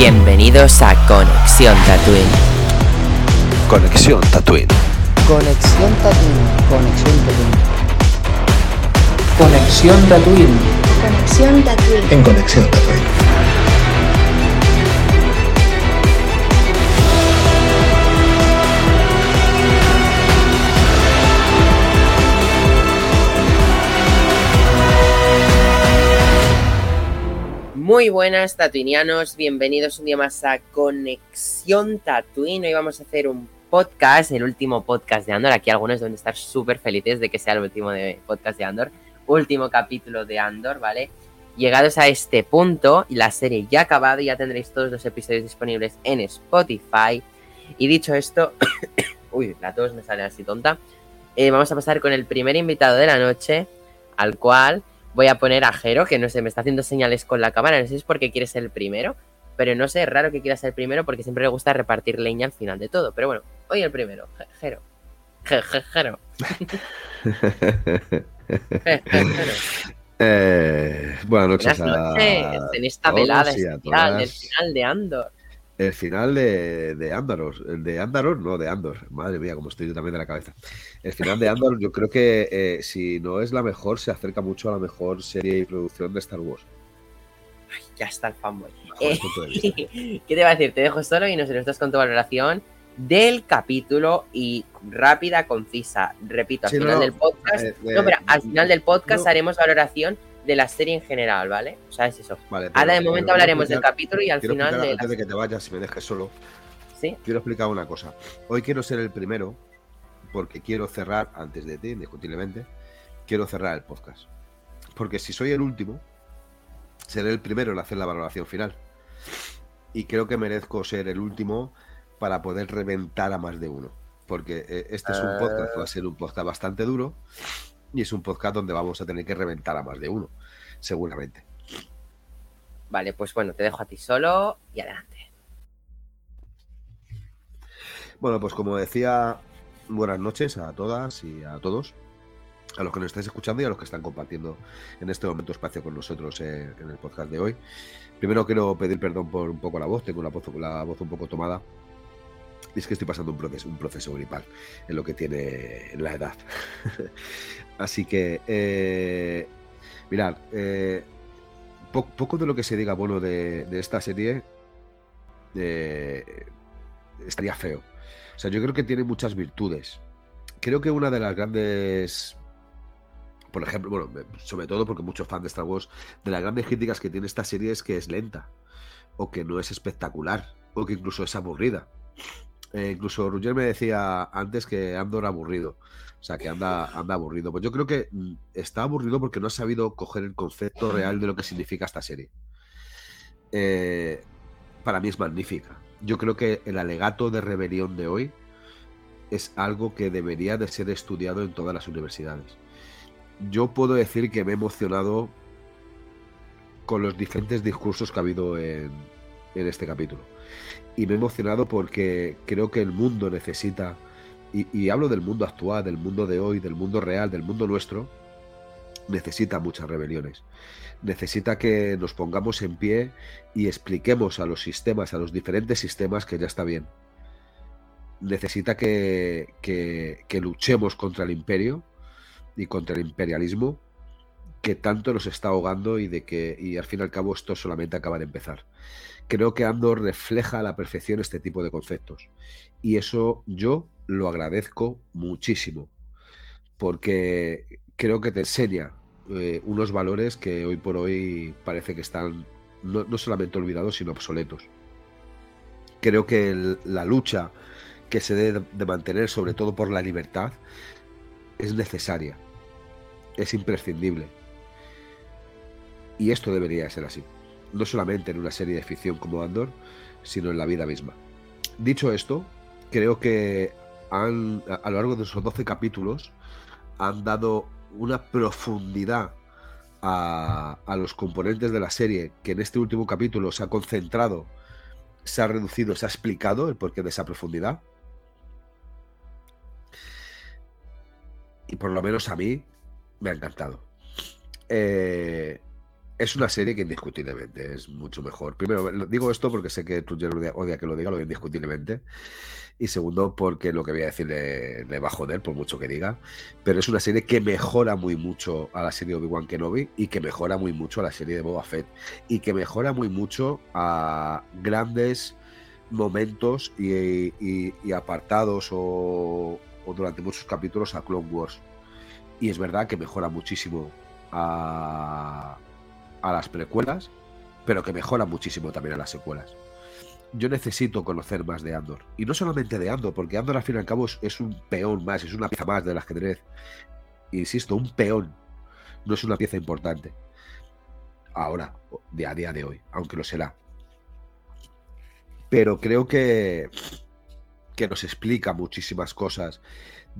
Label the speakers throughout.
Speaker 1: Bienvenidos a Conexión Tatooine.
Speaker 2: Conexión Tatooine.
Speaker 3: Conexión Tatooine.
Speaker 4: Conexión Tatooine.
Speaker 5: Conexión Tatooine.
Speaker 6: En Conexión Tatooine.
Speaker 1: Muy buenas tatuinianos, bienvenidos un día más a Conexión Tatooine. Hoy vamos a hacer un podcast, el último podcast de Andor. Aquí algunos deben estar súper felices de que sea el último de podcast de Andor. Último capítulo de Andor, ¿vale? Llegados a este punto la serie ya ha acabado, ya tendréis todos los episodios disponibles en Spotify. Y dicho esto, uy, la tos me sale así tonta. Eh, vamos a pasar con el primer invitado de la noche, al cual voy a poner a Jero, que no sé, me está haciendo señales con la cámara, no sé si es porque quiere ser el primero, pero no sé, es raro que quiera ser el primero porque siempre le gusta repartir leña al final de todo. Pero bueno, hoy el primero, Je- Jero. Je- Je- Jero. Je- Je- Jero.
Speaker 2: Eh, buenas noches
Speaker 1: Buenas
Speaker 2: a
Speaker 1: noches en esta velada especial del final de Andor.
Speaker 2: El final de, de Andaros, el de Andaros, no, de Andor. Madre mía, como estoy yo también de la cabeza. El final de Andor, yo creo que eh, si no es la mejor, se acerca mucho a la mejor serie y producción de Star Wars.
Speaker 1: Ya está el fanboy. Eh. ¿Qué te va a decir? Te dejo solo y nos estás con tu valoración del capítulo y rápida, concisa. Repito, al
Speaker 2: Sí,
Speaker 1: final
Speaker 2: no,
Speaker 1: del podcast.
Speaker 2: eh,
Speaker 1: no, pero al final del podcast
Speaker 2: no.
Speaker 1: haremos valoración de la serie en general, ¿vale? O sea, es eso.
Speaker 2: Vale,
Speaker 1: Ahora de momento hablaremos del capítulo y al final
Speaker 2: explicar,
Speaker 1: de
Speaker 2: Antes
Speaker 1: la...
Speaker 2: de que te vayas, si me dejes solo,
Speaker 1: ¿Sí?
Speaker 2: quiero explicar una cosa. Hoy quiero ser el primero, porque quiero cerrar, antes de ti, indiscutiblemente, quiero cerrar el podcast. Porque si soy el último, seré el primero en hacer la valoración final. Y creo que merezco ser el último para poder reventar a más de uno. Porque eh, este es un podcast, va a ser un podcast bastante duro, y es un podcast donde vamos a tener que reventar a más de uno, seguramente.
Speaker 1: Vale, pues bueno, te dejo a ti solo y adelante.
Speaker 2: Bueno, pues como decía, buenas noches a todas y a todos, a los que nos estáis escuchando y a los que están compartiendo en este momento espacio con nosotros eh, en el podcast de hoy. Primero quiero pedir perdón por un poco la voz, tengo la voz, la voz un poco tomada. Es que estoy pasando un proceso, un proceso gripal en lo que tiene la edad. Así que, eh, mirad, eh, po- poco de lo que se diga bueno de, de esta serie eh, estaría feo. O sea, yo creo que tiene muchas virtudes. Creo que una de las grandes. Por ejemplo, bueno, sobre todo porque muchos fans de Star Wars, de las grandes críticas que tiene esta serie es que es lenta, o que no es espectacular, o que incluso es aburrida. Eh, incluso Roger me decía antes que Andor aburrido. O sea, que anda, anda aburrido. Pues yo creo que mm, está aburrido porque no ha sabido coger el concepto real de lo que significa esta serie. Eh, para mí es magnífica. Yo creo que el alegato de rebelión de hoy es algo que debería de ser estudiado en todas las universidades. Yo puedo decir que me he emocionado con los diferentes discursos que ha habido en este capítulo. Y me he emocionado porque creo que el mundo necesita, y, hablo del mundo actual, del mundo de hoy, del mundo real, del mundo nuestro, necesita muchas rebeliones. Necesita que nos pongamos en pie y expliquemos a los sistemas, a los diferentes sistemas que ya está bien. Necesita que, que, que luchemos contra el imperio y contra el imperialismo que tanto nos está ahogando y de que y al fin y al cabo esto solamente acaba de empezar. Creo que Andor refleja a la perfección este tipo de conceptos y eso yo lo agradezco muchísimo porque creo que te enseña eh, unos valores que hoy por hoy parece que están no, no solamente olvidados sino obsoletos. Creo que la lucha que se debe de mantener sobre todo por la libertad es necesaria, es imprescindible. Y esto debería ser así. No solamente en una serie de ficción como Andor, sino en la vida misma. Dicho esto, creo que han, a lo largo de esos 12 capítulos han dado una profundidad a, a los componentes de la serie que en este último capítulo se ha concentrado, se ha reducido, se ha explicado el porqué de esa profundidad. Y por lo menos a mí me ha encantado. Eh, es una serie que indiscutiblemente es mucho mejor. Primero, digo esto porque sé que Trujillo odia, que lo diga, lo de indiscutiblemente. Y segundo, porque lo que voy a decir le, va a joder, por mucho que diga. Pero es una serie que mejora muy mucho a la serie de Obi-Wan Kenobi y que mejora muy mucho a la serie de Boba Fett. Y que mejora muy mucho a grandes momentos y, apartados o durante muchos capítulos a Clone Wars. Y es verdad que mejora muchísimo a, a las precuelas, pero que mejora muchísimo también a las secuelas. Yo necesito conocer más de Andor. Y no solamente de Andor, porque Andor al fin y al cabo es, un peón más, es una pieza más del ajedrez. Insisto, un peón. No es una pieza importante. Ahora, de a día de hoy, aunque lo será. Pero creo que, que nos explica muchísimas cosas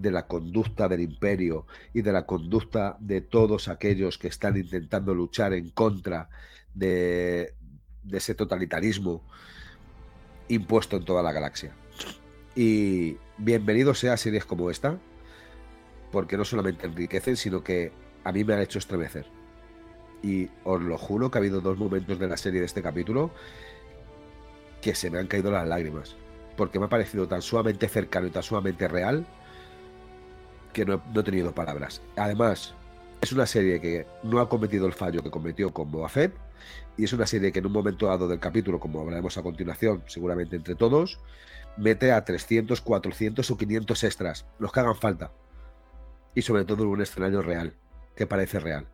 Speaker 2: de la conducta del imperio y de la conducta de todos aquellos que están intentando luchar en contra de, ese totalitarismo impuesto en toda la galaxia. Y bienvenido sea series como esta, porque no solamente enriquecen, sino que a mí me han hecho estremecer. Y os lo juro que ha habido dos momentos de la serie de este capítulo que se me han caído las lágrimas, porque me ha parecido tan sumamente cercano y tan sumamente real que no, no he tenido palabras. Además, es una serie que no ha cometido el fallo que cometió con Boba Fett y es una serie que en un momento dado del capítulo, como hablaremos a continuación, seguramente entre todos, mete a 300, 400 o 500 extras, los que hagan falta. Y sobre todo en un escenario real, que parece real.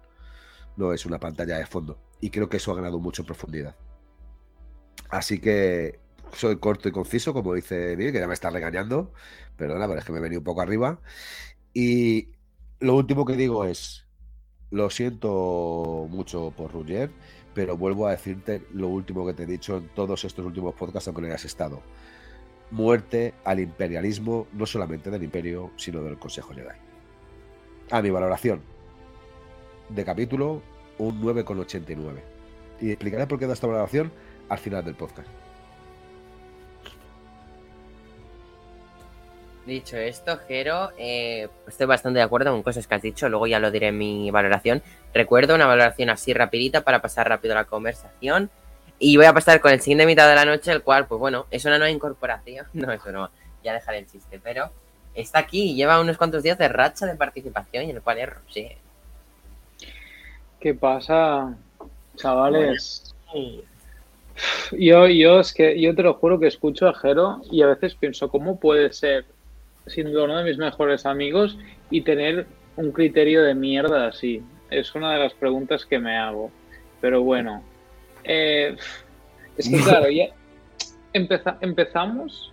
Speaker 2: No es una pantalla de fondo. Y creo que eso ha ganado mucho en profundidad. Así que soy corto y conciso, como dice Neil, que ya me está regañando. Perdona, pero es que me he venido un poco arriba. Y lo último que digo es, lo siento mucho por Ruggier, pero vuelvo a decirte lo último que te he dicho en todos estos últimos podcasts, aunque no hayas estado. Muerte al imperialismo, no solamente del imperio, sino del Consejo Jedi. A mi valoración de capítulo, un 9,89. Y explicaré por qué da esta valoración al final del podcast.
Speaker 1: Dicho esto, Jero, eh, estoy bastante de acuerdo con cosas que has dicho, luego ya lo diré en mi valoración. Recuerdo una valoración así rapidita para pasar rápido la conversación. Y voy a pasar con el siguiente mitad de la noche, el cual, pues bueno, es una nueva incorporación. No, eso no, ya dejaré el chiste, pero está aquí y lleva unos cuantos días de racha de participación y el cual es Roger.
Speaker 6: ¿Qué pasa, chavales? Yo, yo es que yo te lo juro que escucho a Jero y a veces pienso, ¿cómo puede ser siendo uno de mis mejores amigos y tener un criterio de mierda así? Es una de las preguntas que me hago. Pero bueno, eh, es que claro, ya empeza- empezamos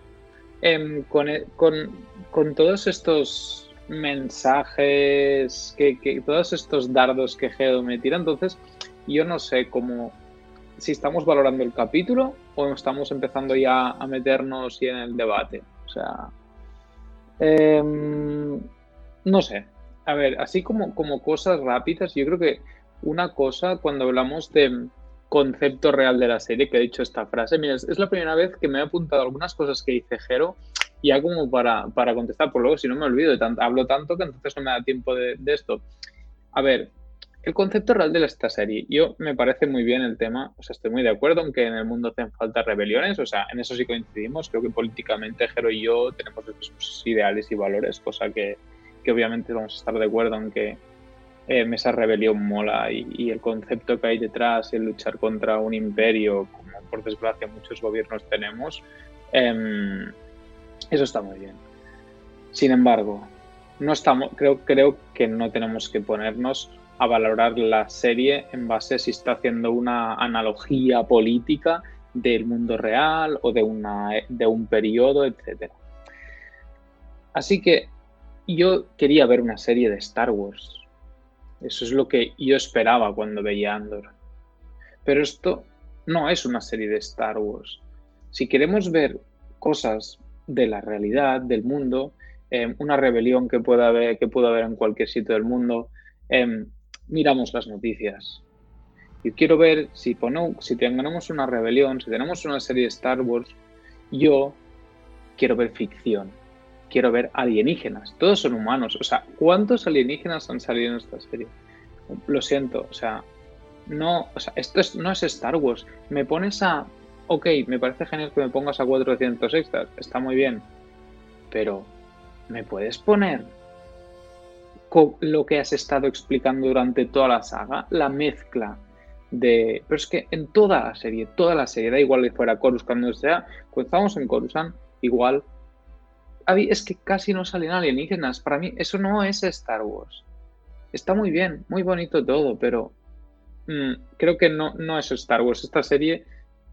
Speaker 6: em, con, e- con- con todos estos mensajes, que, que- todos estos dardos que Gedo me tira. Entonces, yo no sé cómo, si estamos valorando el capítulo o estamos empezando ya a meternos y en el debate. O sea, em, no sé. A ver, así como, como cosas rápidas, yo creo que una cosa cuando hablamos de concepto real de la serie, que he dicho esta frase, mira, es, la primera vez que me he apuntado algunas cosas que dice Jero, ya como para, para contestar, por luego si no me olvido, de tan- hablo tanto que entonces no me da tiempo de esto. A ver, el concepto real de esta serie, yo me parece muy bien el tema, o sea, estoy muy de acuerdo en que en el mundo hacen falta rebeliones, o sea, en eso sí coincidimos, creo que políticamente Jero y yo tenemos mismos ideales y valores, cosa que, que obviamente vamos a estar de acuerdo en que eh, esa rebelión mola y, y el concepto que hay detrás, el luchar contra un imperio, como por desgracia muchos gobiernos tenemos, em, eso está muy bien. Sin embargo, no estamos, creo, creo que no tenemos que ponernos a valorar la serie en base a si está haciendo una analogía política del mundo real o de, una, de un periodo, etc. Así que yo quería ver una serie de Star Wars. Eso es lo que yo esperaba cuando veía Andor. Pero esto no es una serie de Star Wars. Si queremos ver cosas de la realidad, del mundo, eh, una rebelión que pueda haber, que pueda haber en cualquier sitio del mundo, eh, miramos las noticias. Yo quiero ver si, pono, si tenemos una rebelión, si tenemos una serie de Star Wars, yo quiero ver ficción, quiero ver alienígenas. Todos son humanos. O sea, ¿cuántos alienígenas han salido en esta serie? Lo siento, o sea, No, o sea, esto es- no es Star Wars. Me pones a. Ok, me parece genial que me pongas a 400 extras. Está muy bien. Pero, ¿me puedes poner lo que has estado explicando durante toda la saga? La mezcla de. Pero es que en toda la serie, toda la serie, da igual que fuera Coruscant cuando sea, cuando estábamos en Coruscant, igual. Es que casi no salen alienígenas. Para mí, eso no es Star Wars. Está muy bien, muy bonito todo, pero mm, creo que no, no es Star Wars. Esta serie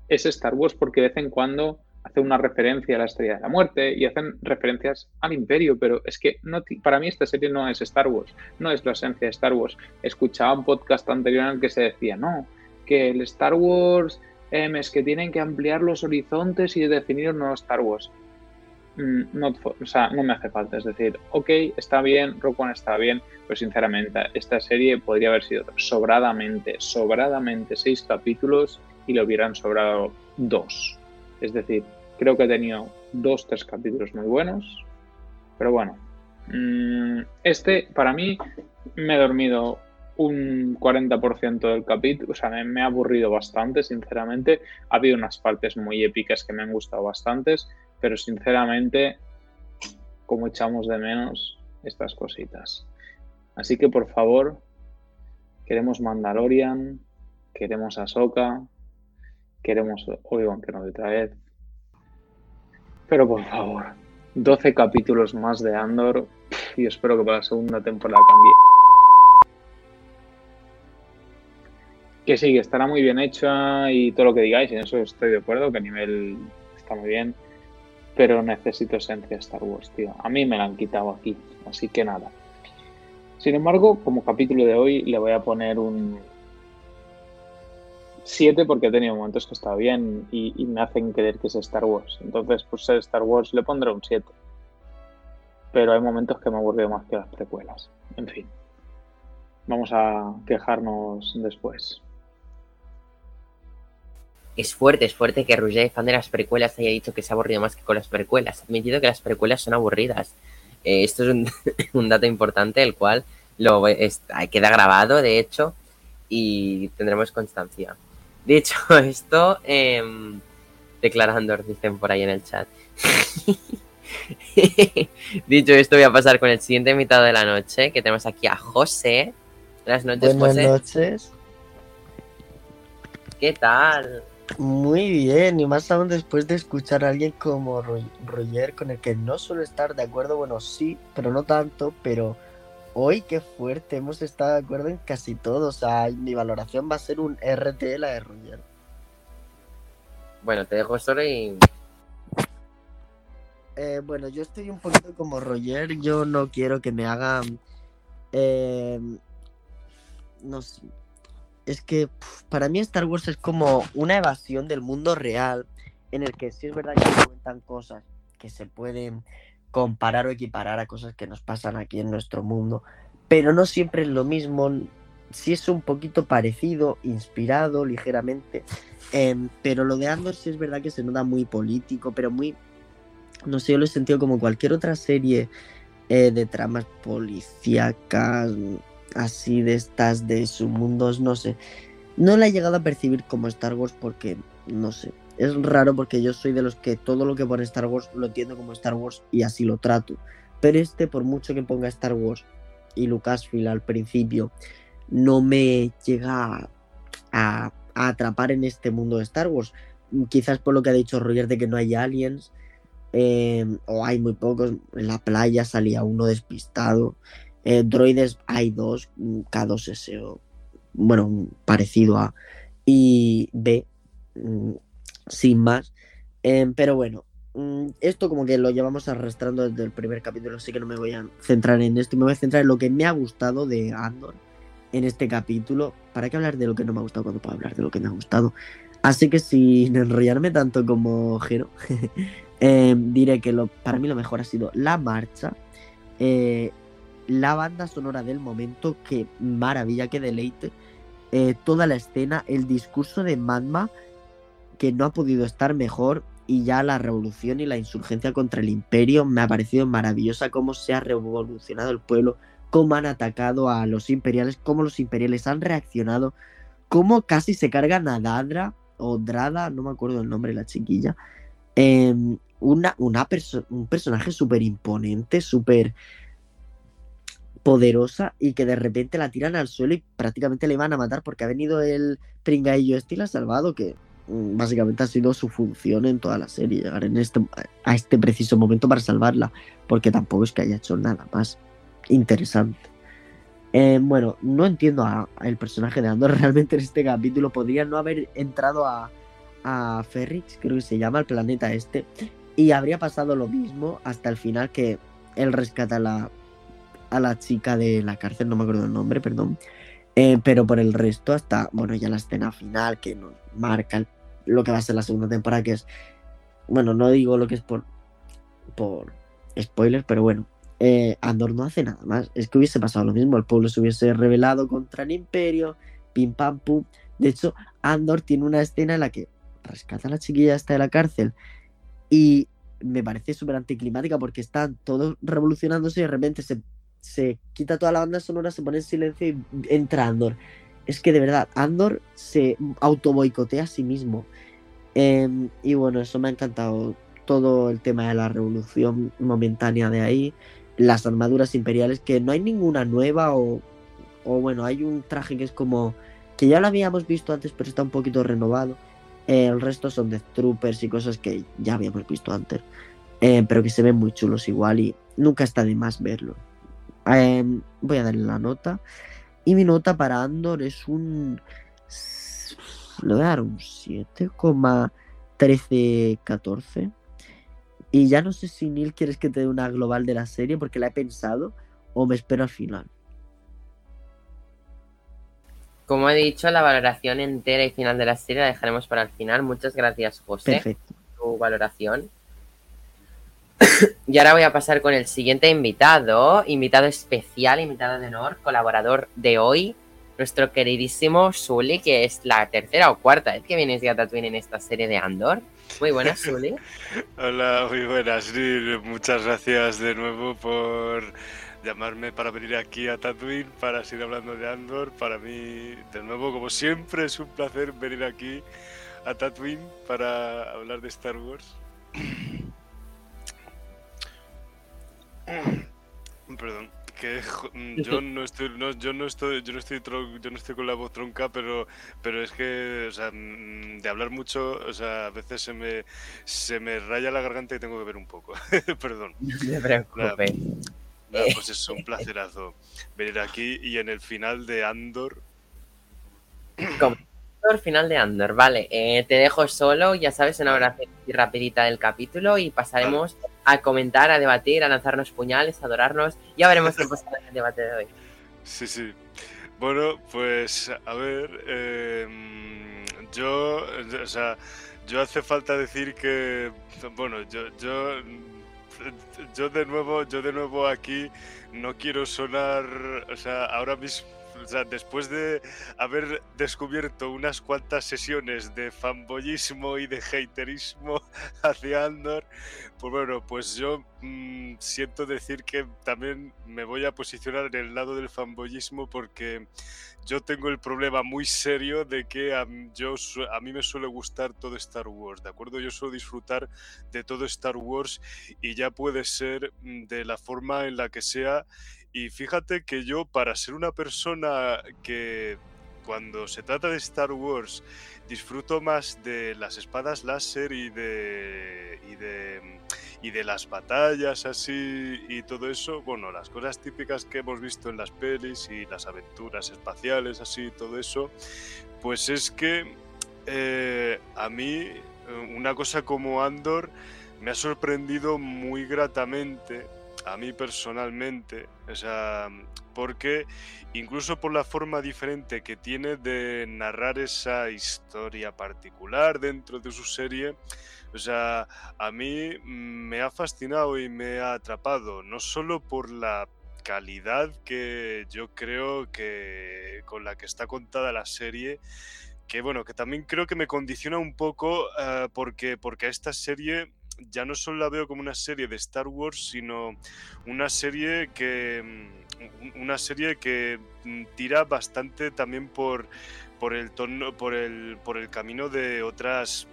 Speaker 6: es Star Wars porque de vez en cuando hace una referencia a la Estrella de la Muerte y hacen referencias al Imperio, pero es que no, para mí esta serie no es Star Wars, no es la esencia de Star Wars. Escuchaba un podcast anterior en el que se decía, no, que el Star Wars em, es que tienen que ampliar los horizontes y definir un nuevo Star Wars. Mm, for- o sea, no me hace falta. Es decir, ok, está bien, Rock está bien, pero sinceramente, esta serie podría haber sido sobradamente, sobradamente seis capítulos y le hubieran sobrado dos. Es decir, creo que he tenido dos, tres capítulos muy buenos, pero bueno. mm, Este, para mí, me he dormido un 40% del capítulo, o sea, me, ha aburrido bastante, sinceramente. Ha habido unas partes muy épicas que me han gustado bastantes, pero sinceramente, como echamos de menos estas cositas. Así que por favor, queremos Mandalorian, queremos Ahsoka, queremos Obi-Wan Kenobi otra vez. Pero por favor, 12 capítulos más de Andor y espero que para la segunda temporada cambie. Que sí, que estará muy bien hecha y todo lo que digáis, en eso estoy de acuerdo, que a nivel está muy bien, pero necesito esencia Star Wars, tío. A mí me la han quitado aquí, así que nada. Sin embargo, como capítulo de hoy, le voy a poner un 7 porque he tenido momentos que está bien y, me hacen creer que es Star Wars. Entonces, por ser Star Wars, le pondré un 7. Pero hay momentos que me aburrido más que las precuelas. En fin. Vamos a quejarnos después.
Speaker 1: Es fuerte, es fuerte que Roger, fan de las precuelas, haya dicho que se ha aburrido más que con las precuelas. Ha admitido que las precuelas son aburridas. Eh, esto es un, un dato importante, el cual lo es- queda grabado, de hecho, y tendremos constancia. Dicho esto, em, declarando, dicen por ahí en el chat. Dicho esto, voy a pasar con el siguiente invitado de la noche, que tenemos aquí a José. Buenas noches,
Speaker 3: Buenas
Speaker 1: José.
Speaker 3: noches.
Speaker 1: ¿Qué tal?
Speaker 3: Muy bien, y más aún después de escuchar a alguien como Ro- Roger, con el que no suelo estar de acuerdo, bueno, sí, pero no tanto, pero hoy qué fuerte, hemos estado de acuerdo en casi todo, o sea, mi valoración va a ser un RT la de Roger.
Speaker 1: Bueno, te dejo solo y
Speaker 3: Eh, bueno, yo estoy un poquito como Roger, yo no quiero que me hagan... eh, no sé, es que para mí Star Wars es como una evasión del mundo real, en el que sí es verdad que se cuentan cosas que se pueden comparar o equiparar a cosas que nos pasan aquí en nuestro mundo, pero no siempre es lo mismo, sí es un poquito parecido, inspirado ligeramente, em, pero lo de Andor sí es verdad que se nota muy político, pero muy no sé, yo lo he sentido como cualquier otra serie eh, de tramas policíacas, así de estas, de submundos, no sé. No la he llegado a percibir como Star Wars porque, no sé, es raro porque yo soy de los que todo lo que pone Star Wars lo entiendo como Star Wars y así lo trato. Pero este, por mucho que ponga Star Wars y Lucasfilm al principio, no me llega a, atrapar en este mundo de Star Wars. Quizás por lo que ha dicho Roger de que no hay aliens, eh, o hay muy pocos. En la playa salía uno despistado. Eh, droides hay dos, un K2SO, bueno, parecido a. Y B, mm, sin más. Eh, pero bueno, mm, esto como que lo llevamos arrastrando desde el primer capítulo, así que no me voy a centrar en esto. Me voy a centrar en lo que me ha gustado de Andor en este capítulo. ¿Para qué hablar de lo que no me ha gustado cuando puedo hablar de lo que me ha gustado? Así que sin enrollarme tanto como Jero, eh, diré que lo, para mí lo mejor ha sido la marcha, eh, la banda sonora del momento, que maravilla, que deleite, eh, toda la escena, el discurso de Magma, que no ha podido estar mejor, y ya la revolución y la insurgencia contra el imperio me ha parecido maravillosa, cómo se ha revolucionado el pueblo, cómo han atacado a los imperiales, cómo los imperiales han reaccionado, cómo casi se cargan a Dadra o Drada, no me acuerdo el nombre de la chiquilla. em, una, una un personaje súper imponente, súper poderosa y que de repente la tiran al suelo y prácticamente le van a matar porque ha venido el pringaillo este y la ha salvado, que básicamente ha sido su función en toda la serie, llegar en este, a este preciso momento para salvarla, porque tampoco es que haya hecho nada más interesante. Eh, bueno, no entiendo a, a el personaje de Andor realmente en este capítulo. Podría no haber entrado a, Ferrix, creo que se llama, el planeta este. Y habría pasado lo mismo hasta el final que él rescata a la, a la chica de la cárcel, no me acuerdo el nombre, perdón. Eh, pero por el resto, hasta, bueno, ya la escena final que nos marca el- lo que va a ser la segunda temporada, que es, bueno, no digo lo que es por, por spoiler, pero bueno, eh, Andor no hace nada más. Es que hubiese pasado lo mismo, el pueblo se hubiese rebelado contra el imperio, pim pam pum. De hecho, Andor tiene una escena en la que rescata a la chiquilla esta de la cárcel y me parece súper anticlimática porque están todos revolucionándose y de repente se, se quita toda la banda sonora, se pone en silencio y entra Andor. Es que de verdad, Andor se auto boicotea a sí mismo. Em, y bueno, eso me ha encantado. Todo el tema de la revolución momentánea de ahí. Las armaduras imperiales, que no hay ninguna nueva o, o bueno, hay un traje que es como... que ya lo habíamos visto antes, pero está un poquito renovado. Eh, el resto son de troopers y cosas que ya habíamos visto antes. Eh, pero que se ven muy chulos igual y nunca está de más verlo. Em, voy a darle la nota. Y mi nota para Andor es un... Le voy a dar un 7,1314. Y ya no sé si Neil quieres que te dé una global de la serie porque la he pensado o me espero al final.
Speaker 1: Como he dicho, la valoración entera y final de la serie la dejaremos para el final. Muchas gracias, José,
Speaker 3: Perfecto.
Speaker 1: tu valoración. y ahora voy a pasar con el siguiente invitado, invitado especial, invitado de honor, colaborador de hoy, nuestro queridísimo Sully, que es la tercera o cuarta vez que vienes de Tatooine en esta serie de Andor. Muy buenas, Sully.
Speaker 7: Hola, muy buenas. Muchas gracias de nuevo por llamarme para venir aquí a Tatooine para seguir hablando de Andor. Para mí, de nuevo, como siempre, es un placer venir aquí a Tatooine para hablar de Star Wars. Perdón, que mm, yo no estoy, no, yo no estoy, yo no estoy, tron- yo no estoy con la voz tronca, pero, pero es que, o sea, mm, de hablar mucho, o sea, a veces se me, se me raya la garganta y tengo que ver un poco. Perdón.
Speaker 1: No te preocupes.
Speaker 7: Nada, pues es un placerazo venir aquí y en el final de Andor.
Speaker 1: Andor, final de Andor, vale. eh, te dejo solo, ya sabes, una oración rapidita del capítulo y pasaremos a comentar, a debatir, a lanzarnos puñales, a adorarnos. Ya veremos qué pasa en el debate de hoy.
Speaker 7: Sí, sí. Bueno, pues a ver, em, yo, o sea, yo hace falta decir que, bueno, yo, yo, yo de nuevo, yo de nuevo aquí no quiero sonar, o sea, ahora mismo, sea, después de haber descubierto unas cuantas sesiones de fanboyismo y de haterismo hacia Andor, pues bueno, pues yo mm, siento decir que también me voy a posicionar en el lado del fanboyismo porque yo tengo el problema muy serio de que a, yo, a mí me suele gustar todo Star Wars, ¿de acuerdo? Yo suelo disfrutar de todo Star Wars y ya puede ser mm, de la forma en la que sea. Y fíjate que yo, para ser una persona que cuando se trata de Star Wars disfruto más de las espadas láser y de, y de, y de las batallas así y todo eso, bueno, las cosas típicas que hemos visto en las pelis y las aventuras espaciales así y todo eso, pues es que eh, a mí eh, una cosa como Andor me ha sorprendido muy gratamente, a mí personalmente, o sea, porque incluso por la forma diferente que tiene de narrar esa historia particular dentro de su serie, o sea, a mí me ha fascinado y me ha atrapado, no solo por la calidad que yo creo que con la que está contada la serie, que bueno, que también creo que me condiciona un poco eh, porque, porque a esta serie ya no solo la veo como una serie de Star Wars, sino una serie que mm, un- una serie que mm, tira bastante también por por el tono, por el, por el camino de otras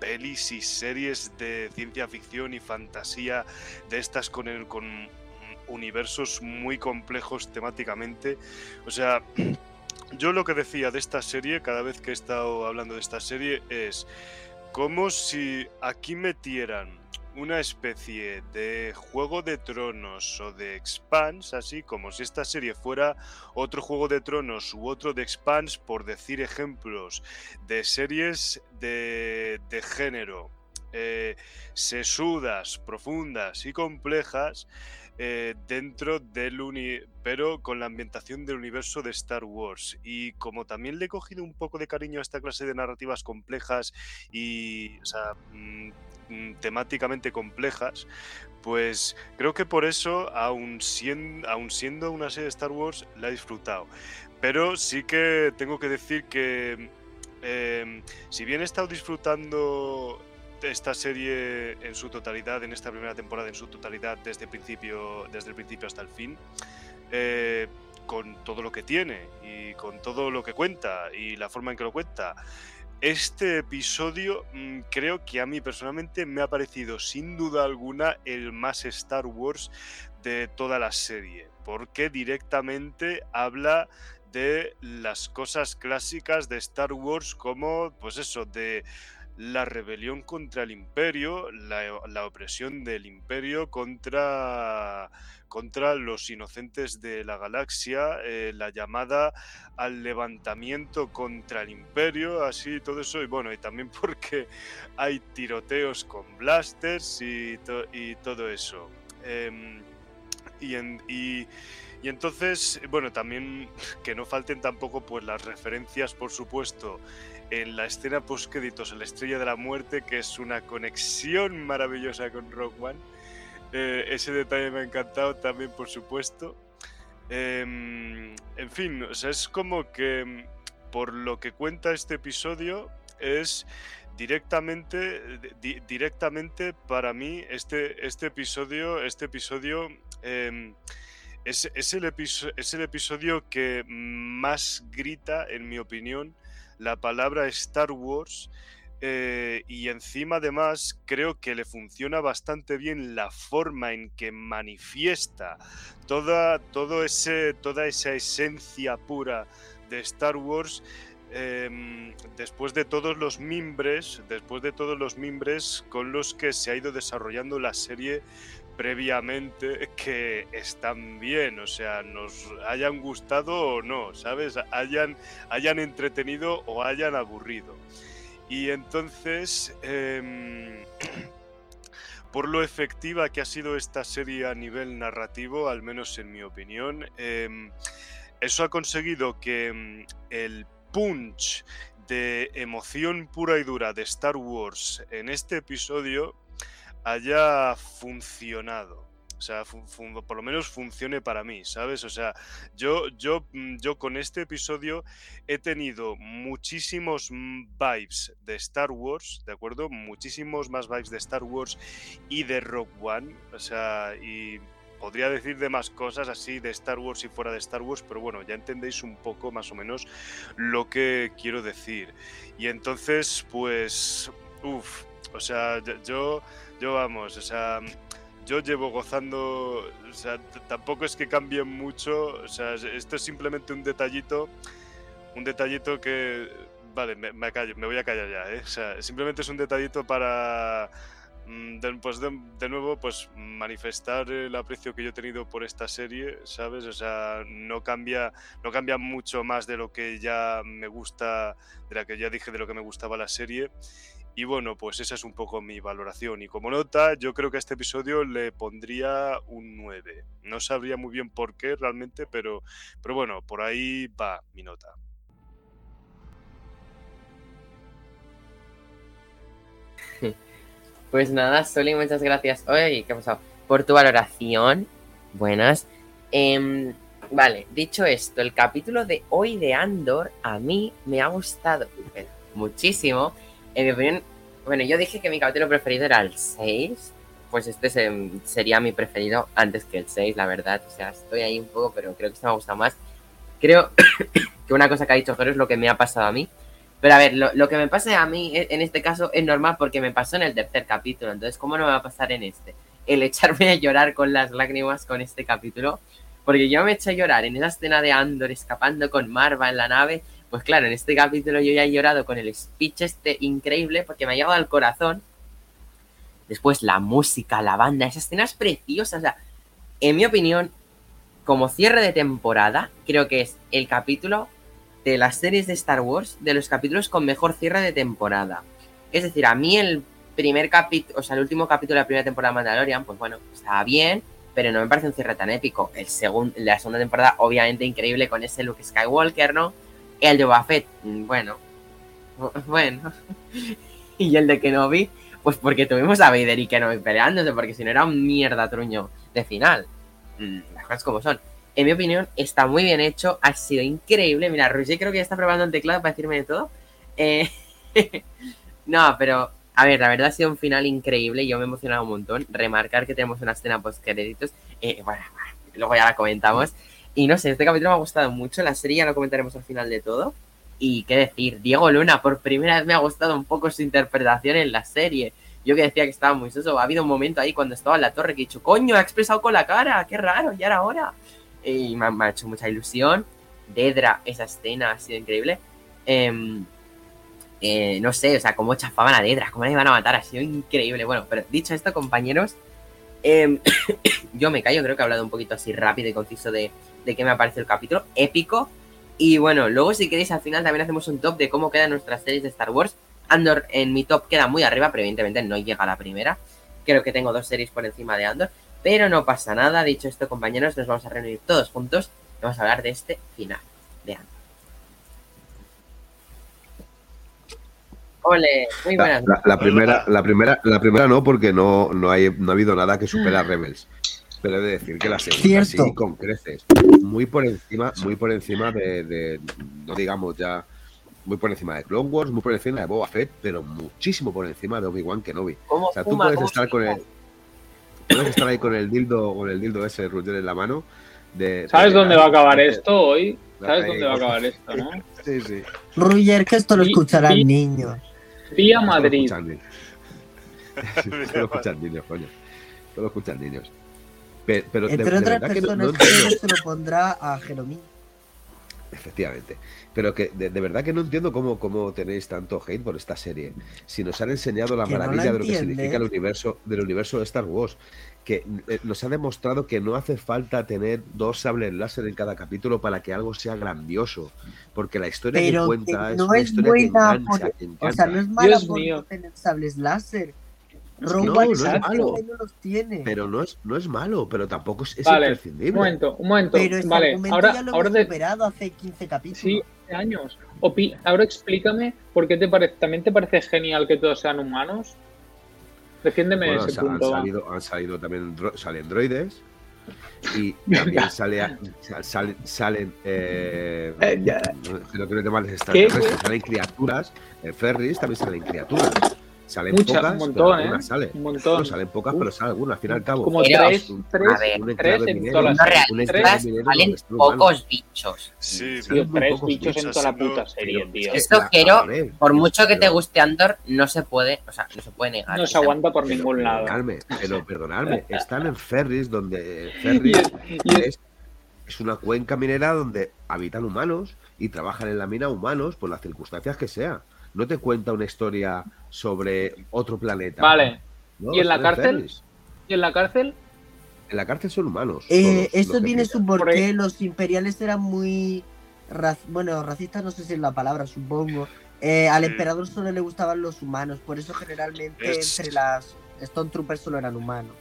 Speaker 7: pelis y series de ciencia ficción y fantasía de estas con el, con universos muy complejos temáticamente. O sea, yo lo que decía de esta serie, cada vez que he estado hablando de esta serie, es como si aquí metieran una especie de Juego de Tronos o de Expanse, así como si esta serie fuera otro Juego de Tronos u otro de Expanse, por decir ejemplos de series de, de género, eh, sesudas, profundas y complejas. Eh, dentro del uni pero con la ambientación del universo de Star Wars y como también le he cogido un poco de cariño a esta clase de narrativas complejas y o sea, mm, mm, temáticamente complejas, pues creo que por eso, aun siendo, una serie de Star Wars, la he disfrutado. Pero sí que tengo que decir que eh, si bien he estado disfrutando esta serie en su totalidad, en esta primera temporada en su totalidad, desde principio, desde el principio hasta el fin, eh, con todo lo que tiene y con todo lo que cuenta y la forma en que lo cuenta. Este episodio mm, creo que a mí personalmente me ha parecido sin duda alguna el más Star Wars de toda la serie, porque directamente habla de las cosas clásicas de Star Wars como, pues eso, de la rebelión contra el imperio, la, la opresión del imperio contra, contra los inocentes de la galaxia, eh, la llamada al levantamiento contra el imperio, así todo eso, y bueno, y también porque hay tiroteos con blasters y, y todo eso. Em, y, en- y- y entonces, bueno, también que no falten tampoco pues las referencias, por supuesto, en la escena post créditos la Estrella de la Muerte, que es una conexión maravillosa con Rock One. Eh, ese detalle me ha encantado también, por supuesto. Em, en fin, es como que mm, por lo que cuenta este episodio es directamente di- directamente para mí este, este episodio este episodio em, es, es el episo- es el episodio que más grita en mi opinión la palabra Star Wars eh, y encima además creo que le funciona bastante bien la forma en que manifiesta toda, ese, toda esa esencia pura de Star Wars em, después de todos los mimbres, después de todos los mimbres con los que se ha ido desarrollando la serie previamente que están bien, o sea, nos hayan gustado o no, ¿sabes? Hayan, hayan entretenido o hayan aburrido. Y entonces, em, por lo efectiva que ha sido esta serie a nivel narrativo, al menos en mi opinión, em, eso ha conseguido que em, el punch de emoción pura y dura de Star Wars en este episodio haya funcionado. O sea, por lo menos funcione para mí, ¿sabes? O sea, yo, yo, mm, yo con este episodio he tenido muchísimos mm, vibes de Star Wars, ¿de acuerdo? Muchísimos más vibes de Star Wars y de Rogue One. O sea, y podría decir de más cosas así de Star Wars y fuera de Star Wars, pero bueno, ya entendéis un poco más o menos lo que quiero decir. Y entonces, pues, uff, o sea, yo- yo, vamos, o sea, yo llevo gozando, o sea, tampoco es que cambie mucho, o sea, es- esto es simplemente un detallito, un detallito que, vale, me, me callo, me voy a callar ya, ¿eh? o sea, simplemente es un detallito para, mm, pues de, de nuevo, pues manifestar el aprecio que yo he tenido por esta serie, ¿sabes? O sea, no cambia, no cambia mucho más de lo que ya me gusta, de la que ya dije de lo que me gustaba la serie. Y bueno, pues esa es un poco mi valoración. Y como nota, yo creo que a este episodio le pondría un 9. No sabría muy bien por qué realmente, pero, pero bueno, por ahí va mi nota.
Speaker 1: Pues nada, Soli, muchas gracias. Oye, ¿qué ha pasado? Por tu valoración. Buenas. Em, vale, dicho esto, el capítulo de hoy de Andor a mí me ha gustado muchísimo. En mi opinión, bueno, yo dije que mi capítulo preferido era el 6. Pues este se- sería mi preferido antes que el 6, la verdad. O sea, estoy ahí un poco, pero creo que este me ha gustado más. Creo que una cosa que ha dicho Jero es lo que me ha pasado a mí. Pero a ver, lo, lo que me pase a mí e- en este caso es normal porque me pasó en el tercer capítulo. Entonces, ¿cómo no me va a pasar en este? El echarme a llorar con las lágrimas con este capítulo. Porque yo me eché a llorar en esa escena de Andor escapando con Marva en la nave. Pues claro, en este capítulo yo ya he llorado con el speech este increíble porque me ha llegado al corazón. Después la música, la banda, esa escena es preciosa. O sea, en mi opinión, como cierre de temporada, creo que es el capítulo de las series de Star Wars, de los capítulos con mejor cierre de temporada. Es decir, a mí el primer capítulo, o sea, el último capítulo de la primera temporada de Mandalorian, pues bueno, estaba bien, pero no me parece un cierre tan épico. El segundo, la segunda temporada, obviamente increíble con ese Luke Skywalker, ¿no? El de Boba Fett, mm, bueno, bueno. y el de Kenobi, pues porque tuvimos a Vader y Kenobi peleándose, porque si no era un mierda truño de final. Mm, Las cosas como son. En mi opinión, está muy bien hecho, ha sido increíble. Mira, Roger creo que ya está probando el teclado para decirme de todo. Eh, no, pero a ver, la verdad ha sido un final increíble. Yo me he emocionado un montón. Remarcar que tenemos una escena post créditos. Eh, bueno, luego ya la comentamos. Y no sé, este capítulo me ha gustado mucho. La serie ya lo comentaremos al final de todo. Y qué decir, Diego Luna, por primera vez me ha gustado un poco su interpretación en la serie. Yo que decía que estaba muy soso, ha habido un momento ahí cuando estaba en la torre que he dicho, coño, ha expresado con la cara, qué raro, ya era hora. Y me ha, me ha hecho mucha ilusión. Dedra, esa escena ha sido increíble. Em, eh, no sé, o sea, cómo chafaban a Dedra, cómo la iban a matar, ha sido increíble. Bueno, pero dicho esto, compañeros, em, yo me callo, creo que he hablado un poquito así rápido y conciso de, de qué me ha parecido el capítulo, épico. Y bueno, luego si queréis al final también hacemos un top de cómo quedan nuestras series de Star Wars. Andor en mi top queda muy arriba, pero evidentemente no llega a la primera. Creo que tengo dos series por encima de Andor, pero no pasa nada. Dicho esto, compañeros, nos vamos a reunir todos juntos y vamos a hablar de este final de Andor. Ole, muy
Speaker 2: La,
Speaker 1: buenas.
Speaker 2: la- la primera, la primera, la primera no, porque no, no, hay, no ha habido nada que supera a Rebels. Pero he de decir que la segunda
Speaker 3: Cierto.
Speaker 2: sí con creces. Muy por encima, muy por encima de, de- no digamos ya, muy por encima de Clone Wars, muy por encima de Boba Fett, pero muchísimo por encima de Obi-Wan Kenobi.
Speaker 1: ¿Cómo
Speaker 2: O sea, tú
Speaker 1: fuma?
Speaker 2: puedes
Speaker 1: ¿Cómo
Speaker 2: estar con el. Puedes estar ahí con el dildo, con el dildo ese Roger en la mano. De,
Speaker 6: ¿Sabes
Speaker 2: de-
Speaker 6: dónde va a acabar
Speaker 2: de-
Speaker 6: esto hoy? ¿Sabes
Speaker 2: Ahí,
Speaker 6: dónde va a acabar esto, no?
Speaker 2: Sí, sí.
Speaker 3: Roger, que esto lo escucharán niños.
Speaker 6: Vía Madrid.
Speaker 2: Sí, Solo escuchan niños, coño. Solo escuchan niños. Pe- Pero, de-
Speaker 3: Entre
Speaker 2: de
Speaker 3: otras
Speaker 2: que no-
Speaker 3: personas,
Speaker 2: no entiendo-
Speaker 3: Roger se lo pondrá a Jeromín.
Speaker 2: Efectivamente. Pero que de, de verdad que no entiendo cómo, cómo tenéis tanto hate por esta serie. Si nos han enseñado la
Speaker 3: Que no la
Speaker 2: maravilla de lo que significa el universo, del universo de Star Wars. Que eh, nos ha demostrado que no hace falta tener dos sables láser en cada capítulo para que algo sea grandioso. Porque la historia que
Speaker 3: Pero que
Speaker 2: cuenta es
Speaker 3: no
Speaker 2: una
Speaker 3: es
Speaker 2: historia que
Speaker 3: buena
Speaker 2: engancha,
Speaker 3: por-
Speaker 2: que
Speaker 3: O sea,
Speaker 2: encanta.
Speaker 3: no es mala
Speaker 6: Dios
Speaker 3: por
Speaker 6: mío.
Speaker 3: no tener sables láser.
Speaker 6: No,
Speaker 3: Rogue
Speaker 2: no
Speaker 3: One
Speaker 2: es malo.
Speaker 3: que no los tiene.
Speaker 2: Pero no es, no es malo, pero tampoco es, es
Speaker 6: Vale,
Speaker 2: imprescindible.
Speaker 6: Un momento, un momento.
Speaker 3: Pero ese
Speaker 6: vale, ahora,
Speaker 3: ya lo
Speaker 6: ahora
Speaker 3: hemos
Speaker 6: de,
Speaker 3: superado hace 15 capítulos.
Speaker 6: sí, hace años. Opi- ahora explícame por qué te parece, también te parece genial que todos sean humanos. Defiéndeme
Speaker 2: Bueno,
Speaker 6: ese
Speaker 2: han,
Speaker 6: punto. va.
Speaker 2: salido, han salido también dro- salen droides y también sale salen, salen eh,
Speaker 6: Eh, ya.
Speaker 2: no, no quiero llamarles extraterrestres, salen criaturas, en Ferris también salen criaturas. Salen
Speaker 6: Muchas,
Speaker 2: pocas,
Speaker 6: un
Speaker 2: pero
Speaker 6: montón,
Speaker 2: algunas
Speaker 6: ¿eh?
Speaker 2: salen.
Speaker 6: Un montón.
Speaker 2: salen pocas, pero salen algunas, al fin y al cabo.
Speaker 6: Como
Speaker 1: Pero,
Speaker 6: tres,
Speaker 2: un-
Speaker 6: tres,
Speaker 1: a ver,
Speaker 2: un
Speaker 6: tres en
Speaker 2: minero,
Speaker 6: todas las
Speaker 1: salen pocos bichos.
Speaker 7: Sí,
Speaker 6: Tío,
Speaker 2: muy
Speaker 6: tres
Speaker 2: pocos
Speaker 6: bichos en
Speaker 7: bichos,
Speaker 6: toda la puta serie,
Speaker 2: pero-
Speaker 6: tío.
Speaker 1: Esto
Speaker 2: la-
Speaker 1: quiero, por mucho que te
Speaker 2: pero-
Speaker 1: guste Andor, no se puede, o sea, no se puede negar.
Speaker 6: No se aguanta por
Speaker 2: Pero
Speaker 6: ningún lado.
Speaker 2: Perdonadme, pero perdonadme, están en Ferris, donde
Speaker 6: Y
Speaker 2: Ferris
Speaker 6: es- y es-
Speaker 2: es, es una cuenca minera donde habitan humanos y trabajan en la mina humanos por las circunstancias que sea. No te cuenta una historia sobre otro planeta.
Speaker 6: Vale.
Speaker 2: No,
Speaker 6: ¿Y en la cárcel?
Speaker 2: Ferris.
Speaker 6: ¿Y en la cárcel?
Speaker 2: En la cárcel son humanos.
Speaker 3: Eh,
Speaker 2: que
Speaker 3: tiene su porqué. Los imperiales eran muy. Bueno, racistas no sé si es la palabra, supongo. Eh, al
Speaker 7: Sí.
Speaker 3: emperador solo le gustaban los humanos. Por eso, generalmente, entre las Stone Troopers solo eran humanos.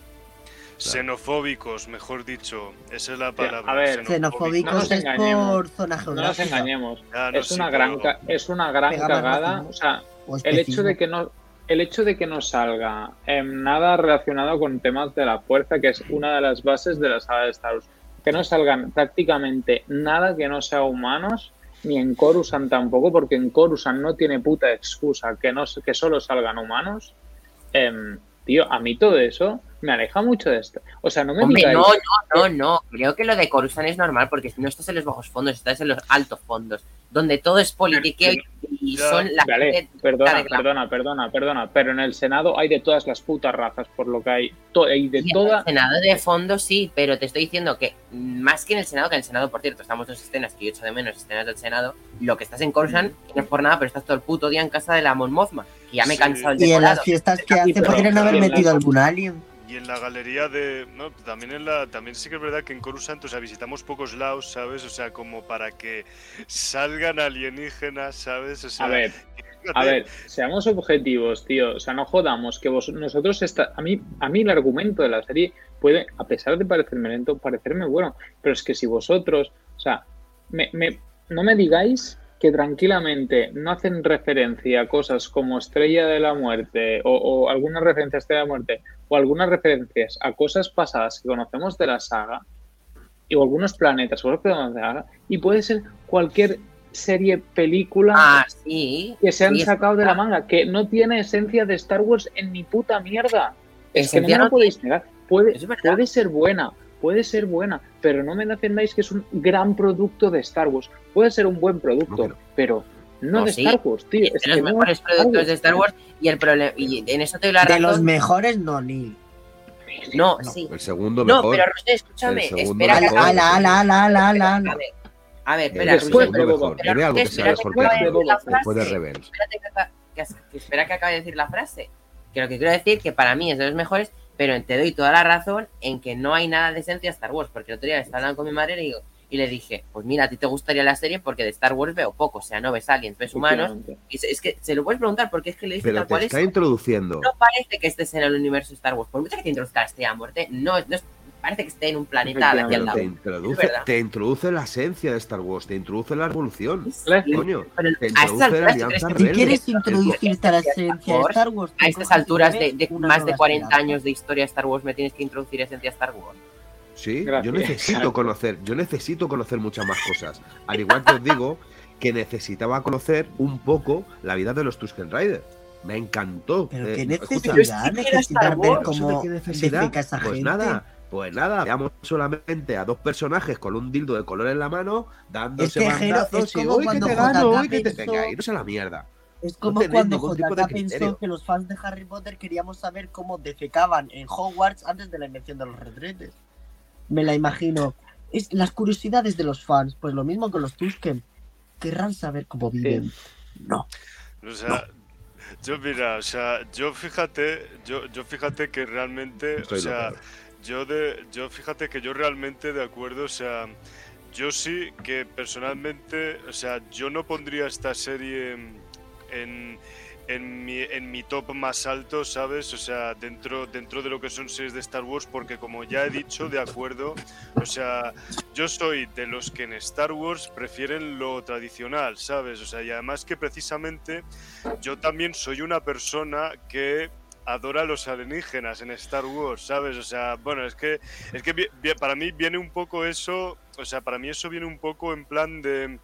Speaker 7: Xenofóbicos, mejor dicho. Esa es la palabra.
Speaker 6: a ver,
Speaker 7: xenofóbicos.
Speaker 6: No
Speaker 3: es por zona
Speaker 6: No nos
Speaker 3: geográfica.
Speaker 6: engañemos.
Speaker 7: Ah, no,
Speaker 6: Es
Speaker 7: sí,
Speaker 6: una gran, es una gran cagada. O sea,
Speaker 3: o
Speaker 6: el hecho de que no el hecho de que no salga nada relacionado con temas de la fuerza, que es una de las bases de la saga de Star Wars, que no salgan prácticamente nada que no sea humanos, ni en Coruscant tampoco, porque en Coruscant no tiene puta excusa que, no, que solo salgan humanos. Em, tío, a mí todo eso me aleja mucho de esto. O sea, no me
Speaker 1: Hombre,
Speaker 6: digáis...
Speaker 1: no, no, no, no. Creo que lo de Coruscant es normal porque no estás en los bajos fondos, estás en los altos fondos. donde todo es politiqueo y, son la
Speaker 6: Vale, perdona, perdona, perdona, perdona. Pero en el Senado hay de todas las putas razas, por lo que hay. To- hay de
Speaker 1: en
Speaker 6: toda.
Speaker 1: el Senado de fondo sí, pero te estoy diciendo que más que en el Senado, que en el Senado, por cierto, estamos dos escenas que yo echo de menos, escenas del Senado, lo que estás en Coruscant, no es por nada, pero estás todo el puto día en casa de la Mon Mothma, que ya me he
Speaker 7: Sí.
Speaker 1: cansado el
Speaker 3: Y en las fiestas que
Speaker 6: Sí,
Speaker 3: hace podrían haber
Speaker 6: en las-
Speaker 3: metido algún alien.
Speaker 7: Y en la galería de. No, también en la. También sí que es verdad que en Coruscant, o sea, visitamos pocos lados, ¿sabes? O sea, como para que salgan alienígenas, ¿sabes? O sea,
Speaker 6: A ver, a ver, seamos objetivos, tío. O sea, no jodamos que vos, nosotros está, a mí, a mí el argumento de la serie puede, a pesar de parecerme lento, parecerme bueno. Pero es que si vosotros, o sea, me, me- no me digáis que tranquilamente no hacen referencia a cosas como Estrella de la Muerte o, o alguna referencia a Estrella de la Muerte o algunas referencias a cosas pasadas que conocemos de la saga y o algunos planetas o que conocemos de la saga y puede ser cualquier serie, película
Speaker 1: Ah, sí.
Speaker 6: que se han sacado de la manga, que no tiene esencia de Star Wars en ni puta mierda. Es que no me lo podéis negar. Puede, puede ser buena, puede ser buena, pero no me defendáis que es un gran producto de Star Wars. Puede ser un buen producto,
Speaker 2: No, pero-
Speaker 6: pero no,
Speaker 1: No,
Speaker 6: de
Speaker 1: sí.
Speaker 6: Star Wars, tío.
Speaker 1: de
Speaker 6: Es
Speaker 1: los
Speaker 6: que no
Speaker 1: mejores productos
Speaker 6: Wars.
Speaker 1: de Star Wars y el problema y en eso te doy la
Speaker 3: De los
Speaker 1: razón.
Speaker 3: mejores, no, ni.
Speaker 1: No,
Speaker 3: no.
Speaker 1: sí.
Speaker 2: El segundo
Speaker 1: No,
Speaker 2: mejor.
Speaker 1: pero Roger, escúchame, espera.
Speaker 3: Ala, ala, ala, ala, ala,
Speaker 1: A
Speaker 3: ala.
Speaker 1: ver, a ver,
Speaker 2: el
Speaker 1: espera,
Speaker 6: Después de Boba
Speaker 2: algo que sabes
Speaker 1: de
Speaker 2: Después de. Rebels.
Speaker 1: espérate que, que- que espera que acabe de decir la frase. Que lo que quiero decir que para mí es de los mejores, pero te doy toda la razón en que no hay nada de esencia Star Wars. Porque el otro día estaba hablando con mi madre y, digo, y le dije, pues mira, a ti te gustaría la serie porque de Star Wars veo poco. O sea, no ves aliens, ves humanos. Y es que se lo puedes preguntar porque es que le dije
Speaker 2: Pero
Speaker 1: tal
Speaker 2: te
Speaker 1: cual es.
Speaker 2: está introduciendo.
Speaker 1: No parece que estés en el universo de Star Wars. Por mucho que te introduzca la estrella de muerte, no, no es- parece que esté en un planeta de aquí al lado.
Speaker 2: te introduce,
Speaker 1: verdad.
Speaker 2: te introduce la esencia de Star Wars, te introduce la revolución.
Speaker 6: La-
Speaker 2: Coño,
Speaker 1: Pero
Speaker 2: te introduce la
Speaker 1: alturas, ¿tú
Speaker 2: alianza
Speaker 3: Si quieres introducirte a la esencia de Star Wars,
Speaker 1: a estas alturas de, más de
Speaker 3: nueva
Speaker 1: 40
Speaker 3: esperanza.
Speaker 1: años de historia de Star Wars me tienes que introducir esencia de Star Wars.
Speaker 2: Sí, yo
Speaker 6: Gracias.
Speaker 2: necesito
Speaker 6: Exacto.
Speaker 2: conocer, yo necesito conocer muchas más cosas. Al igual que os digo que necesitaba conocer un poco la vida de los Tusken Riders. Me encantó.
Speaker 3: Pero
Speaker 2: Eh,
Speaker 3: qué
Speaker 2: escucha,
Speaker 3: necesidad,
Speaker 1: Pero es que era Star
Speaker 3: necesitas ver
Speaker 1: Wars,
Speaker 3: cómo
Speaker 2: ¿eso de qué necesidad?
Speaker 3: defeca esa
Speaker 2: Pues
Speaker 3: gente.
Speaker 2: nada, pues nada, veamos solamente a dos personajes con un dildo de color en la mano, dándose
Speaker 3: Es que, Jero,
Speaker 2: bandazos
Speaker 3: es
Speaker 2: y
Speaker 3: como
Speaker 2: "Uy, que
Speaker 3: cuando
Speaker 2: te gano, uy, que te a la mierda.
Speaker 3: Es como
Speaker 2: tenéis
Speaker 3: cuando
Speaker 2: ningún tipo de
Speaker 3: JK pensó que los fans de Harry Potter queríamos saber cómo defecaban en Hogwarts antes de la invención de los retretes. Me la imagino. Es las curiosidades de los fans, pues lo mismo con los Tusken. Querrán saber cómo viven. No.
Speaker 7: O sea, yo mira, o sea, yo fíjate, yo, yo fíjate que realmente,
Speaker 2: Estoy
Speaker 7: o sea,
Speaker 2: loco.
Speaker 7: Yo de, yo fíjate que yo realmente de acuerdo, o sea, yo sí que personalmente, o sea, yo no pondría esta serie en, en mi, en mi top más alto, ¿sabes? O sea, dentro, dentro de lo que son series de Star Wars, porque como ya he dicho, de acuerdo, o sea, yo soy de los que en Star Wars prefieren lo tradicional, ¿sabes? O sea, y además que precisamente yo también soy una persona que adora a los alienígenas en Star Wars, ¿sabes? O sea, bueno, es que es que para mí viene un poco eso, o sea, para mí eso viene un poco en plan de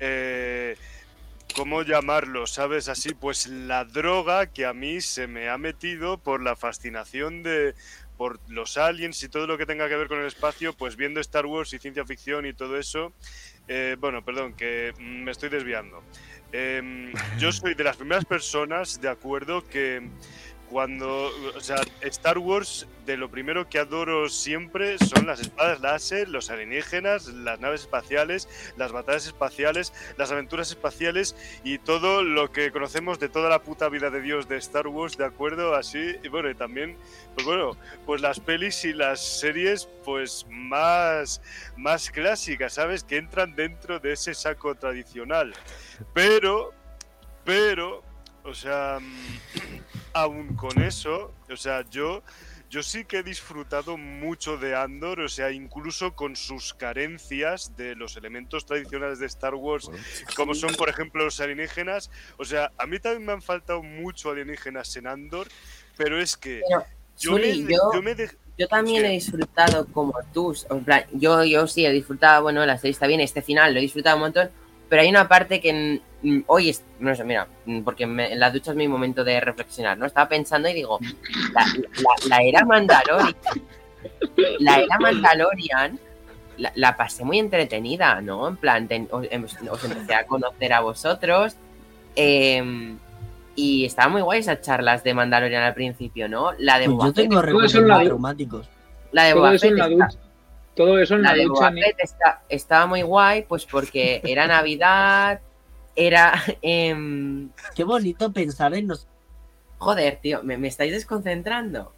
Speaker 7: eh, ¿cómo llamarlo? ¿Sabes? Así, pues la droga que a mí se me ha metido por la fascinación de por los aliens y todo lo que tenga que ver con el espacio, pues viendo Star Wars y ciencia ficción y todo eso. eh, bueno, perdón, que mm, me estoy desviando. Em, yo soy de las primeras personas, de acuerdo, que cuando, o sea, Star Wars, de lo primero que adoro siempre son las espadas láser, los alienígenas, las naves espaciales, las batallas espaciales, las aventuras espaciales y todo lo que conocemos de toda la puta vida de Dios de Star Wars, ¿de acuerdo? Así, y bueno, y también, pues bueno, pues las pelis y las series, pues más, más clásicas, ¿sabes? Que entran dentro de ese saco tradicional. Pero, pero, o sea, aún con eso, o sea, yo, yo sí que he disfrutado mucho de Andor, o sea, incluso con sus carencias de los elementos tradicionales de Star Wars, como son, por ejemplo, los alienígenas. O sea, a mí también me han faltado mucho alienígenas en Andor, pero es que
Speaker 1: Pero,
Speaker 7: yo me,
Speaker 1: yo-
Speaker 7: yo me dej-
Speaker 1: Yo también he disfrutado como tú. en plan, yo, yo sí he disfrutado, bueno, la serie está bien, este final lo he disfrutado un montón, pero hay una parte que mm, hoy, es, no sé, mira, mm, porque me- en la ducha es mi momento de reflexionar, ¿no? Estaba pensando y digo, la, la- la era Mandalorian, la era Mandalorian la, la pasé muy entretenida, ¿no? En plan, ten- os, em- os empecé a conocer a vosotros. em, y estaban muy guay esas charlas de Mandalorian al principio, ¿no? La de
Speaker 3: Pues yo tengo recuerdos traumáticos.
Speaker 1: la de Boba Fett está-.
Speaker 6: Todo eso en
Speaker 1: la
Speaker 6: la
Speaker 1: de
Speaker 6: ducha.
Speaker 1: Boba
Speaker 6: ni-
Speaker 1: Fett está- estaba muy guay, pues porque era Navidad, era... em,
Speaker 3: Qué bonito pensar en los...
Speaker 1: Joder, tío, ¿me, me estáis desconcentrando?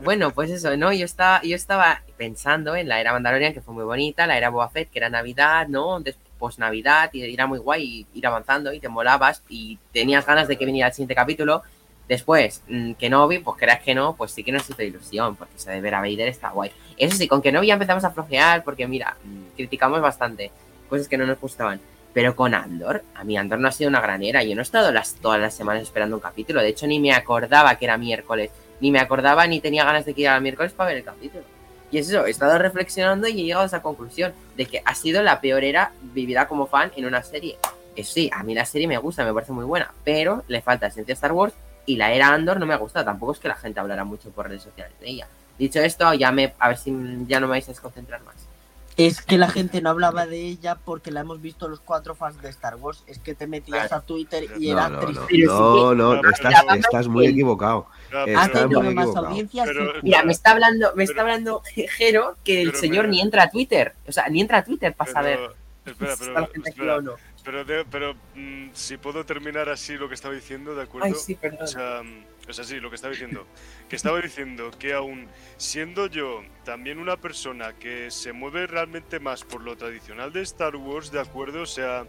Speaker 1: Bueno, pues eso, ¿no? Yo estaba, yo estaba pensando en la era Mandalorian, que fue muy bonita, la era Boba Fett, que era Navidad, ¿no? Después Navidad, y era muy guay ir avanzando y te molabas y tenías ganas de que viniera el siguiente capítulo. Después, mm, Kenobi, pues creas que no, pues sí que nos hizo ilusión, porque eso de ver a Vader está guay. Eso sí, con Kenobi ya empezamos a flojear, porque mira, mm, criticamos bastante cosas que no nos gustaban. Pero con Andor, a mí Andor no ha sido una granera. Yo no he estado las, todas las semanas esperando un capítulo. De hecho, ni me acordaba que era miércoles. Ni me acordaba ni tenía ganas de que era miércoles para ver el capítulo. Y es eso, he estado reflexionando y he llegado a esa conclusión de que ha sido la peor era vivida como fan en una serie. Eso sí, a mí la serie me gusta, me parece muy buena, pero le falta esencia Star Wars y la era Andor no me ha gustado. Tampoco es que la gente hablara mucho por redes sociales de ella. Dicho esto, ya me, a ver si ya no me vais a desconcentrar más.
Speaker 3: Es que la gente no hablaba de ella porque la hemos visto los cuatro fans de Star Wars. Es que te metías a Twitter y
Speaker 2: No,
Speaker 3: era
Speaker 2: no,
Speaker 3: triste.
Speaker 2: no, no, no, estás, estás muy equivocado.
Speaker 7: Pero-
Speaker 2: muy
Speaker 7: Pero-
Speaker 1: Mira, me está hablando, me está hablando Jero que el señor ni entra a Twitter. O sea, ni entra a Twitter para saber
Speaker 7: pero-
Speaker 1: si está la gente aquí
Speaker 7: espera,
Speaker 1: o no.
Speaker 7: Pero, de- pero, mm, si puedo terminar así lo que estaba diciendo, ¿de acuerdo?
Speaker 1: Ay, sí, perdón.
Speaker 7: O sea, mm, o sea, sí, lo que estaba diciendo. Que estaba diciendo que aún siendo yo también una persona que se mueve realmente más por lo tradicional de Star Wars, ¿de acuerdo? O sea,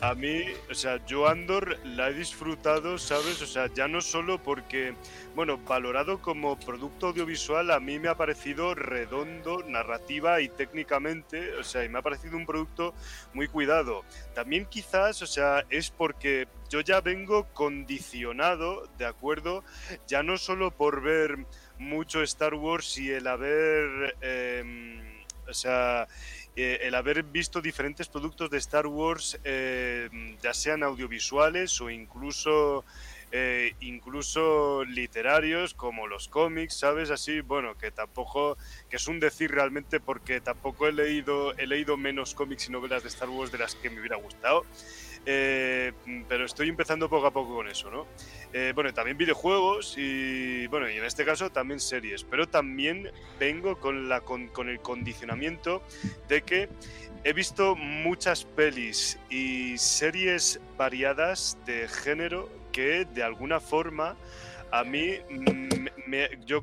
Speaker 7: a mí, o sea, yo Andor la he disfrutado, ¿sabes? O sea, ya no solo porque, bueno, valorado como producto audiovisual, a mí me ha parecido redondo, narrativa y técnicamente, o sea, y me ha parecido un producto muy cuidado. También quizás, o sea, es porque yo ya vengo condicionado, ¿de acuerdo? Ya no solo por ver mucho Star Wars y el haber, em, o sea, eh, el haber visto diferentes productos de Star Wars, em, ya sean audiovisuales o incluso eh, incluso literarios como los cómics, ¿sabes? Así, bueno, que tampoco, que es un decir realmente porque tampoco he leído, he leído menos cómics y novelas de Star Wars de las que me hubiera gustado. Eh, pero estoy empezando poco a poco con eso, ¿no? Eh, bueno, también videojuegos y, bueno, y en este caso también series, pero también vengo con, la, con, con el condicionamiento de que he visto muchas pelis y series variadas de género que de alguna forma a mí mm, me- yo,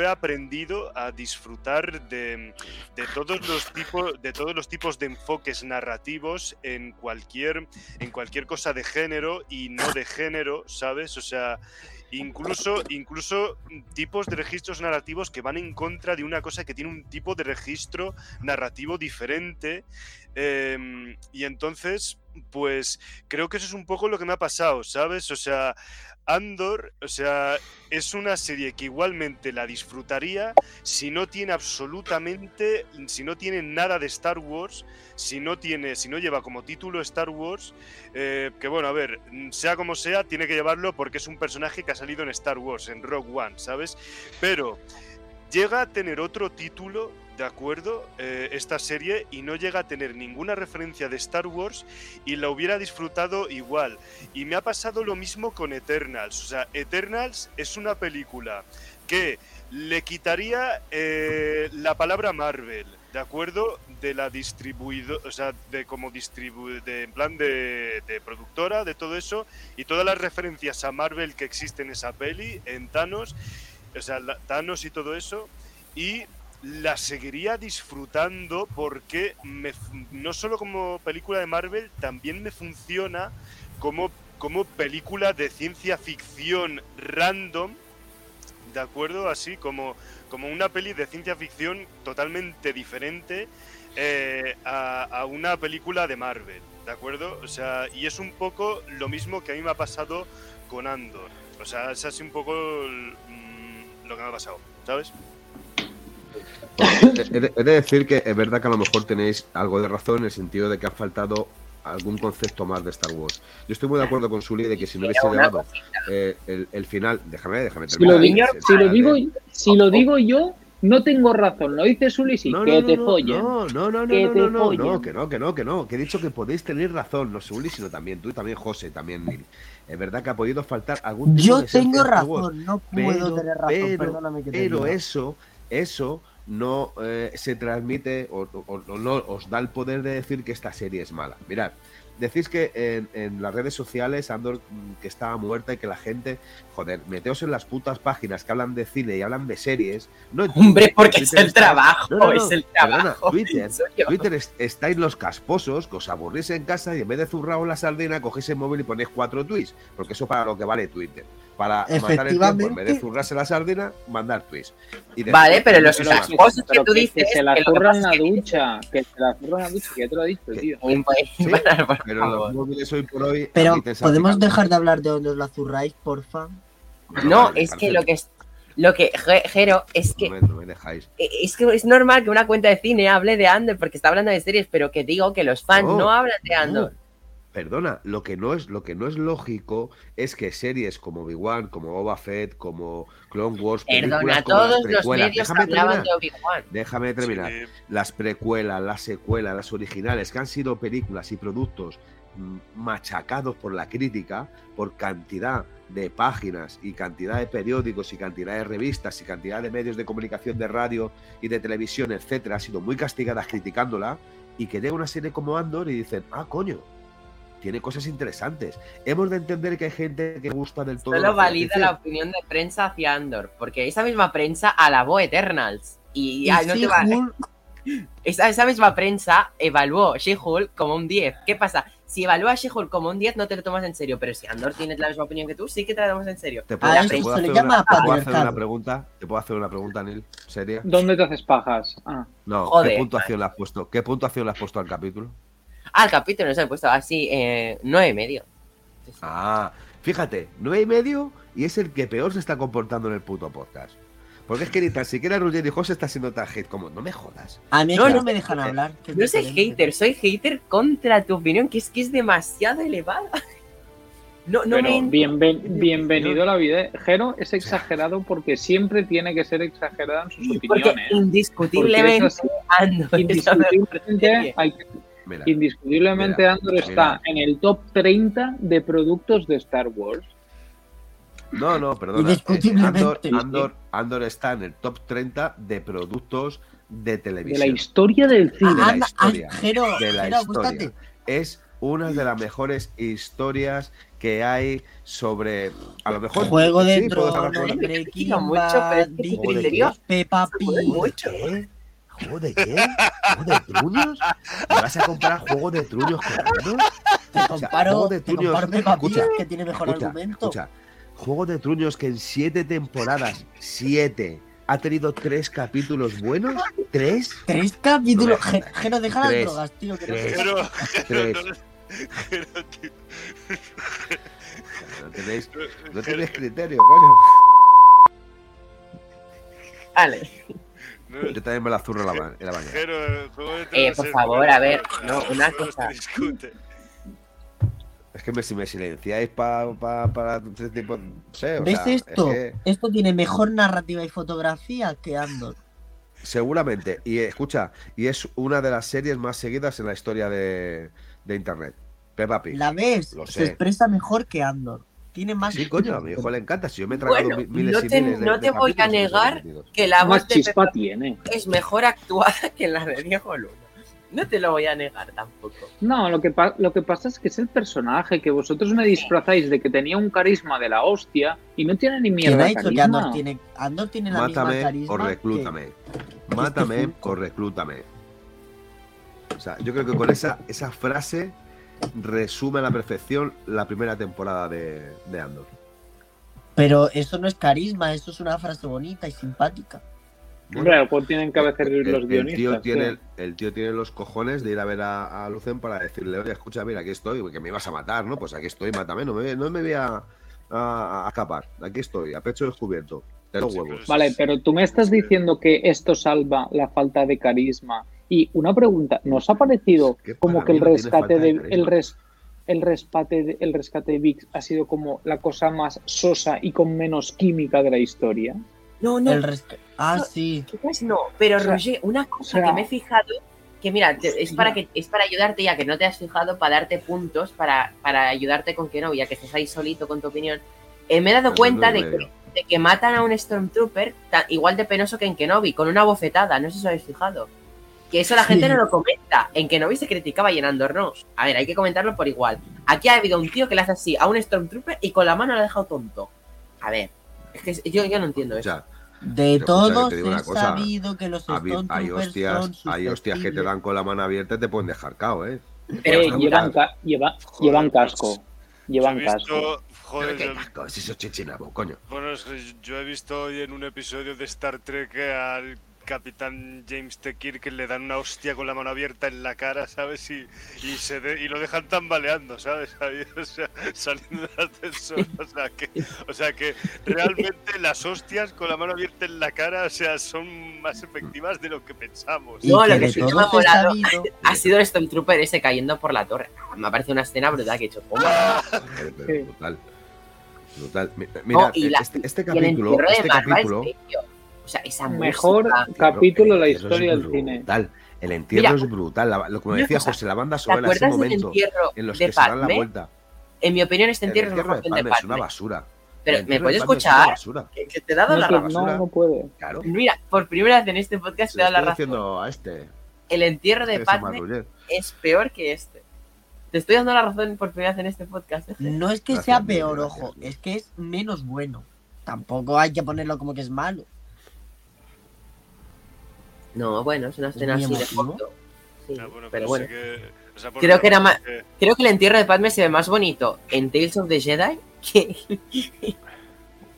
Speaker 7: he aprendido a disfrutar de, de todos los tipos de todos los tipos de enfoques narrativos en cualquier en cualquier cosa de género y no de género, ¿sabes? O sea, incluso incluso tipos de registros narrativos que van en contra de una cosa que tiene un tipo de registro narrativo diferente. em, y entonces, pues creo que eso es un poco lo que me ha pasado, ¿sabes? O sea, Andor, o sea, es una serie que igualmente la disfrutaría si no tiene absolutamente, si no tiene nada de Star Wars, si no tiene, si no lleva como título Star Wars, eh, que bueno, a ver, sea como sea, tiene que llevarlo porque es un personaje que ha salido en Star Wars, en Rogue One, ¿sabes? Pero llega a tener otro título, ¿de acuerdo? Eh, esta serie y no llega a tener ninguna referencia de Star Wars y la hubiera disfrutado igual. Y me ha pasado lo mismo con Eternals. O sea, Eternals es una película que le quitaría eh, la palabra Marvel, ¿de acuerdo? De la distribuido, o sea, de como distribu de en plan de, productora, de todo eso, y todas las referencias a Marvel que existen en esa peli, en Thanos, o sea, Thanos y todo eso, la seguiría disfrutando porque me no solo como película de Marvel, también me funciona como, como película de ciencia ficción random, ¿de acuerdo? Así como, como una peli de ciencia ficción totalmente diferente eh, a, a una película de Marvel, ¿de acuerdo? O sea, y es un poco lo mismo que a mí me ha pasado con Andor. O sea, es así un poco mm, lo que me ha pasado, ¿sabes?
Speaker 2: He de, he de decir que es verdad que a lo mejor tenéis algo de razón en el sentido de que ha faltado algún concepto más de Star Wars. Yo estoy muy de acuerdo con Sully de que si no hubiese llegado eh, el, el final, déjame, déjame
Speaker 6: Si lo,
Speaker 2: terminar.
Speaker 6: si lo digo,
Speaker 2: de-
Speaker 6: si lo digo yo, No tengo razón, lo dice Sully,
Speaker 2: No,
Speaker 6: que
Speaker 2: no,
Speaker 6: te
Speaker 2: no,
Speaker 6: follen.
Speaker 2: no, no, no, no,
Speaker 6: Que
Speaker 2: no,
Speaker 6: te
Speaker 2: no, no,
Speaker 6: follen.
Speaker 2: no, que no, que no, que no, que he dicho que podéis tener razón, no solo Uli, sino también tú y también José, también Neil. Es verdad que ha podido faltar algún tipo
Speaker 3: Yo
Speaker 2: de
Speaker 3: tengo razón, no
Speaker 2: pero-
Speaker 3: puedo tener razón,
Speaker 2: pero-
Speaker 3: perdóname que te
Speaker 2: Pero
Speaker 3: diga.
Speaker 2: eso, eso no eh, se transmite o, o- o no os da el poder de decir que esta serie es mala. Mirad, decís que en, en las redes sociales Andor mm, que estaba muerta y que la gente, joder, meteos en las putas páginas que hablan de cine y hablan de series. No
Speaker 1: Hombre, porque es el
Speaker 2: está-
Speaker 1: trabajo,
Speaker 2: No,
Speaker 1: es el
Speaker 2: perdona,
Speaker 1: trabajo.
Speaker 2: Twitter, es- estáis los casposos que os aburrís en casa y en vez de zurrado en la sardina cogéis el móvil y ponéis cuatro tweets, porque eso para lo que vale Twitter. Para matar el tiempo, en vez de zurrarse la sardina, mandar tweets.
Speaker 1: Vale, pero los
Speaker 6: Pero,
Speaker 1: casposos que tú dices.
Speaker 6: que se la zurra en la ducha, que se la zurra en la ducha, que ya te lo he dicho, tío.
Speaker 2: Sí, Pero los móviles hoy por hoy.
Speaker 3: Pero, ¿podemos dejar de hablar de donde os la zurráis, porfa?
Speaker 1: No, es que lo que es. Lo que, Je- Jero, es que
Speaker 2: No me, no me dejáis.
Speaker 1: es que es normal que una cuenta de cine hable de Andor porque está hablando de series, pero que digo que los fans
Speaker 2: No,
Speaker 1: no, hablan de. Andor.
Speaker 2: Perdona, lo que no es lo que no es lógico es que series como Big One, como Boba Fett, como Clone Wars,
Speaker 1: Perdona,
Speaker 2: las
Speaker 1: todos los medios
Speaker 2: déjame
Speaker 1: hablaban
Speaker 2: terminar,
Speaker 1: de Obi-Wan.
Speaker 2: déjame terminar.
Speaker 7: Sí,
Speaker 2: Las precuelas, las secuelas, las originales, que han sido películas y productos mm, machacados por la crítica, por cantidad de páginas y cantidad de periódicos y cantidad de revistas y cantidad de medios de comunicación de radio y de televisión, etcétera, han sido muy castigadas criticándola y que llega una serie como Andor y dicen, ah, coño, tiene cosas interesantes. Hemos de entender que hay gente que gusta del todo.
Speaker 1: Solo
Speaker 2: la
Speaker 1: valida la opinión de prensa hacia Andor, porque esa misma prensa alabó Eternals. Y,
Speaker 3: Y
Speaker 1: no te va- esa, esa misma prensa evaluó She-Hulk como un 10. ¿Qué pasa? Si evalúa She-Hulk como un 10, no te lo tomas en serio. Pero si Andor tiene la misma opinión que tú, sí que te la tomas en serio.
Speaker 2: ¿Te puedo, te hacer, una, te puedo hacer una pregunta? ¿Te puedo hacer una pregunta, Neil? ¿Seria?
Speaker 6: ¿Dónde te haces pajas? Ah,
Speaker 2: No,
Speaker 1: Joder.
Speaker 2: ¿qué puntuación le has puesto? ¿Qué puntuación le has puesto al capítulo?
Speaker 1: Ah, el capítulo no se ha puesto así, eh, nueve y medio.
Speaker 2: Ah, fíjate, nueve y medio y es el que peor se está comportando en el puto podcast. Porque es que ni tan siquiera Roger y José está siendo tan hate como, no me jodas.
Speaker 3: A mí
Speaker 1: No,
Speaker 3: que
Speaker 1: no,
Speaker 3: me dejan hablar.
Speaker 1: No soy hater, soy hater contra tu opinión, que es que es demasiado elevada. No, no
Speaker 6: pero
Speaker 1: me.
Speaker 6: bienven- bienvenido a la vida. Jero es exagerado porque siempre tiene que ser exagerado en sus
Speaker 1: Porque
Speaker 6: opiniones.
Speaker 1: indiscutiblemente
Speaker 6: Porque es así.
Speaker 1: Andor es la mejor
Speaker 6: Indiscutiblemente, hay que-
Speaker 2: Mira,
Speaker 6: indiscutiblemente
Speaker 2: Mira,
Speaker 6: Andor
Speaker 2: mira.
Speaker 6: está en el top 30 de productos de Star Wars.
Speaker 2: no, no, perdona.
Speaker 3: Indiscutiblemente.
Speaker 2: Andor, Andor, Andor está en el top 30 de productos de
Speaker 6: De
Speaker 2: televisión.
Speaker 6: la historia del cine.
Speaker 2: de la
Speaker 3: Anda,
Speaker 2: historia,
Speaker 3: ah, Jero,
Speaker 2: de la
Speaker 3: Jero,
Speaker 2: historia. Es una de las mejores historias que hay sobre. A lo mejor.
Speaker 3: Juego de
Speaker 2: sí,
Speaker 1: Yo
Speaker 3: Breaking
Speaker 1: mucho,
Speaker 3: Bad,
Speaker 1: pero es que
Speaker 3: Peppa Pig.
Speaker 2: ¿Juego de qué? ¿Juego de truños? ¿Me vas a comparar juego de truños con Andor?
Speaker 3: Te comparo,
Speaker 2: Juego de
Speaker 3: te
Speaker 2: Truños,
Speaker 3: comparo
Speaker 2: escucha,
Speaker 3: que tiene mejor
Speaker 2: Escucha,
Speaker 3: argumento.
Speaker 2: escucha. Juego de truños que en siete temporadas, siete, ha tenido tres capítulos buenos. ¿Tres?
Speaker 3: Tres capítulos.
Speaker 2: No
Speaker 3: Jero, deja las drogas, tío. Que no
Speaker 2: Tres.
Speaker 7: Pero,
Speaker 2: Tres.
Speaker 7: no, pero, tío,
Speaker 2: No tenéis, no tenéis criterio, coño.
Speaker 1: Vale.
Speaker 7: No,
Speaker 2: Yo también me la zurro en la, ba- en la bañera.
Speaker 7: Pero el juego de
Speaker 1: Eh, por favor, a ver, no, una cosa.
Speaker 7: se.
Speaker 2: Es que me, si me silenciáis pa- pa- para este tipo. No sé, o
Speaker 3: ¿Ves
Speaker 2: sea, es
Speaker 3: esto?
Speaker 2: que
Speaker 3: Esto tiene mejor narrativa y fotografía que Andor.
Speaker 2: seguramente. Y escucha, y es una de las series más seguidas en la historia de, de internet. Peppa Pig.
Speaker 3: ¿La ves?
Speaker 2: Lo
Speaker 3: Se
Speaker 2: sé.
Speaker 3: expresa mejor que Andor. Tiene más.
Speaker 2: Sí, coño, a mi hijo le encanta. Si yo me he tragado
Speaker 1: Bueno,
Speaker 2: mi- miles
Speaker 1: no
Speaker 2: y
Speaker 1: te-
Speaker 2: miles de-
Speaker 1: no
Speaker 2: de
Speaker 1: te voy a
Speaker 2: capítulos y
Speaker 1: negar. Que la voz
Speaker 6: Más
Speaker 1: de
Speaker 6: chispa
Speaker 1: Peppa
Speaker 6: tiene.
Speaker 1: es mejor actuada que la de Diego Luna. No te lo voy a negar tampoco.
Speaker 6: No, lo que, pa- lo que pasa es que es el personaje, que vosotros me disfrazáis de que tenía un carisma de la hostia y no tiene ni
Speaker 3: ¿Quién
Speaker 6: mierda
Speaker 3: ha
Speaker 6: de
Speaker 3: dicho que. Andor tiene, Andor tiene la
Speaker 2: Mátame
Speaker 3: misma carisma?
Speaker 2: o
Speaker 3: que-
Speaker 2: reclútame. Mátame o reclútame. O sea, yo creo que con esa, esa frase resume a la perfección la primera temporada de, de Andor.
Speaker 3: Pero eso no es carisma, eso es una frase bonita y simpática.
Speaker 6: Hombre, algo tienen que hacer
Speaker 2: el,
Speaker 6: los
Speaker 2: el
Speaker 6: guionistas.
Speaker 2: tío tiene,
Speaker 6: tío.
Speaker 2: el tío tiene los cojones de ir a ver a, a Lucen para decirle, oye, escucha, mira, aquí estoy, que me ibas a matar, ¿no? Pues aquí estoy, mátame, no me, no me voy a, a- a escapar. Aquí estoy, a pecho descubierto. De los
Speaker 7: Sí,
Speaker 2: huevos.
Speaker 6: Vale, pero tú me estás diciendo que esto salva la falta de carisma. Y una pregunta, ¿nos ha parecido
Speaker 2: Que
Speaker 6: como que el rescate
Speaker 2: de
Speaker 6: el res- el rescate de- el rescate de Vix ha sido como la cosa más sosa y con menos química de la historia?
Speaker 1: No, no,
Speaker 3: El Ah,
Speaker 1: No,
Speaker 3: sí.
Speaker 1: quizás no, pero
Speaker 6: O sea,
Speaker 1: Roger, una cosa
Speaker 6: o sea-
Speaker 1: que me he fijado, que mira, te- es para que es para ayudarte ya que no te has fijado, para darte puntos, para, para ayudarte con que no, ya que estás ahí solito con tu opinión. eh, me he dado cuenta de que,
Speaker 2: medio.
Speaker 1: de que matan a un Stormtrooper igual de penoso que en Kenobi, con una bofetada, no sé si os habéis fijado. Que eso la gente no lo comenta. En Kenobi se criticaba y en Andor no. A ver, hay que comentarlo por igual. Aquí ha habido un tío que le hace así a un Stormtrooper y con la mano lo ha dejado tonto. A ver, es que yo, yo no entiendo eso.
Speaker 3: De todos
Speaker 2: que
Speaker 3: he
Speaker 2: cosa.
Speaker 3: sabido que los
Speaker 2: hay hostias,
Speaker 3: son
Speaker 2: hay hostias que te dan con la mano abierta y te pueden dejar cao, ¿eh?
Speaker 1: Pero
Speaker 6: Eh,
Speaker 1: no,
Speaker 6: llevan, ca- lleva-
Speaker 7: Joder,
Speaker 6: llevan
Speaker 7: pues,
Speaker 6: casco.
Speaker 7: He
Speaker 6: Llevan casco.
Speaker 7: joder,
Speaker 2: ¿Qué casco? Si eso es chichinabo, coño.
Speaker 7: bueno, es que yo he visto hoy en un episodio de Star Trek que al capitán James T. Kirk le dan una hostia con la mano abierta en la cara, ¿sabes? Y, y, se de- y lo dejan tambaleando, ¿sabes? Ahí, o sea, saliendo del ascensor. O sea, que, o sea que realmente las hostias con la mano abierta en la cara, o sea, son más efectivas de lo que pensamos.
Speaker 1: No, lo que sí que me ha molado- ha sido el Stormtrooper ese cayendo por la torre. Me ha parecido una escena brutal que he hecho.
Speaker 6: Sí.
Speaker 2: Brutal. Brutal. Mi- Mira,
Speaker 1: y la-
Speaker 2: este, este
Speaker 1: Y el
Speaker 2: capítulo,
Speaker 1: de
Speaker 2: este capítulo.
Speaker 1: O sea, esa
Speaker 6: Mejor
Speaker 1: música.
Speaker 6: capítulo de la historia
Speaker 2: es
Speaker 6: del cine.
Speaker 2: brutal. El entierro
Speaker 1: Mira,
Speaker 2: es brutal. La- lo como decía José, la banda
Speaker 1: ¿Te
Speaker 2: sonora, ese
Speaker 1: acuerdas del
Speaker 2: momento
Speaker 1: entierro
Speaker 2: en los
Speaker 1: de
Speaker 2: que se dan la vuelta.
Speaker 1: En mi opinión, este entierro es
Speaker 2: de
Speaker 1: de
Speaker 2: Padme es una basura.
Speaker 1: Pero, ¿me puedes
Speaker 2: es
Speaker 1: escuchar? Que, que te he dado
Speaker 6: No,
Speaker 1: la razón.
Speaker 6: no, no puede.
Speaker 2: Claro.
Speaker 1: Mira, por primera vez en este podcast te he dado la razón.
Speaker 2: a este.
Speaker 1: El entierro de
Speaker 2: este
Speaker 1: Padme es peor que este. Te estoy dando la razón por primera vez en este podcast. Efe.
Speaker 3: No es que
Speaker 2: Gracias,
Speaker 3: sea peor,
Speaker 2: gracias,
Speaker 3: ojo, es que es menos bueno. Tampoco hay que ponerlo como que es malo.
Speaker 1: No, bueno, es una escena así de. Sí,
Speaker 7: Ah, bueno,
Speaker 1: pero
Speaker 7: sí
Speaker 1: bueno.
Speaker 7: que- o sea, por
Speaker 1: Creo que era más-
Speaker 7: que-
Speaker 1: Creo que el entierro de Padme se ve más bonito en Tales of the Jedi que.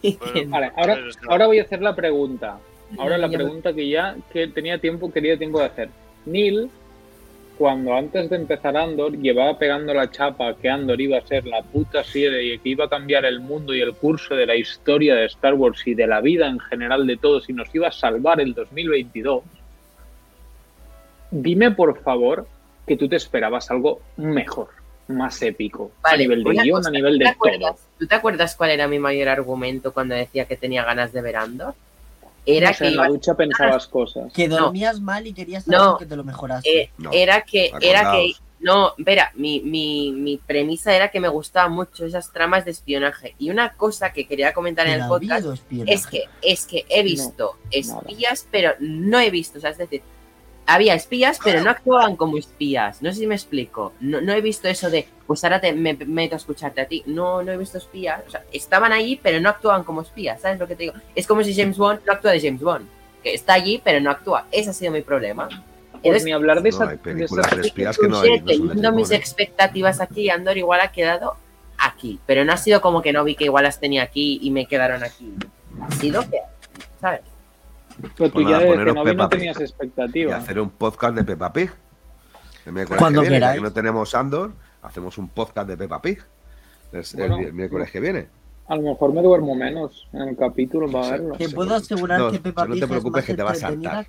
Speaker 7: Bueno,
Speaker 6: Vale, ahora, ahora voy a hacer la pregunta. Ahora la pregunta que ya que tenía tiempo, quería tiempo de hacer. Neil, cuando antes de empezar Andor, llevaba pegando la chapa que Andor iba a ser la puta serie y que iba a cambiar el mundo y el curso de la historia de Star Wars y de la vida en general de todos y nos iba a salvar el 2022. Dime por favor que tú te esperabas algo mejor, más épico, a nivel de guion,
Speaker 1: cosa,
Speaker 6: a nivel
Speaker 1: ¿tú te
Speaker 6: de
Speaker 1: acuerdas-
Speaker 6: todo.
Speaker 1: ¿Tú te acuerdas cuál era mi mayor argumento cuando decía que tenía ganas de ver Andor? Era
Speaker 6: No sé,
Speaker 1: que
Speaker 6: en la ducha pensabas cosas.
Speaker 3: Que
Speaker 1: No.
Speaker 3: dormías mal y querías
Speaker 1: No.
Speaker 3: saber que te lo mejoraste.
Speaker 1: eh,
Speaker 2: No,
Speaker 1: era que era que no verá mi, mi, mi premisa era que me gustaban mucho esas tramas de espionaje y una cosa que quería comentar en el
Speaker 3: ha
Speaker 1: podcast es que es que he visto espías pero no he visto o sea es decir había espías pero no actuaban como espías no sé si me explico no, no he visto eso de pues ahora te me meto a escucharte a ti no no he visto espías o sea estaban allí pero no actuaban como espías sabes lo que te digo es como si James Bond no actúa de James Bond que está allí pero no actúa ese ha sido mi problema Entonces,
Speaker 6: ni hablar de
Speaker 2: No,
Speaker 6: esa,
Speaker 2: hay
Speaker 6: de
Speaker 2: películas
Speaker 6: esa-
Speaker 2: de espías que no hay. no de
Speaker 1: mis
Speaker 2: Bond, ¿eh?
Speaker 1: expectativas aquí, Andor igual ha quedado aquí. Pero no ha sido como que no vi que igual las tenía aquí y me quedaron aquí. Ha sido que, ¿sabes?
Speaker 6: Pero tú
Speaker 2: Pues
Speaker 6: ya
Speaker 2: nada,
Speaker 6: desde que no vi no
Speaker 2: Pig.
Speaker 6: tenías
Speaker 2: Y
Speaker 6: expectativa.
Speaker 2: hacer un podcast de Peppa Pig. El miércoles
Speaker 3: Cuando
Speaker 2: que viene, ya
Speaker 3: queráis.
Speaker 2: que no tenemos Andor, hacemos un podcast de Peppa Pig. Es el miércoles que viene.
Speaker 6: A lo mejor me duermo menos en el capítulo para
Speaker 2: Sí.
Speaker 6: verlo.
Speaker 3: Te
Speaker 2: Sí,
Speaker 3: puedo asegurar
Speaker 2: No,
Speaker 3: que Peppa
Speaker 2: no te
Speaker 3: Pig es
Speaker 2: preocupes
Speaker 3: más
Speaker 2: que te va a saltar.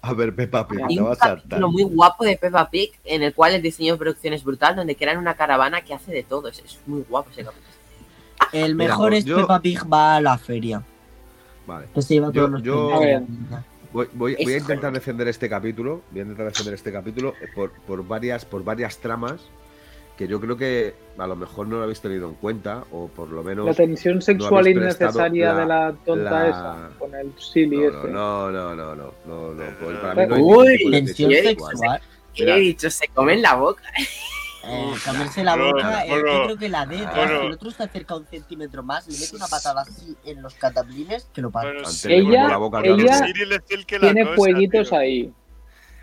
Speaker 2: A ver, Peppa Pig,
Speaker 1: Hay
Speaker 2: te
Speaker 1: un
Speaker 2: va a saltar.
Speaker 1: capítulo muy guapo de Peppa Pig en el cual el diseño de producción es brutal, donde crean una caravana que hace de todo. Es, es muy guapo ese capítulo.
Speaker 3: El
Speaker 2: Mira,
Speaker 3: mejor
Speaker 2: pues
Speaker 3: es
Speaker 2: yo-
Speaker 3: Peppa Pig va a la feria.
Speaker 2: Vale.
Speaker 3: Que se lleva
Speaker 2: Yo-
Speaker 3: los.
Speaker 2: Voy, voy- voy a intentar defender este capítulo. Voy a intentar defender este capítulo eh, por, por varias, por varias tramas que yo creo que a lo mejor no lo habéis tenido en cuenta, o por lo menos.
Speaker 6: La tensión sexual innecesaria
Speaker 2: la-
Speaker 6: de la tonta
Speaker 2: la-
Speaker 6: esa, con el silly
Speaker 2: No,
Speaker 6: ese.
Speaker 2: no, no, no, no, no, no, pues para mí no hay
Speaker 1: Uy,
Speaker 3: Tensión
Speaker 2: sexual.
Speaker 3: sexual.
Speaker 1: ¿Qué
Speaker 2: Mira.
Speaker 1: he dicho? Se comen la boca.
Speaker 3: Eh, comerse la
Speaker 7: bueno,
Speaker 3: boca, eh,
Speaker 7: bueno,
Speaker 3: yo creo que la de
Speaker 2: bueno.
Speaker 3: si el otro se acerca un centímetro más, le mete una patada así en los cataplines, que lo
Speaker 7: sí,
Speaker 2: le
Speaker 6: Ella-
Speaker 2: la boca
Speaker 6: ella-
Speaker 7: el que la
Speaker 6: Tiene
Speaker 7: cosa,
Speaker 6: fueguitos
Speaker 7: tío.
Speaker 6: ahí.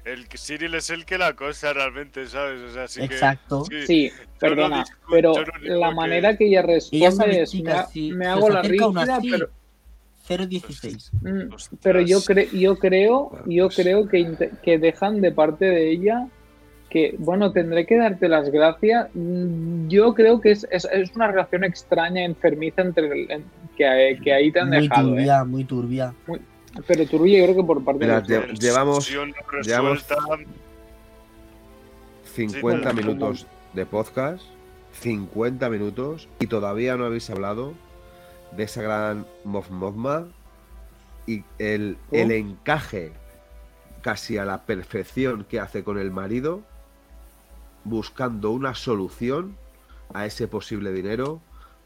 Speaker 7: El que- Cyril es el que la cosa realmente, ¿sabes? O sea, que-
Speaker 3: Exacto.
Speaker 7: sí.
Speaker 6: Sí, perdona, pero la
Speaker 7: que-
Speaker 6: manera que ella responde es, me, hago la rígida, pero,
Speaker 3: 0.16.
Speaker 6: mm, pero yo, cre- yo creo, yo creo que, que dejan de parte de ella que, bueno, tendré que darte las gracias. Mm, Yo creo que es, es, es una relación extraña, enfermiza entre el- en- que, que ahí te han
Speaker 3: Muy
Speaker 6: dejado, ¿eh?
Speaker 3: turbia, muy turbia.
Speaker 6: Pero turbia yo creo que por parte
Speaker 2: Mira,
Speaker 6: de los
Speaker 2: llevamos- llevamos-
Speaker 7: resuelta.
Speaker 2: 50
Speaker 7: Sí,
Speaker 2: minutos de podcast, 50 minutos, y todavía no habéis hablado de esa gran Moff Mothma y el, el encaje casi a la perfección que hace con el marido, buscando una solución a ese posible dinero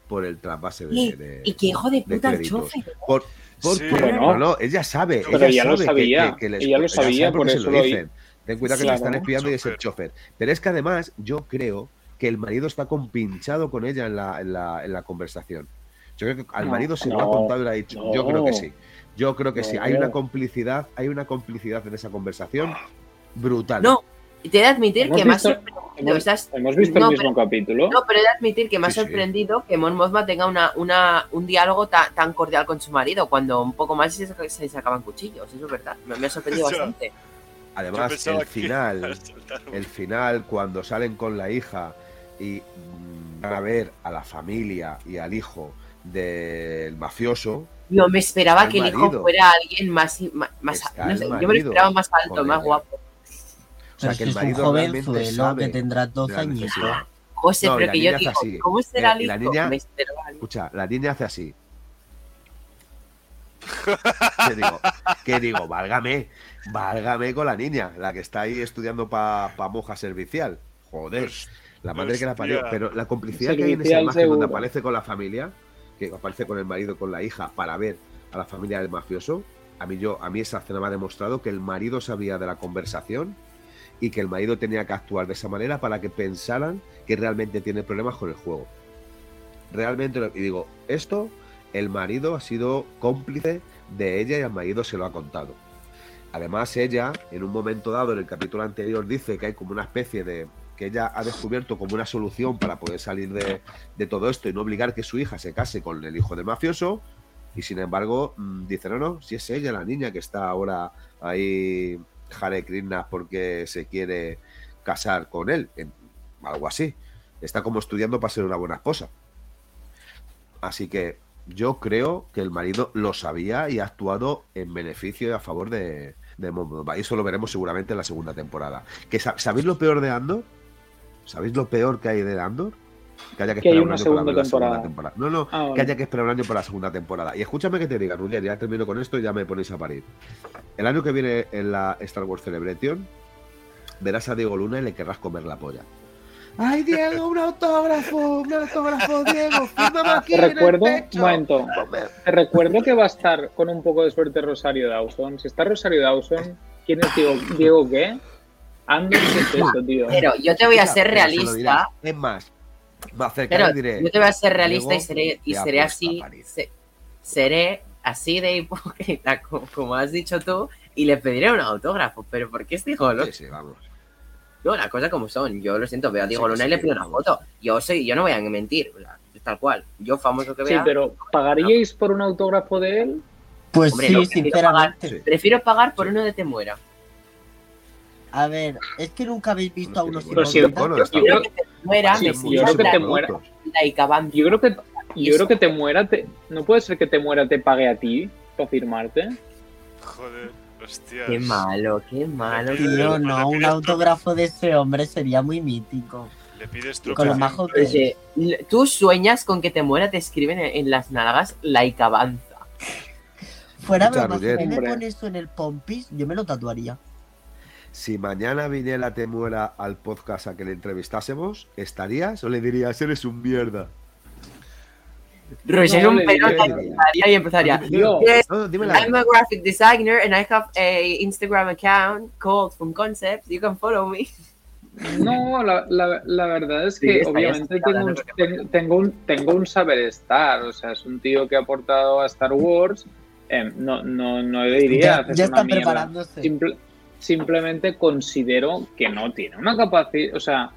Speaker 2: por el trasvase de,
Speaker 1: Y,
Speaker 2: de-
Speaker 1: y que hijo de
Speaker 2: de
Speaker 1: puta el chofer.
Speaker 2: Por, porque,
Speaker 7: Sí.
Speaker 2: no, no, ella sabe.
Speaker 6: Pero
Speaker 2: ella
Speaker 6: ya lo
Speaker 2: sabe
Speaker 6: sabía,
Speaker 2: que- que les-
Speaker 6: ella lo
Speaker 2: ella
Speaker 6: sabía, por
Speaker 2: porque se
Speaker 6: eso
Speaker 2: lo dicen. Ten cuidado que
Speaker 1: Sí,
Speaker 2: la están espiando y es el
Speaker 7: Chofer.
Speaker 2: chofer. Pero es que además yo creo que el marido está compinchado con ella en la, en la, en la conversación. Yo creo que al
Speaker 6: No,
Speaker 2: marido se lo ha contado y le ha dicho. Yo creo que sí. Yo creo que sí. Hay
Speaker 6: No.
Speaker 2: una complicidad, hay una complicidad en esa conversación brutal.
Speaker 1: No, y te he de admitir
Speaker 6: ¿Hemos
Speaker 1: que
Speaker 6: visto-
Speaker 1: sorprendido.
Speaker 6: Hemos-
Speaker 1: estás-
Speaker 6: ¿Hemos visto
Speaker 1: No,
Speaker 6: el mismo capítulo?
Speaker 1: No, pero he de admitir que me ha
Speaker 2: Sí, sí.
Speaker 1: sorprendido que Mon Mothma tenga una, una, un diálogo ta- tan cordial con su marido, cuando un poco más se, se sacaban cuchillos, eso es verdad. Me, me ha sorprendido bastante.
Speaker 2: Además, el final, el final, cuando salen con la hija y mm, van a ver a la familia y al hijo del mafioso,
Speaker 1: Yo me esperaba que
Speaker 2: el
Speaker 1: hijo fuera alguien más, más, más- no sé, yo me lo esperaba más alto, más guapo.
Speaker 2: O sea, que el
Speaker 3: es un
Speaker 2: marido realmente sabe
Speaker 3: que tendrá
Speaker 2: de
Speaker 3: 12
Speaker 2: la
Speaker 3: añitos.
Speaker 2: necesidad.
Speaker 1: José,
Speaker 2: No, y
Speaker 1: pero
Speaker 2: la
Speaker 1: que yo
Speaker 2: niña hace
Speaker 1: digo,
Speaker 2: así.
Speaker 1: ¿cómo será el
Speaker 2: la
Speaker 1: hijo?
Speaker 2: niña-
Speaker 1: esperaba.
Speaker 2: Escucha, la niña hace así. ¿Qué digo? ¿Qué digo? Válgame, válgame con la niña, la que está ahí estudiando para monja servicial. Joder, la madre que la parió. Pero la complicidad que hay en esa imagen donde
Speaker 6: seguro.
Speaker 2: aparece con la familia, que aparece con el marido, con la hija, para ver a la familia del mafioso, a mí, yo, a mí esa escena me ha demostrado que el marido sabía de la conversación y que el marido tenía que actuar de esa manera para que pensaran que realmente tiene problemas con el juego. Realmente, y digo, esto, el marido ha sido cómplice de ella y al marido se lo ha contado. Además, ella, en un momento dado, en el capítulo anterior, dice que hay como una especie de. que ella ha descubierto como una solución para poder salir de, de todo esto y no obligar que su hija se case con el hijo del mafioso. Y sin embargo, mm, dice: no, no, si es ella la niña que está ahora ahí, Hare Krishna, porque se quiere casar con él. en- algo así. Está como estudiando para ser una buena esposa. Así que yo creo que el marido lo sabía y ha actuado en beneficio y a favor de, de Momoa. Y eso lo veremos seguramente en la segunda temporada. Que, sa- ¿Sabéis lo peor de Andor? ¿Sabéis lo peor que hay de Andor? Que haya que,
Speaker 6: hay
Speaker 2: esperar un año para
Speaker 6: segunda
Speaker 2: ver la segunda
Speaker 6: temporada.
Speaker 2: temporada. No, no,
Speaker 6: Ah,
Speaker 2: que haya que esperar un año para la segunda temporada. Y escúchame que te diga, Rudier, ya termino con esto y ya me ponéis a parir. El año que viene en la Star Wars Celebration verás a Diego Luna y le querrás comer la polla. ¡Ay, Diego, un autógrafo! ¡Un autógrafo, Diego! ¡Fírmame aquí
Speaker 6: Te
Speaker 2: en el
Speaker 6: recuerdo,
Speaker 2: pecho!
Speaker 6: un momento, te recuerdo que va a estar con un poco de suerte Rosario Dawson. Si está Rosario Dawson, ¿quién es Diego, Diego qué? Andor, ¿qué es eso, tío?
Speaker 1: Pero yo te voy a ser realista.
Speaker 2: Es más, me acercaré
Speaker 1: Pero
Speaker 2: y diré...
Speaker 1: yo te voy a ser realista y seré, y seré así. se- seré así de hipócrita como, como has dicho tú y le pediré un autógrafo. Pero ¿por qué estoy loco?
Speaker 2: Sí, sí, vamos.
Speaker 1: No, las cosas como son. Yo lo siento, veo a Diego
Speaker 2: Sí,
Speaker 1: Luna y
Speaker 2: sí,
Speaker 1: le pido una foto. Yo soy, yo no voy a mentir, tal cual. Yo famoso que
Speaker 6: Sí,
Speaker 1: vea,
Speaker 6: pero ¿pagaríais por un autógrafo de él?
Speaker 3: Pues
Speaker 1: Hombre,
Speaker 3: sí,
Speaker 1: no, prefiero
Speaker 3: sinceramente.
Speaker 2: Sí.
Speaker 1: prefiero pagar por uno de Te Muera.
Speaker 3: A ver, es que nunca habéis visto a unos.
Speaker 2: Bueno,
Speaker 6: yo,
Speaker 2: está
Speaker 6: yo creo,
Speaker 1: que Te Muera
Speaker 6: Sí,
Speaker 1: me
Speaker 6: yo creo que
Speaker 1: la-
Speaker 6: Te Muera-
Speaker 1: la Icabam.
Speaker 6: yo creo que yo creo que te muera, te, no puede ser que te muera te pague a ti para firmarte.
Speaker 7: Joder, hostia.
Speaker 1: Qué malo, qué malo.
Speaker 7: Sí,
Speaker 3: Tío, no, un autógrafo de ese hombre sería muy mítico.
Speaker 7: Le pides
Speaker 3: Con lo majo que
Speaker 1: Oye, tú sueñas con que te muera, te escriben en, en las nalgas la Icabanza.
Speaker 3: Fuera
Speaker 2: Escucha,
Speaker 3: broma, si me
Speaker 6: Hombre.
Speaker 3: pone eso en el pompis, yo me lo tatuaría.
Speaker 2: Si mañana viniera Te Muera al podcast a que le entrevistásemos, ¿estarías o le dirías, eres un mierda?
Speaker 1: Roger
Speaker 6: No,
Speaker 1: un
Speaker 6: le
Speaker 1: pelo
Speaker 6: diré.
Speaker 1: empezaría y empezaría.
Speaker 6: Yo,
Speaker 1: Yes,
Speaker 2: No, dime la
Speaker 1: I'm a graphic designer and I have a Instagram account called From Concepts. You can follow me.
Speaker 6: No, la, la, la verdad es
Speaker 1: Sí,
Speaker 6: que
Speaker 1: estaría
Speaker 6: obviamente tengo un,
Speaker 1: no
Speaker 6: ten- tengo, un, tengo un saber estar, o sea, es un tío que ha aportado a Star Wars, eh, no, no, no le diría,
Speaker 3: Ya, ya están preparándose.
Speaker 6: Simple- simplemente considero que no tiene una capacidad, o sea,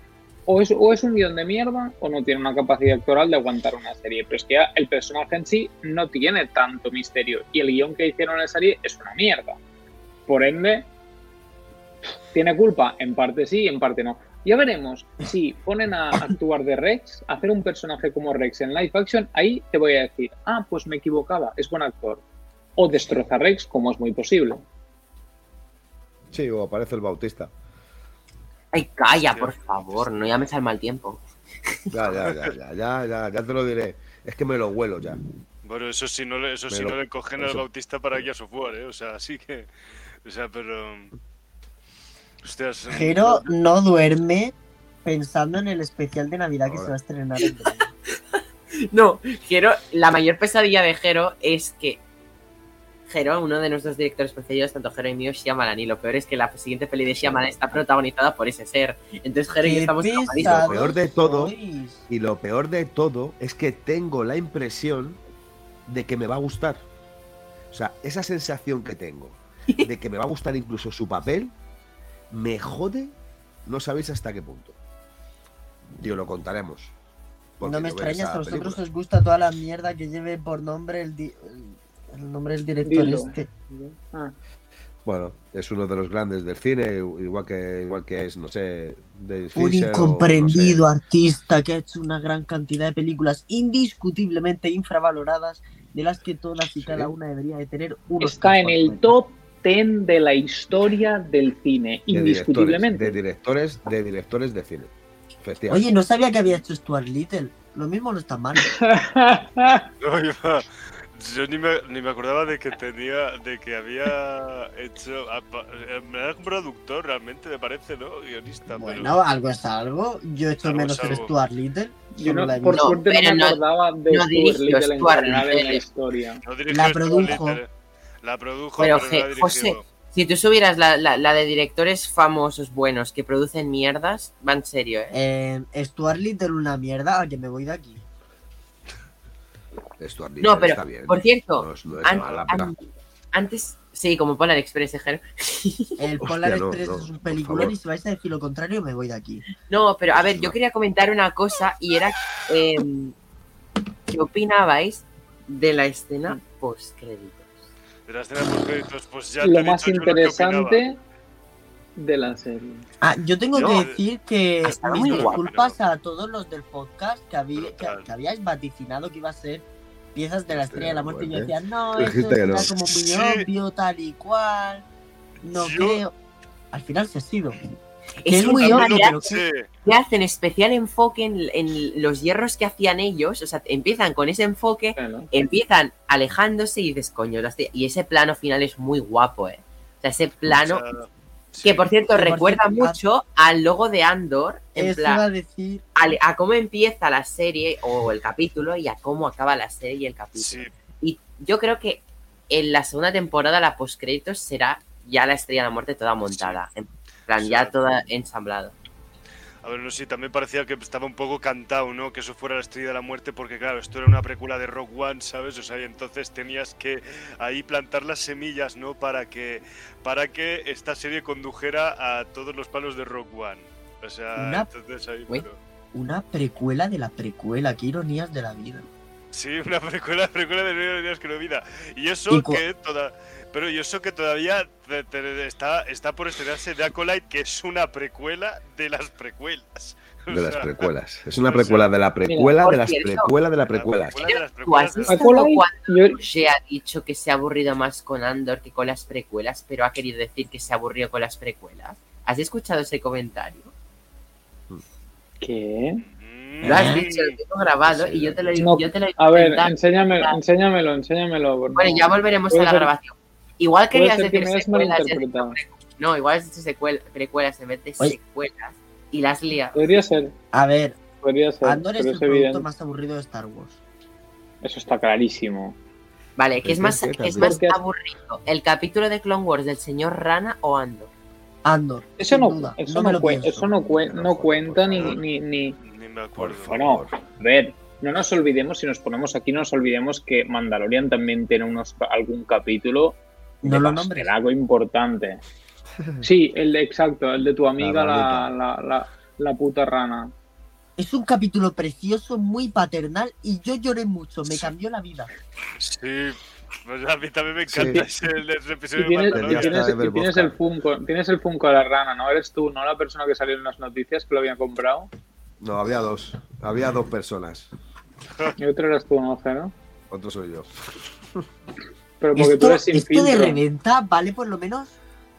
Speaker 6: o es, o es un guion de mierda o no tiene una capacidad actoral de aguantar una serie, pero es que el personaje en sí no tiene tanto misterio y el guion que hicieron en la serie es una mierda. Por ende, ¿tiene culpa? En parte sí, en parte no. Ya veremos si ponen a actuar de Rex, hacer un personaje como Rex en live action, ahí te voy a decir, ah, pues me equivocaba, es buen actor. O destroza a Rex, como es muy posible.
Speaker 2: Sí, o aparece el Bautista.
Speaker 1: Ay, calla, por favor, no llames al mal tiempo.
Speaker 2: Ya, ya, ya, ya, ya, ya, ya te lo diré. Es que me lo huelo ya.
Speaker 7: Bueno, eso sí no le, eso sí
Speaker 2: Pero-
Speaker 7: no le cogen al Bautista para Gears of War, ¿eh? O sea, así que. O sea, pero. Hostias.
Speaker 3: Jero no duerme pensando en el especial de Navidad que se va a estrenar en.
Speaker 1: No, Jero, la mayor pesadilla de Jero es que Jero, uno de nuestros directores preferidos, tanto Jero y mío, Shyamalan. Y lo peor es que la siguiente peli de Shyamalan está protagonizada por ese ser. Entonces Jero y yo estamos.
Speaker 2: Lo peor de todo-
Speaker 3: sois.
Speaker 2: Y lo peor de todo es que tengo la impresión de que me va a gustar. O sea, esa sensación que tengo de que me va a gustar incluso su papel, me jode, no sabéis hasta qué punto. Tío, lo contaremos.
Speaker 3: No me
Speaker 2: yo veo
Speaker 3: extraña, si
Speaker 2: esa
Speaker 3: a vosotros
Speaker 2: película.
Speaker 3: os gusta toda la mierda que lleve por nombre el, di- el- el nombre del director
Speaker 6: Dilo.
Speaker 3: este.
Speaker 6: Ah,
Speaker 2: Bueno, es uno de los grandes del cine, igual que, igual que es, no sé, de
Speaker 3: Un
Speaker 2: Fincher o, no
Speaker 3: incomprendido
Speaker 2: sé.
Speaker 3: artista que ha hecho una gran cantidad de películas indiscutiblemente infravaloradas, de las que todas y
Speaker 2: Sí.
Speaker 3: cada una debería de tener unos
Speaker 6: Está en el top 10 de la historia del cine,
Speaker 2: de
Speaker 6: indiscutiblemente.
Speaker 2: Directores, de directores, de directores de cine. Efectivamente.
Speaker 3: Oye, no sabía que había hecho Stuart Little. Lo mismo no está mal.
Speaker 7: No, iba- Yo ni me, ni me acordaba de que tenía. de que había hecho. apa- eh, Me era un productor realmente, me parece, ¿no? Guionista.
Speaker 3: Bueno, algo es algo. Yo he hecho
Speaker 7: Algo
Speaker 3: menos
Speaker 7: algo.
Speaker 3: Stuart Little.
Speaker 6: Yo no-
Speaker 3: la he
Speaker 6: por
Speaker 3: visto.
Speaker 6: suerte no me
Speaker 1: no-
Speaker 6: acordaba de
Speaker 1: no
Speaker 6: Stuart
Speaker 1: dirigió
Speaker 6: Little en
Speaker 1: Stuart
Speaker 6: general en la historia.
Speaker 7: No dirigió
Speaker 3: La
Speaker 7: Stuart
Speaker 3: produjo.
Speaker 7: Little, La produjo,
Speaker 1: Pero,
Speaker 7: pero,
Speaker 1: Je-
Speaker 7: no la
Speaker 1: José. Si tú subieras la, la- la de directores famosos buenos que producen mierdas, va en serio, ¿eh?
Speaker 3: Eh, Stuart Little una mierda, a que me voy de aquí.
Speaker 2: Stuart
Speaker 1: No, pero,
Speaker 2: está bien.
Speaker 1: por cierto,
Speaker 2: No es, no es
Speaker 1: an-
Speaker 2: mala,
Speaker 1: an- antes, sí, como Polar Express, Jero.
Speaker 3: El
Speaker 2: Hostia,
Speaker 3: Polar
Speaker 2: no,
Speaker 3: Express
Speaker 2: no,
Speaker 3: es un peliculón y si vais a decir lo contrario me voy de aquí.
Speaker 1: No, pero a ver, yo quería comentar una cosa y era em, ¿qué opinabais de la escena post créditos?
Speaker 7: De la escena post créditos, pues ya te
Speaker 6: Lo
Speaker 7: he
Speaker 6: más
Speaker 7: dicho
Speaker 6: interesante de la serie.
Speaker 3: Ah, yo tengo
Speaker 1: No,
Speaker 3: que decir que mis
Speaker 1: muy guapo,
Speaker 3: disculpas a todos los del podcast que, habí- que,
Speaker 7: Brutal.
Speaker 3: que habíais vaticinado que iba a ser piezas de la estrella de la muerte y yo decía, no, era
Speaker 2: no.
Speaker 3: como muy
Speaker 7: Sí.
Speaker 3: obvio, tal y cual. No
Speaker 7: Yo-
Speaker 3: creo. Al final se ha sido.
Speaker 1: Es
Speaker 3: es
Speaker 1: muy obvio que hacen especial enfoque en, en los hierros que hacían ellos, o sea, empiezan con ese enfoque, empiezan alejándose y dices, coño, la hostia", y ese plano final es muy guapo, ¿eh? O sea, ese plano,
Speaker 7: o sea, sí.
Speaker 1: que por cierto
Speaker 3: por
Speaker 1: recuerda
Speaker 3: cierto,
Speaker 1: mucho al logo de Andor, en
Speaker 3: Eso
Speaker 1: plan,
Speaker 3: iba a decir.
Speaker 1: a cómo empieza la serie o el capítulo y a cómo acaba la serie y el capítulo.
Speaker 7: Sí,
Speaker 1: Y yo creo que en la segunda temporada, la postcréditos, será ya la estrella de la muerte toda montada. En plan,
Speaker 7: Sí.
Speaker 1: ya toda ensamblado.
Speaker 7: A ver, no sé, también parecía que estaba un poco cantado, ¿no? Que eso fuera la estrella de la muerte, porque claro, esto era una precuela de Rock One, ¿sabes? O sea, y entonces tenías que ahí plantar las semillas, ¿no? Para que, para que esta serie condujera a todos los palos de Rock One. O sea,
Speaker 3: Una-
Speaker 7: entonces ahí, pero-
Speaker 3: Una precuela de la precuela, qué ironías de la vida.
Speaker 7: Sí, una precuela, precuela de días que no vida. Y eso
Speaker 3: Y
Speaker 7: que toda, pero y eso que todavía te- te- está, está por estrenarse de Acolyte, que es una precuela de las precuelas.
Speaker 2: De las precuelas. Es una precuela de la precuela de las precuelas de
Speaker 7: la precuela de las
Speaker 1: ¿Tú
Speaker 7: precuelas
Speaker 1: has visto cuando
Speaker 6: yo-
Speaker 1: se ha dicho que se ha aburrido más con Andor que con las precuelas, pero ha querido decir que se aburrió con las precuelas? ¿Has escuchado ese comentario?
Speaker 6: ¿Qué?
Speaker 7: Mm.
Speaker 1: Lo has dicho, lo tengo grabado y yo te lo,
Speaker 6: No,
Speaker 1: yo he
Speaker 6: A ver, enséñamelo, enséñamelo, enséñamelo.
Speaker 1: Bueno, ya volveremos a la grabación. Igual
Speaker 6: Puede
Speaker 1: querías
Speaker 6: ser que
Speaker 1: decir
Speaker 6: hayas
Speaker 1: secuelas. No, igual has dicho secuel- precuelas en vez de
Speaker 3: Oye.
Speaker 1: secuelas y las liado.
Speaker 6: Podría ser,
Speaker 3: A ver,
Speaker 6: podría ser.
Speaker 3: Andor es el
Speaker 6: es
Speaker 3: producto
Speaker 6: evidente.
Speaker 3: más aburrido de Star Wars.
Speaker 6: Eso está clarísimo.
Speaker 1: Vale, ¿qué es
Speaker 2: ¿Por
Speaker 1: más,
Speaker 2: qué
Speaker 1: es más aburrido? ¿El capítulo de Clone Wars del señor Rana o Andor?
Speaker 3: Andor.
Speaker 6: Eso no,
Speaker 3: duda,
Speaker 6: eso
Speaker 3: no
Speaker 6: eso no, cuenta ni, ni, ni-
Speaker 7: Ni me
Speaker 2: Por
Speaker 7: acuerdo.
Speaker 6: Bueno, a ver, no nos olvidemos, si nos ponemos aquí, no nos olvidemos que Mandalorian también tiene unos, algún capítulo
Speaker 3: No
Speaker 6: de
Speaker 3: lo nombres.
Speaker 6: de algo importante. Sí, el de exacto, el de tu amiga, la, la, la, la puta rana.
Speaker 3: Es un capítulo precioso, muy paternal y yo lloré mucho, me
Speaker 7: Sí.
Speaker 3: cambió la vida.
Speaker 7: Sí, pues a mí también me encanta ese, ese episodio
Speaker 6: Y tienes,
Speaker 7: de
Speaker 6: y tienes- y el. Funko, tienes el Funko de la rana, ¿no? Eres tú, ¿no? La persona que salió en las noticias que lo había comprado.
Speaker 2: No, había dos. Había dos personas.
Speaker 6: Y otro eras tú, ¿no?
Speaker 2: Otro soy yo.
Speaker 6: Pero porque tú
Speaker 3: Esto,
Speaker 6: eres sin
Speaker 3: esto de
Speaker 6: filtro.
Speaker 3: reventa vale por lo menos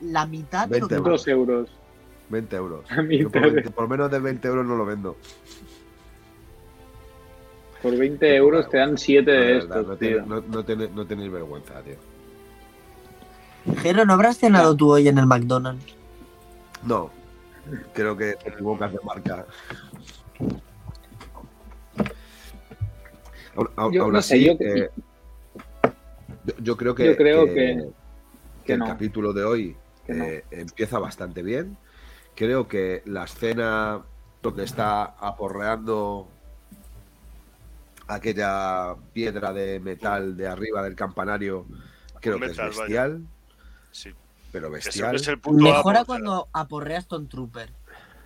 Speaker 3: la mitad de lo que
Speaker 2: 20
Speaker 6: Dos euros.
Speaker 2: 20 euros. Yo por,
Speaker 6: también.
Speaker 2: 20 por menos de 20 euros no lo vendo.
Speaker 6: Por 20 euros te dan 7 de
Speaker 2: De
Speaker 6: estos,
Speaker 2: no,
Speaker 6: tío.
Speaker 2: no, no tenéis- no tenéis vergüenza, tío.
Speaker 3: Jero, ¿no habrás cenado tú hoy en el McDonald's?
Speaker 2: No, creo que te equivocas de marca. Aún, aún-
Speaker 6: Yo no sé,
Speaker 2: así,
Speaker 6: yo-
Speaker 2: eh, yo, yo creo que,
Speaker 6: Yo creo
Speaker 2: que-
Speaker 6: que-
Speaker 2: que el
Speaker 6: no.
Speaker 2: capítulo de hoy
Speaker 6: Que no.
Speaker 2: eh, empieza bastante bien. Creo que la escena donde está aporreando aquella piedra de metal de arriba del campanario, creo que es
Speaker 7: vaya.
Speaker 2: bestial,
Speaker 7: Sí.
Speaker 2: pero bestial.
Speaker 7: es el
Speaker 3: Mejora
Speaker 7: amo,
Speaker 3: cuando aporreas Stone Trooper.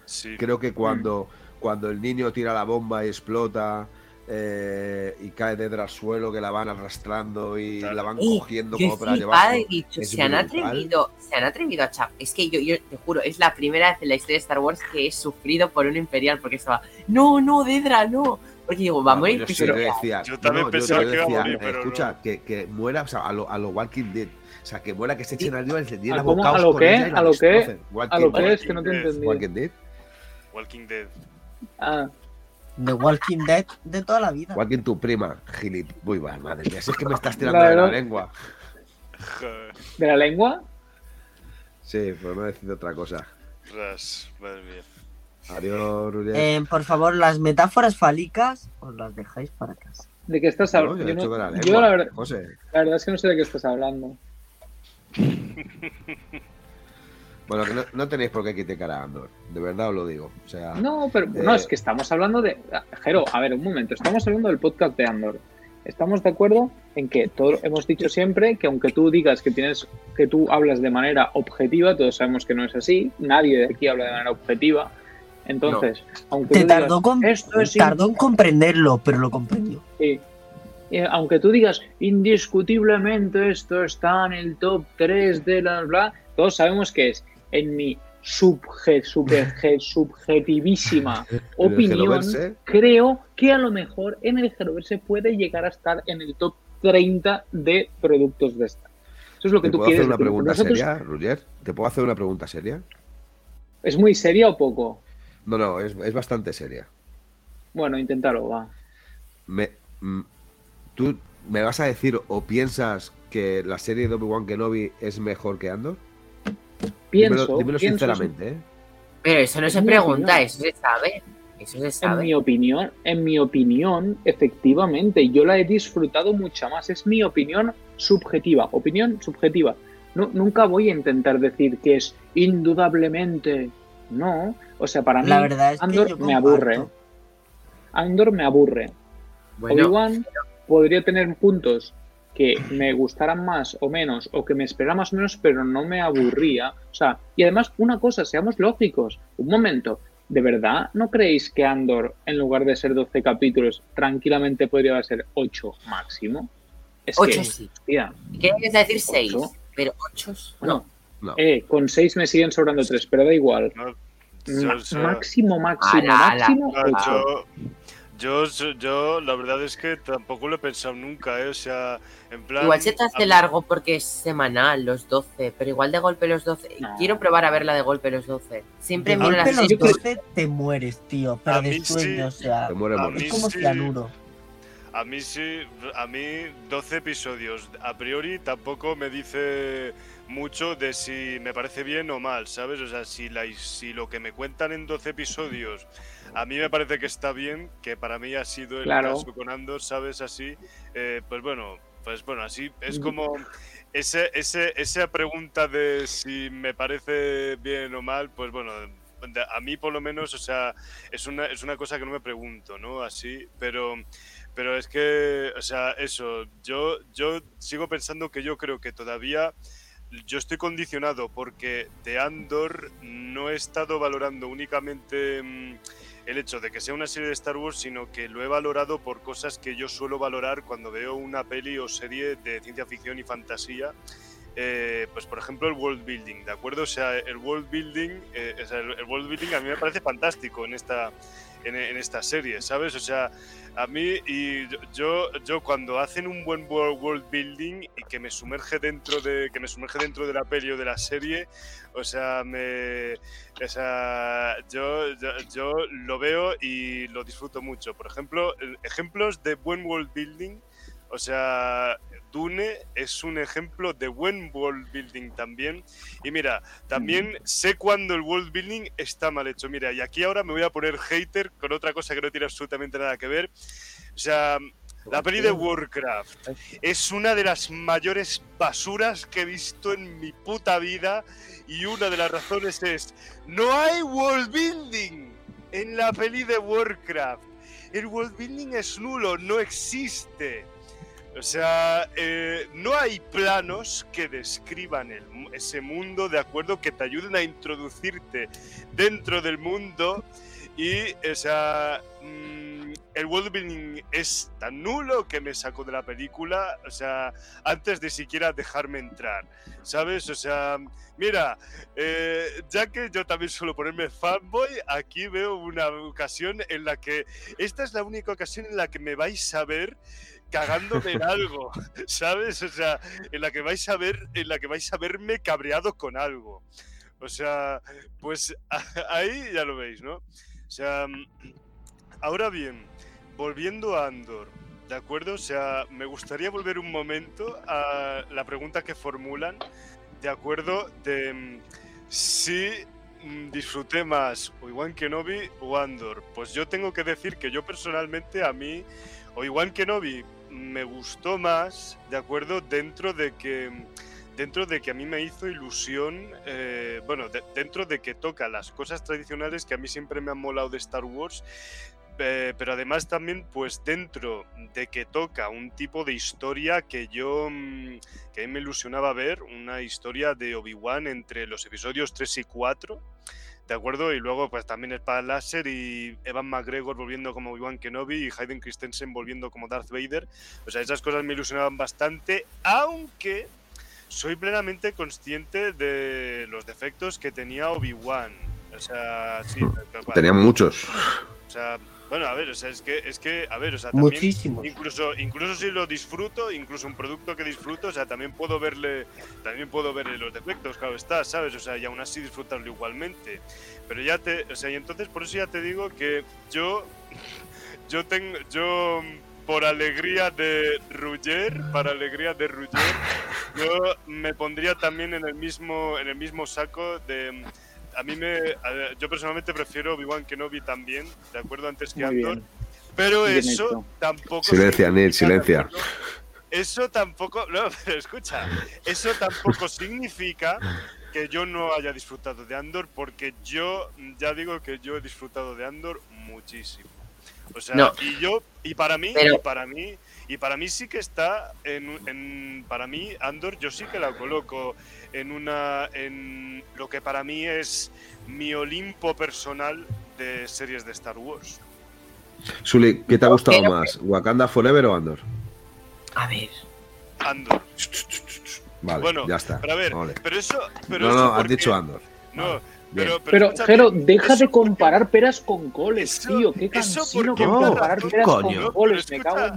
Speaker 7: Sí.
Speaker 2: Creo que cuando, cuando el niño tira la bomba y explota eh, y cae Dedra al suelo, que la van arrastrando y
Speaker 7: Claro.
Speaker 2: la van
Speaker 1: Y
Speaker 2: cogiendo como para es
Speaker 1: se han atrevido, se han atrevido a chap. Es que yo, yo te juro, es la primera vez en la historia de Star Wars que he sufrido por un imperial porque estaba, no, no, Dedra, no. Porque digo, va a morir
Speaker 2: Yo
Speaker 7: también pensaba que iba a
Speaker 2: decía,
Speaker 7: morir,
Speaker 2: eh,
Speaker 7: pero
Speaker 2: escucha,
Speaker 7: no.
Speaker 2: que, que muera o sea, a, lo, a lo Walking Dead. O sea, que muera, que se echen arriba y se den
Speaker 6: ¿A
Speaker 2: a
Speaker 6: lo qué?
Speaker 2: la
Speaker 6: ¿A lo qué? A lo que es que no te he
Speaker 7: Walking Dead.
Speaker 6: entendido.
Speaker 2: Walking Dead.
Speaker 7: Walking Dead.
Speaker 6: Ah,
Speaker 3: The Walking Dead de toda la vida.
Speaker 2: Walking tu prima, Gilip. Uy, va, madre mía, si es que me estás tirando de la lengua.
Speaker 6: ¿De la lengua?
Speaker 2: Sí, por no decir otra cosa.
Speaker 7: ras, madre mía.
Speaker 2: Adiós, Ruriel.
Speaker 3: Eh, por favor, las metáforas fálicas os las dejáis para casa.
Speaker 6: ¿De qué estás
Speaker 2: No,
Speaker 6: hablando?
Speaker 2: yo
Speaker 6: no-
Speaker 2: la,
Speaker 6: verdad,
Speaker 2: José.
Speaker 6: la verdad es que no sé de qué estás hablando.
Speaker 2: Bueno, que no, no tenéis por qué criticar a Andor, de verdad os lo digo. O sea,
Speaker 6: No, pero no,
Speaker 2: Eh,
Speaker 6: es que estamos hablando de. Jero, a ver, un momento. Estamos hablando del podcast de Andor. Estamos de acuerdo en que todo, hemos dicho siempre que aunque tú digas que tienes que tú hablas de manera objetiva, todos sabemos que no es así. Nadie de aquí habla de manera objetiva. Entonces, aunque
Speaker 3: Te
Speaker 6: tú digas,
Speaker 3: tardó, con-
Speaker 6: esto es
Speaker 3: tardó en comprenderlo, pero lo comprendió.
Speaker 6: Sí. Eh, aunque tú digas indiscutiblemente esto está en el top 3 de la bla, todos sabemos que es en mi subje, subje- subjetivísima opinión. Creo que a lo mejor en el Helloverse puede llegar a estar en el top 30 de productos de esta. Eso es lo que
Speaker 2: ¿Te
Speaker 6: tú
Speaker 2: puedo hacer una pregunta
Speaker 6: Nosotros-
Speaker 2: seria, Roger? ¿Te puedo hacer una pregunta seria?
Speaker 6: ¿Es muy seria o poco?
Speaker 2: No, no, es, es bastante seria.
Speaker 6: Bueno, inténtalo, va.
Speaker 2: Me, mm, ¿Tú me vas a decir o piensas que la serie de Obi-Wan Kenobi es mejor que Andor?
Speaker 6: Pienso,
Speaker 2: dímelo dímelo
Speaker 6: pienso,
Speaker 2: sinceramente, ¿eh?
Speaker 1: Pero eso no se pregunta,
Speaker 6: opinión.
Speaker 1: eso se sabe. Eso se
Speaker 6: En
Speaker 1: sabe.
Speaker 6: mi opinión, en mi opinión, efectivamente, yo la he disfrutado mucho más. Es mi opinión subjetiva. Opinión subjetiva. No, nunca voy a intentar decir que es indudablemente. No. O sea, para mí,
Speaker 3: La verdad es
Speaker 6: Andor me
Speaker 3: comparto.
Speaker 6: aburre. Andor me aburre.
Speaker 1: Bueno,
Speaker 6: Obi-Wan podría tener puntos que me gustaran más o menos, o que me esperara más o menos, pero no me aburría. O sea, y además, una cosa, seamos lógicos. Un momento, ¿de verdad no creéis que Andor, en lugar de ser 12 capítulos, tranquilamente podría ser 8 máximo? Es
Speaker 1: ocho
Speaker 6: que,
Speaker 1: sí.
Speaker 6: tía,
Speaker 1: Quieres decir seis,
Speaker 6: Ocho.
Speaker 1: pero ocho.
Speaker 6: bueno,
Speaker 2: No.
Speaker 6: eh, con 6 me siguen sobrando 3, pero da igual.
Speaker 7: No,
Speaker 6: Ma-
Speaker 7: yo- yo-
Speaker 6: máximo, máximo,
Speaker 1: Ala, ala.
Speaker 6: máximo,
Speaker 7: no,
Speaker 6: 8.
Speaker 7: yo, yo, yo, la verdad es que tampoco lo he pensado nunca, ¿eh? O sea, en plan.
Speaker 1: Igual se te hace largo porque es semanal, los 12, pero igual de golpe los 12.
Speaker 6: No.
Speaker 1: Quiero probar a verla de golpe los 12. Siempre
Speaker 3: De
Speaker 1: miro
Speaker 3: golpe
Speaker 1: las
Speaker 3: los
Speaker 6: yo creo-
Speaker 3: 12 te mueres, tío, pero
Speaker 7: A
Speaker 3: de
Speaker 7: mí sí.
Speaker 3: sueño, o sea,
Speaker 2: Te muere
Speaker 7: mí
Speaker 3: es como
Speaker 7: sí.
Speaker 3: cianuro.
Speaker 7: A mí sí, a mí 12 episodios a priori tampoco me dice mucho de si me parece bien o mal, ¿sabes? O sea, si, la, si lo que me cuentan en 12 episodios a mí me parece que está bien, que para mí ha sido el
Speaker 6: Claro.
Speaker 7: caso con Andor, ¿sabes? Así, eh, pues bueno, pues bueno, así es
Speaker 6: Mm.
Speaker 7: como ese, ese, esa pregunta de si me parece bien o mal, pues bueno, a mí por lo menos, o sea, es una, es una cosa que no me pregunto, ¿no? Así, pero, pero es que, o sea, eso, yo, yo sigo pensando que yo creo que todavía yo estoy condicionado porque de Andor no he estado valorando únicamente mm, el hecho de que sea una serie de Star Wars, sino que lo he valorado por cosas que yo suelo valorar cuando veo una peli o serie de ciencia ficción y fantasía. Eh, pues por ejemplo el world building, ¿de acuerdo? O sea, el world building, eh, o sea, el, el world building a mí me parece fantástico en esta, en, en esta serie, ¿sabes? O sea, a mí y yo, yo cuando hacen un buen world, building y que me sumerge dentro de que me sumerge dentro de la peli o de la serie, o sea, me o sea, yo, yo, yo lo veo y lo disfruto mucho. Por ejemplo, ejemplos de buen world building, o sea, Dune es un ejemplo de buen world building también. Y mira, también sé cuando el world building está mal hecho. Mira, y aquí ahora me voy a poner hater con otra cosa que no tiene absolutamente nada que ver. O sea, la peli de Warcraft es una de las mayores basuras que he visto en mi puta vida. Y una de las razones es, no hay world building en la peli de Warcraft. El world building es nulo, no existe. O sea, eh, no hay planos que describan ese mundo, de acuerdo, que te ayuden a introducirte dentro del mundo. Y, o sea, mm, el world building es tan nulo que me sacó de la película, o sea, antes de siquiera dejarme entrar, ¿sabes? O sea, mira, eh, ya que yo también suelo ponerme fanboy, aquí veo una ocasión en la que, esta es la única ocasión en la que me vais a ver cagándome en algo, ¿sabes? O sea, en la que vais a ver, en la que vais a verme cabreado con algo. O sea, pues ahí ya lo veis, ¿no? O sea, ahora bien, volviendo a Andor, ¿de acuerdo? O sea, me gustaría volver un momento a la pregunta que formulan, ¿de acuerdo? De si disfruté más Obi-Wan Kenobi o Andor. Pues yo tengo que decir que yo personalmente a mí Obi-Wan Kenobi me gustó más, ¿de acuerdo? Dentro de que dentro de que a mí me hizo ilusión, eh, bueno, dentro de que toca las cosas tradicionales que a mí siempre me han molado de Star Wars, eh, pero además también pues dentro de que toca un tipo de historia que yo mm, que a mí me ilusionaba ver, una historia de Obi-Wan entre los episodios 3 y 4 ¿de acuerdo? Y luego, pues también el Pad Láser y Evan McGregor volviendo como Obi-Wan Kenobi y Hayden Christensen volviendo como Darth Vader. O sea, esas cosas me ilusionaban bastante, aunque soy plenamente consciente de los defectos que tenía Obi-Wan. O sea, sí.
Speaker 2: Tenía muchos.
Speaker 7: O sea, bueno, a ver, o sea, es que, es que, a ver, o sea, también, incluso, incluso si lo disfruto, incluso un producto que disfruto, o sea, también puedo verle, también puedo verle los defectos, claro está, ¿sabes? O sea, y aún así disfrutarlo igualmente. Pero ya te, o sea, y entonces por eso ya te digo que yo, yo tengo, yo por alegría de Ruger, para alegría de Ruger, yo me pondría también en el mismo, en el mismo saco de a mí me. yo personalmente prefiero Obi-Wan Kenobi también, ¿de acuerdo? Antes que Andor. Pero eso tampoco.
Speaker 2: Silencia, Neil, silencia.
Speaker 7: Eso tampoco. No, pero escucha. Eso tampoco significa que yo no haya disfrutado de Andor, porque yo ya digo que yo he disfrutado de Andor muchísimo. O sea, y yo, y para mí, y para mí, y para mí sí que está en, en, para mí Andor yo sí que la coloco en una en lo que para mí es mi Olimpo personal de series de Star Wars.
Speaker 2: Suli, ¿qué te ha gustado más? ¿Wakanda Forever o Andor?
Speaker 1: A ver.
Speaker 7: Andor.
Speaker 2: Vale, bueno, ya está.
Speaker 7: Pero a ver, pero eso. Pero
Speaker 2: no,
Speaker 7: eso
Speaker 2: no, has dicho Andor.
Speaker 7: No, pero,
Speaker 6: pero, Jero, deja de comparar peras con coles, tío. Qué cansino comparar peras con coles. Me cago en...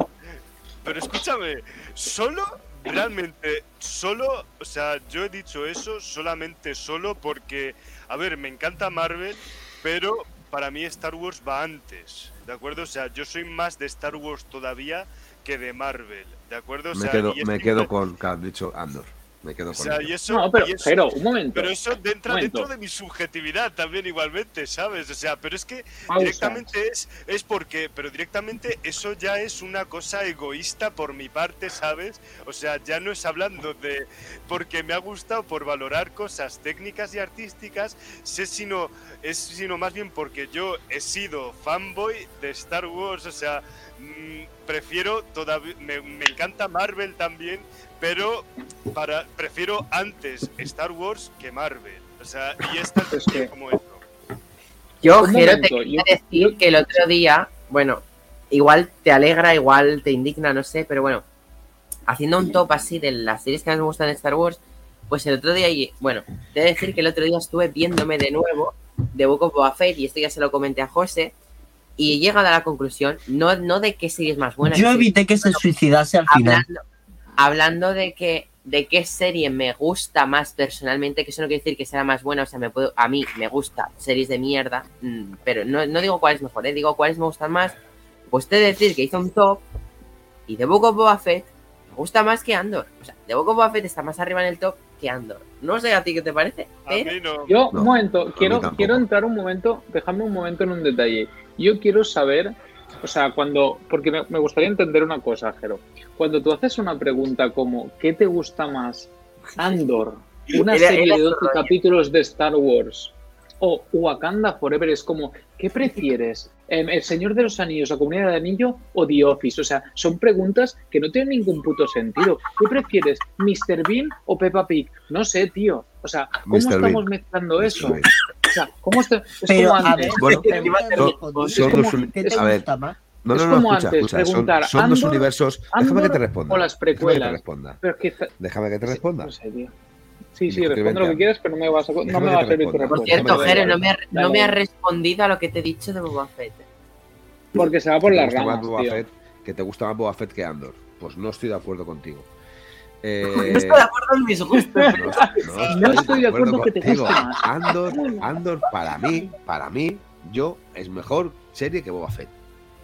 Speaker 7: Pero escúchame, solo realmente, solo, o sea, yo he dicho eso solamente solo porque, a ver, me encanta Marvel, pero para mí Star Wars va antes, ¿de acuerdo? O sea, yo soy más de Star Wars todavía que de Marvel, ¿de acuerdo? O
Speaker 2: me quedo, me quedo con, que dicho Andor. Me quedo con
Speaker 7: o sea, y eso,
Speaker 6: no, pero,
Speaker 7: y eso,
Speaker 6: pero, un momento.
Speaker 7: Pero eso entra dentro de mi subjetividad también igualmente, ¿sabes? O sea, pero es que directamente es, es porque, pero directamente eso ya es una cosa egoísta por mi parte, ¿sabes? O sea, ya no es hablando de porque me ha gustado por valorar cosas técnicas y artísticas, sé sino, es sino más bien porque yo he sido fanboy de Star Wars, o sea, mmm, prefiero todavía, me, me encanta Marvel también, pero para prefiero antes Star Wars que Marvel. O sea, y esta es que... como eso.
Speaker 1: Yo, Jero, te quería decir yo... que el otro día, bueno, igual te alegra, igual te indigna, no sé, pero bueno, haciendo un top así de las series que más me gustan de Star Wars, pues el otro día, bueno, te voy a decir que el otro día estuve viéndome de nuevo de Book of Boba Fett, y esto ya se lo comenté a José, y he llegado a la conclusión, no, no de qué serie es más buena.
Speaker 3: Yo evité que se suicidase al final.
Speaker 1: Hablando, de que de qué serie me gusta más personalmente, que eso no quiere decir que sea más buena, o sea, me puedo, a mí me gusta series de mierda, mm, pero no, no digo cuál es mejor, ¿eh? digo cuáles me gustan más. Pues te decir que hizo un top y The Book of Boba Fett me gusta más que Andor. O sea, The Book of Boba Fett está más arriba en el top que Andor. No sé a ti qué te parece,
Speaker 7: A
Speaker 1: pero
Speaker 7: mí no.
Speaker 6: Yo,
Speaker 2: No,
Speaker 6: un momento, quiero, quiero entrar un momento, dejadme un momento en un detalle. Yo quiero saber, o sea, cuando, porque me, me gustaría entender una cosa, Jero. Cuando tú haces una pregunta como, ¿qué te gusta más? Andor, una
Speaker 1: Era-
Speaker 6: serie
Speaker 1: era
Speaker 6: de
Speaker 1: su
Speaker 6: 12
Speaker 1: rollo.
Speaker 6: capítulos de Star Wars, o Wakanda Forever, es como, ¿qué prefieres? Em, ¿El Señor de los Anillos, la Comunidad del Anillo o The Office? O sea, son preguntas que no tienen ningún puto sentido. ¿Qué prefieres? ¿Mr. Bean o Peppa Pig? No sé, tío. O sea, ¿cómo
Speaker 2: Mr. Bean.
Speaker 6: estamos mezclando eso? O sea, ¿cómo? Es
Speaker 3: Pero
Speaker 6: como
Speaker 3: a
Speaker 6: antes.
Speaker 3: ver,
Speaker 2: Bueno,
Speaker 3: ¿qué te gusta
Speaker 2: son-
Speaker 3: Es como,
Speaker 2: dos uni-
Speaker 3: ¿Qué te
Speaker 2: a ver? No,
Speaker 6: Es
Speaker 2: no, no,
Speaker 6: como
Speaker 2: escucha,
Speaker 6: antes,
Speaker 2: escucha. Son,
Speaker 6: preguntar,
Speaker 2: son dos
Speaker 6: ¿Andor-
Speaker 2: universos. Déjame que te
Speaker 6: Andor
Speaker 2: responda.
Speaker 6: o las
Speaker 2: Déjame que te
Speaker 6: precuelas?
Speaker 2: responda.
Speaker 6: Pero es que está-
Speaker 2: Déjame que te responda.
Speaker 6: No sé. Sí, sí, responde lo que quieras, pero no me vas a, no me va a servir tu
Speaker 2: responda.
Speaker 1: por
Speaker 6: respuesta.
Speaker 1: cierto,
Speaker 2: que-
Speaker 1: no me, ha, no
Speaker 6: Dale.
Speaker 1: me ha respondido a lo que te he dicho de Boba Fett.
Speaker 6: Porque se va por las ramas, tío.
Speaker 2: Fett, que te gusta más Boba Fett que Andor. Pues no estoy de acuerdo contigo. Eh,
Speaker 1: No estoy de acuerdo en mis gustos.
Speaker 2: no,
Speaker 6: No estoy de acuerdo que te guste más.
Speaker 2: Andor, Andor, para mí, para mí, yo es mejor serie que Boba Fett.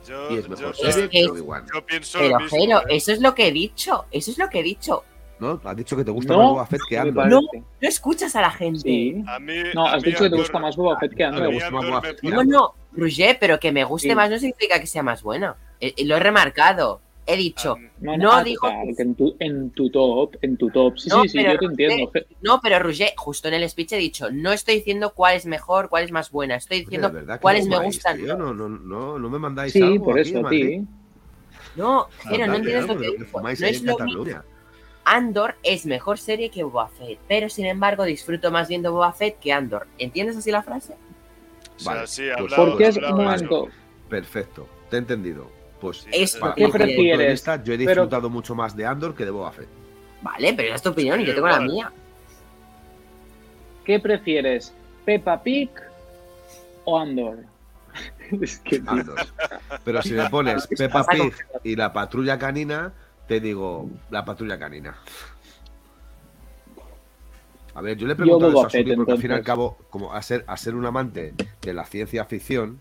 Speaker 7: Yo,
Speaker 2: Y es mejor
Speaker 7: yo-
Speaker 2: serie que Obi-Wan.
Speaker 7: yo pienso
Speaker 1: Pero,
Speaker 7: lo mismo.
Speaker 1: Jero,
Speaker 7: ¿eh?
Speaker 1: eso es lo que he dicho. Eso es lo que he dicho.
Speaker 2: ¿No? Has dicho que te gusta
Speaker 6: No,
Speaker 2: más Boba Fett que Andor.
Speaker 6: parece.
Speaker 1: No escuchas a la gente.
Speaker 6: Sí.
Speaker 7: A mí,
Speaker 6: No, has dicho que te gusta más Boba Fett que Andor.
Speaker 2: me gusta más
Speaker 7: Andor
Speaker 2: Boba
Speaker 7: me
Speaker 2: Fett que
Speaker 1: No, no, Roger, pero que me guste
Speaker 6: Sí.
Speaker 1: más no significa que sea más bueno. Eh, eh, lo he remarcado. He dicho,
Speaker 7: a mí-
Speaker 6: No,
Speaker 1: No
Speaker 6: ah,
Speaker 1: digo
Speaker 6: total,
Speaker 1: que-
Speaker 6: que en tu, en tu top, en tu top. Sí,
Speaker 1: No,
Speaker 6: sí, sí,
Speaker 1: pero
Speaker 6: yo te entiendo.
Speaker 1: No, pero Roger, justo en el speech he dicho, no estoy diciendo cuál es mejor, cuál es más buena. Estoy diciendo cuáles me gustan.
Speaker 2: tío, No, no, no, no me mandáis
Speaker 6: Sí,
Speaker 2: algo
Speaker 6: por eso, a
Speaker 2: Madrid.
Speaker 6: ti.
Speaker 1: No, Jero, no entiendes lo que
Speaker 2: fumáis
Speaker 1: No es lo mismo. Andor es mejor serie que Boba Fett, pero sin embargo disfruto más viendo Boba Fett que Andor. ¿Entiendes así la frase?
Speaker 7: o sea,
Speaker 2: Vale,
Speaker 7: sí,
Speaker 2: pues-
Speaker 7: hablaba-
Speaker 6: ¿Por qué es un
Speaker 7: hablaba
Speaker 6: momento?
Speaker 7: eso.
Speaker 2: Perfecto, te he entendido. Pues
Speaker 1: Es- ¿qué
Speaker 6: prefieres?
Speaker 2: vista, yo he
Speaker 6: Pero-
Speaker 2: disfrutado mucho más de Andor que de Boba Fett.
Speaker 1: Vale, pero esa es tu opinión y yo tengo la mía.
Speaker 6: ¿Qué prefieres? ¿Peppa Pig o Andor? es que,
Speaker 2: Andor. Pero si me pones
Speaker 6: ¿Qué
Speaker 2: Peppa Pig y la patrulla canina, te digo la patrulla canina. A ver, yo le he preguntado
Speaker 6: Boba
Speaker 2: eso a Suri
Speaker 6: Fett,
Speaker 2: porque al fin y al cabo, como a ser, a ser un amante de la ciencia ficción,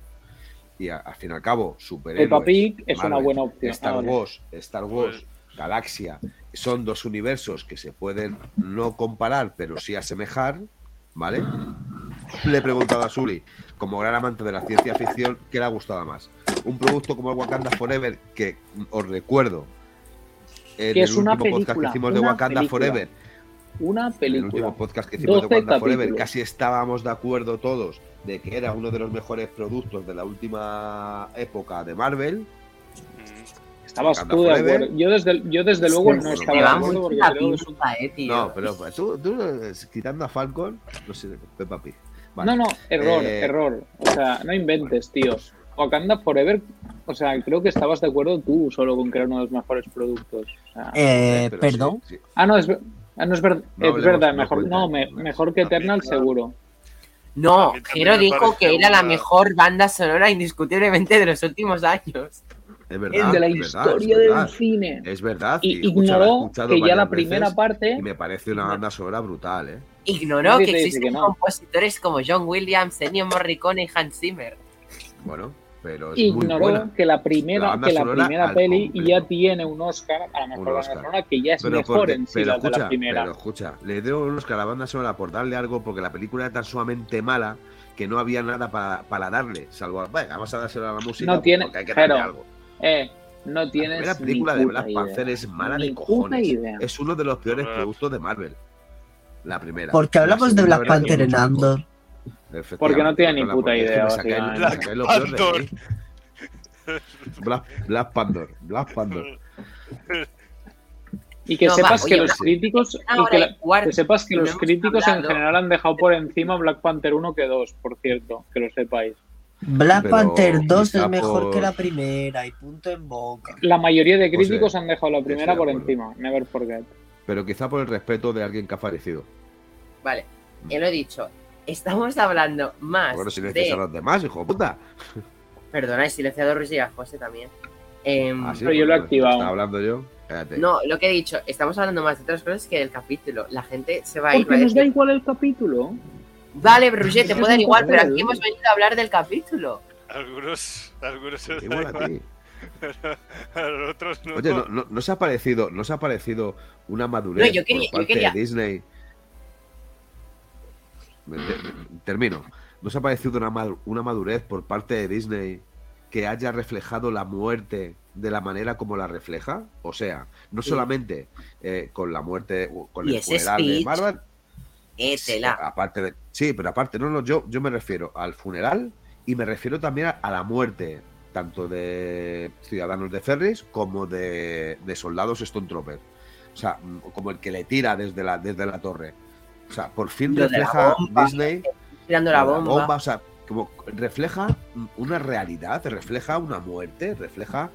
Speaker 2: y a- al fin y al cabo, superhéroes.
Speaker 6: Peppa Pig es una buena opción.
Speaker 2: Star
Speaker 6: Ah, vale.
Speaker 2: Wars, Star Wars, Galaxia, son dos universos que se pueden no comparar, pero sí asemejar, ¿vale? Le he preguntado a Suri, como gran amante de la ciencia ficción, ¿qué le ha gustado más? Un producto como el Wakanda Forever, que os recuerdo, en
Speaker 6: Que es
Speaker 2: el
Speaker 6: una
Speaker 2: último podcast que
Speaker 6: película,
Speaker 2: hicimos de Wakanda
Speaker 6: película.
Speaker 2: Forever,
Speaker 6: Una
Speaker 2: en el
Speaker 6: película.
Speaker 2: último podcast que hicimos de
Speaker 6: 12
Speaker 2: Wakanda Forever, casi estábamos de acuerdo todos de que era uno de los mejores productos de la última época de Marvel.
Speaker 7: Mm.
Speaker 6: Estabas tú de acuerdo. Yo desde, yo desde luego
Speaker 2: Sí,
Speaker 6: no estaba de acuerdo porque creo que un-
Speaker 1: eh.
Speaker 2: No, pero pues, tú, tú, eh, quitando a Falcon, no sé, Peppa Pig. Vale.
Speaker 6: No, no, error,
Speaker 2: Eh,
Speaker 6: error. O sea, no inventes, tío. Wakanda Forever, o sea, creo que estabas de acuerdo tú solo con que era uno de los mejores productos. O sea,
Speaker 3: Eh,
Speaker 2: Pero
Speaker 3: perdón.
Speaker 2: sí, sí.
Speaker 6: ah, no, es, ah, no es, ver-
Speaker 2: No
Speaker 6: es verdad, mejor, no, me- mejor que Eternal
Speaker 7: me-
Speaker 6: seguro.
Speaker 1: No, Jero dijo que era la mejor banda sonora indiscutiblemente de los últimos años.
Speaker 2: Es verdad.
Speaker 6: Es de la
Speaker 2: es
Speaker 6: historia
Speaker 2: es
Speaker 6: del cine.
Speaker 2: Es verdad.
Speaker 6: Y ignoró que ya la primera parte.
Speaker 2: Y me parece una banda sonora brutal, ¿eh?
Speaker 1: Ignoró que existen
Speaker 6: que no.
Speaker 1: compositores como John Williams, Ennio Morricone y Hans Zimmer.
Speaker 2: Bueno, pero es muy
Speaker 6: Ignoró
Speaker 2: buena.
Speaker 6: que la
Speaker 2: La
Speaker 6: primera, que la primera peli
Speaker 2: completo.
Speaker 6: ya tiene un Oscar a la mejor banda sonora que ya es
Speaker 2: Pero,
Speaker 6: mejor
Speaker 2: porque-
Speaker 6: en sí
Speaker 2: pero
Speaker 6: la de la primera.
Speaker 2: pero escucha, le dio un Oscar a la banda sonora por darle algo porque la película era tan sumamente mala que no había nada para, para darle, salvo, vamos a dárselo a la música
Speaker 6: No tiene-
Speaker 2: porque hay que darle
Speaker 6: pero-
Speaker 2: algo.
Speaker 6: Eh, no
Speaker 2: La
Speaker 6: tienes
Speaker 2: primera
Speaker 6: ni
Speaker 2: película de Black
Speaker 6: idea.
Speaker 2: Panther es mala
Speaker 6: Ni
Speaker 2: de cojones.
Speaker 6: idea.
Speaker 2: Es uno de los peores productos de Marvel. La primera.
Speaker 3: Porque
Speaker 2: La
Speaker 3: hablamos de Black
Speaker 2: la
Speaker 3: Panther en. Andor.
Speaker 6: Porque no tiene ni puta
Speaker 2: porque es que
Speaker 6: idea,
Speaker 2: me sacáis- me mí. Black, Black Panther, Black Panther.
Speaker 6: Y que
Speaker 1: No,
Speaker 6: sepas
Speaker 1: va,
Speaker 6: que
Speaker 1: oye,
Speaker 6: los críticos y que,
Speaker 1: el
Speaker 6: la-
Speaker 1: cuarto,
Speaker 6: que sepas que los críticos en general han dejado por encima Black Panther 1 que 2, por cierto, que lo sepáis.
Speaker 3: Black
Speaker 2: Pero
Speaker 3: Panther 2
Speaker 2: quizá
Speaker 3: es mejor
Speaker 2: por-
Speaker 3: que la primera y punto en boca.
Speaker 6: La mayoría de críticos han dejado la primera por encima, never forget.
Speaker 2: Pero quizá por el respeto de alguien que ha fallecido.
Speaker 1: Vale, ya lo he dicho. Estamos hablando más
Speaker 2: Bueno, si le
Speaker 1: de...
Speaker 2: a los demás, hijo de puta.
Speaker 1: Perdona, he silenciado a Ruiz y a José también. Em,
Speaker 2: Ah, sí,
Speaker 6: Pero yo lo he
Speaker 2: pues,
Speaker 6: activado.
Speaker 2: Estaba hablando yo. Cállate.
Speaker 1: No, lo que he dicho, estamos hablando más de otras cosas que del capítulo. La gente se va a ir.
Speaker 6: Porque nos da
Speaker 1: decir,
Speaker 6: igual el capítulo.
Speaker 1: Vale, Bruget, te puede dar igual, pero aquí hemos venido a hablar del capítulo.
Speaker 7: Algunos, algunos se
Speaker 2: Igual a ti.
Speaker 7: pero a los otros no.
Speaker 2: Oye, ¿no, no, no se ha parecido, ¿no se ha parecido una madurez
Speaker 1: No, yo quería- yo
Speaker 2: por parte
Speaker 1: quería-
Speaker 2: de Disney? Termino. ¿No se ha parecido una, madu- una madurez por parte de Disney que haya reflejado la muerte de la manera como la refleja? O sea, no
Speaker 1: Sí.
Speaker 2: solamente eh, con la muerte, con el funeral de Marvel. Aparte de. Sí, pero aparte, no, no, yo, yo me refiero al funeral y me refiero también a, a la muerte, tanto de ciudadanos de Ferris como de, de soldados Stormtrooper. O sea, mm, como el que le tira desde la, desde la torre. O sea, por fin
Speaker 1: Lo de la
Speaker 2: refleja
Speaker 1: bomba.
Speaker 2: Disney
Speaker 1: Tirando la bomba.
Speaker 2: o sea, como refleja una realidad, refleja una muerte, refleja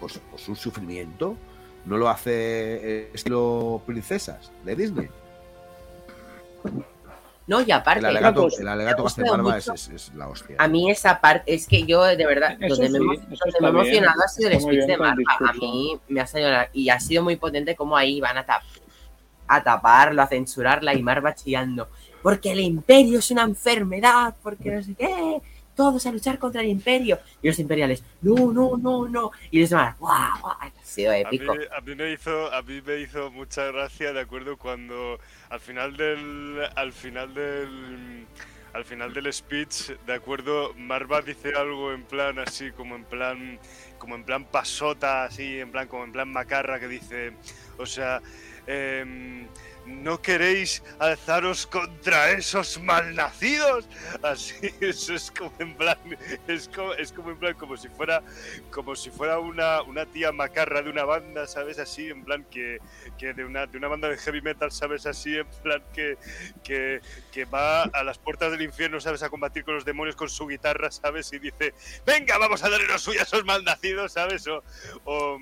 Speaker 2: pues, pues un sufrimiento. No lo hace eh, estilo princesas de Disney.
Speaker 1: No, y aparte,
Speaker 2: El alegato,
Speaker 6: cosa.
Speaker 2: el alegato que hace Barba es, es- es la hostia.
Speaker 1: a mí esa parte, es que yo de verdad,
Speaker 6: Eso
Speaker 1: donde me,
Speaker 6: sí,
Speaker 1: donde me he emocionado ha sido el speech de Marva. A mí me ha salido la- y ha sido muy potente como ahí van a, tap- a taparlo, a censurarla y Marva chillando. Porque el imperio es una enfermedad, porque no sé qué. Todos a luchar contra el imperio. Y los imperiales, no, no, no, no. Y los demás, guau, guau. Ha sido
Speaker 7: A mí,
Speaker 1: épico.
Speaker 7: a mí me hizo a mí me hizo mucha gracia de acuerdo cuando al final del al final del al final del speech de acuerdo Marva dice algo en plan así como en plan como en plan pasota así en plan como en plan macarra que dice o sea em, no queréis alzaros contra esos malnacidos así eso es como en plan es como, es como en plan como si fuera como si fuera una, una tía macarra de una banda, ¿sabes? Así, en plan que, que de, una, de una banda de heavy metal, ¿sabes? Así, en plan que, que, que va a las puertas del infierno, ¿sabes? A combatir con los demonios con su guitarra, ¿sabes? Y dice, venga, vamos a darle los suyos a esos malnacidos, ¿sabes? O,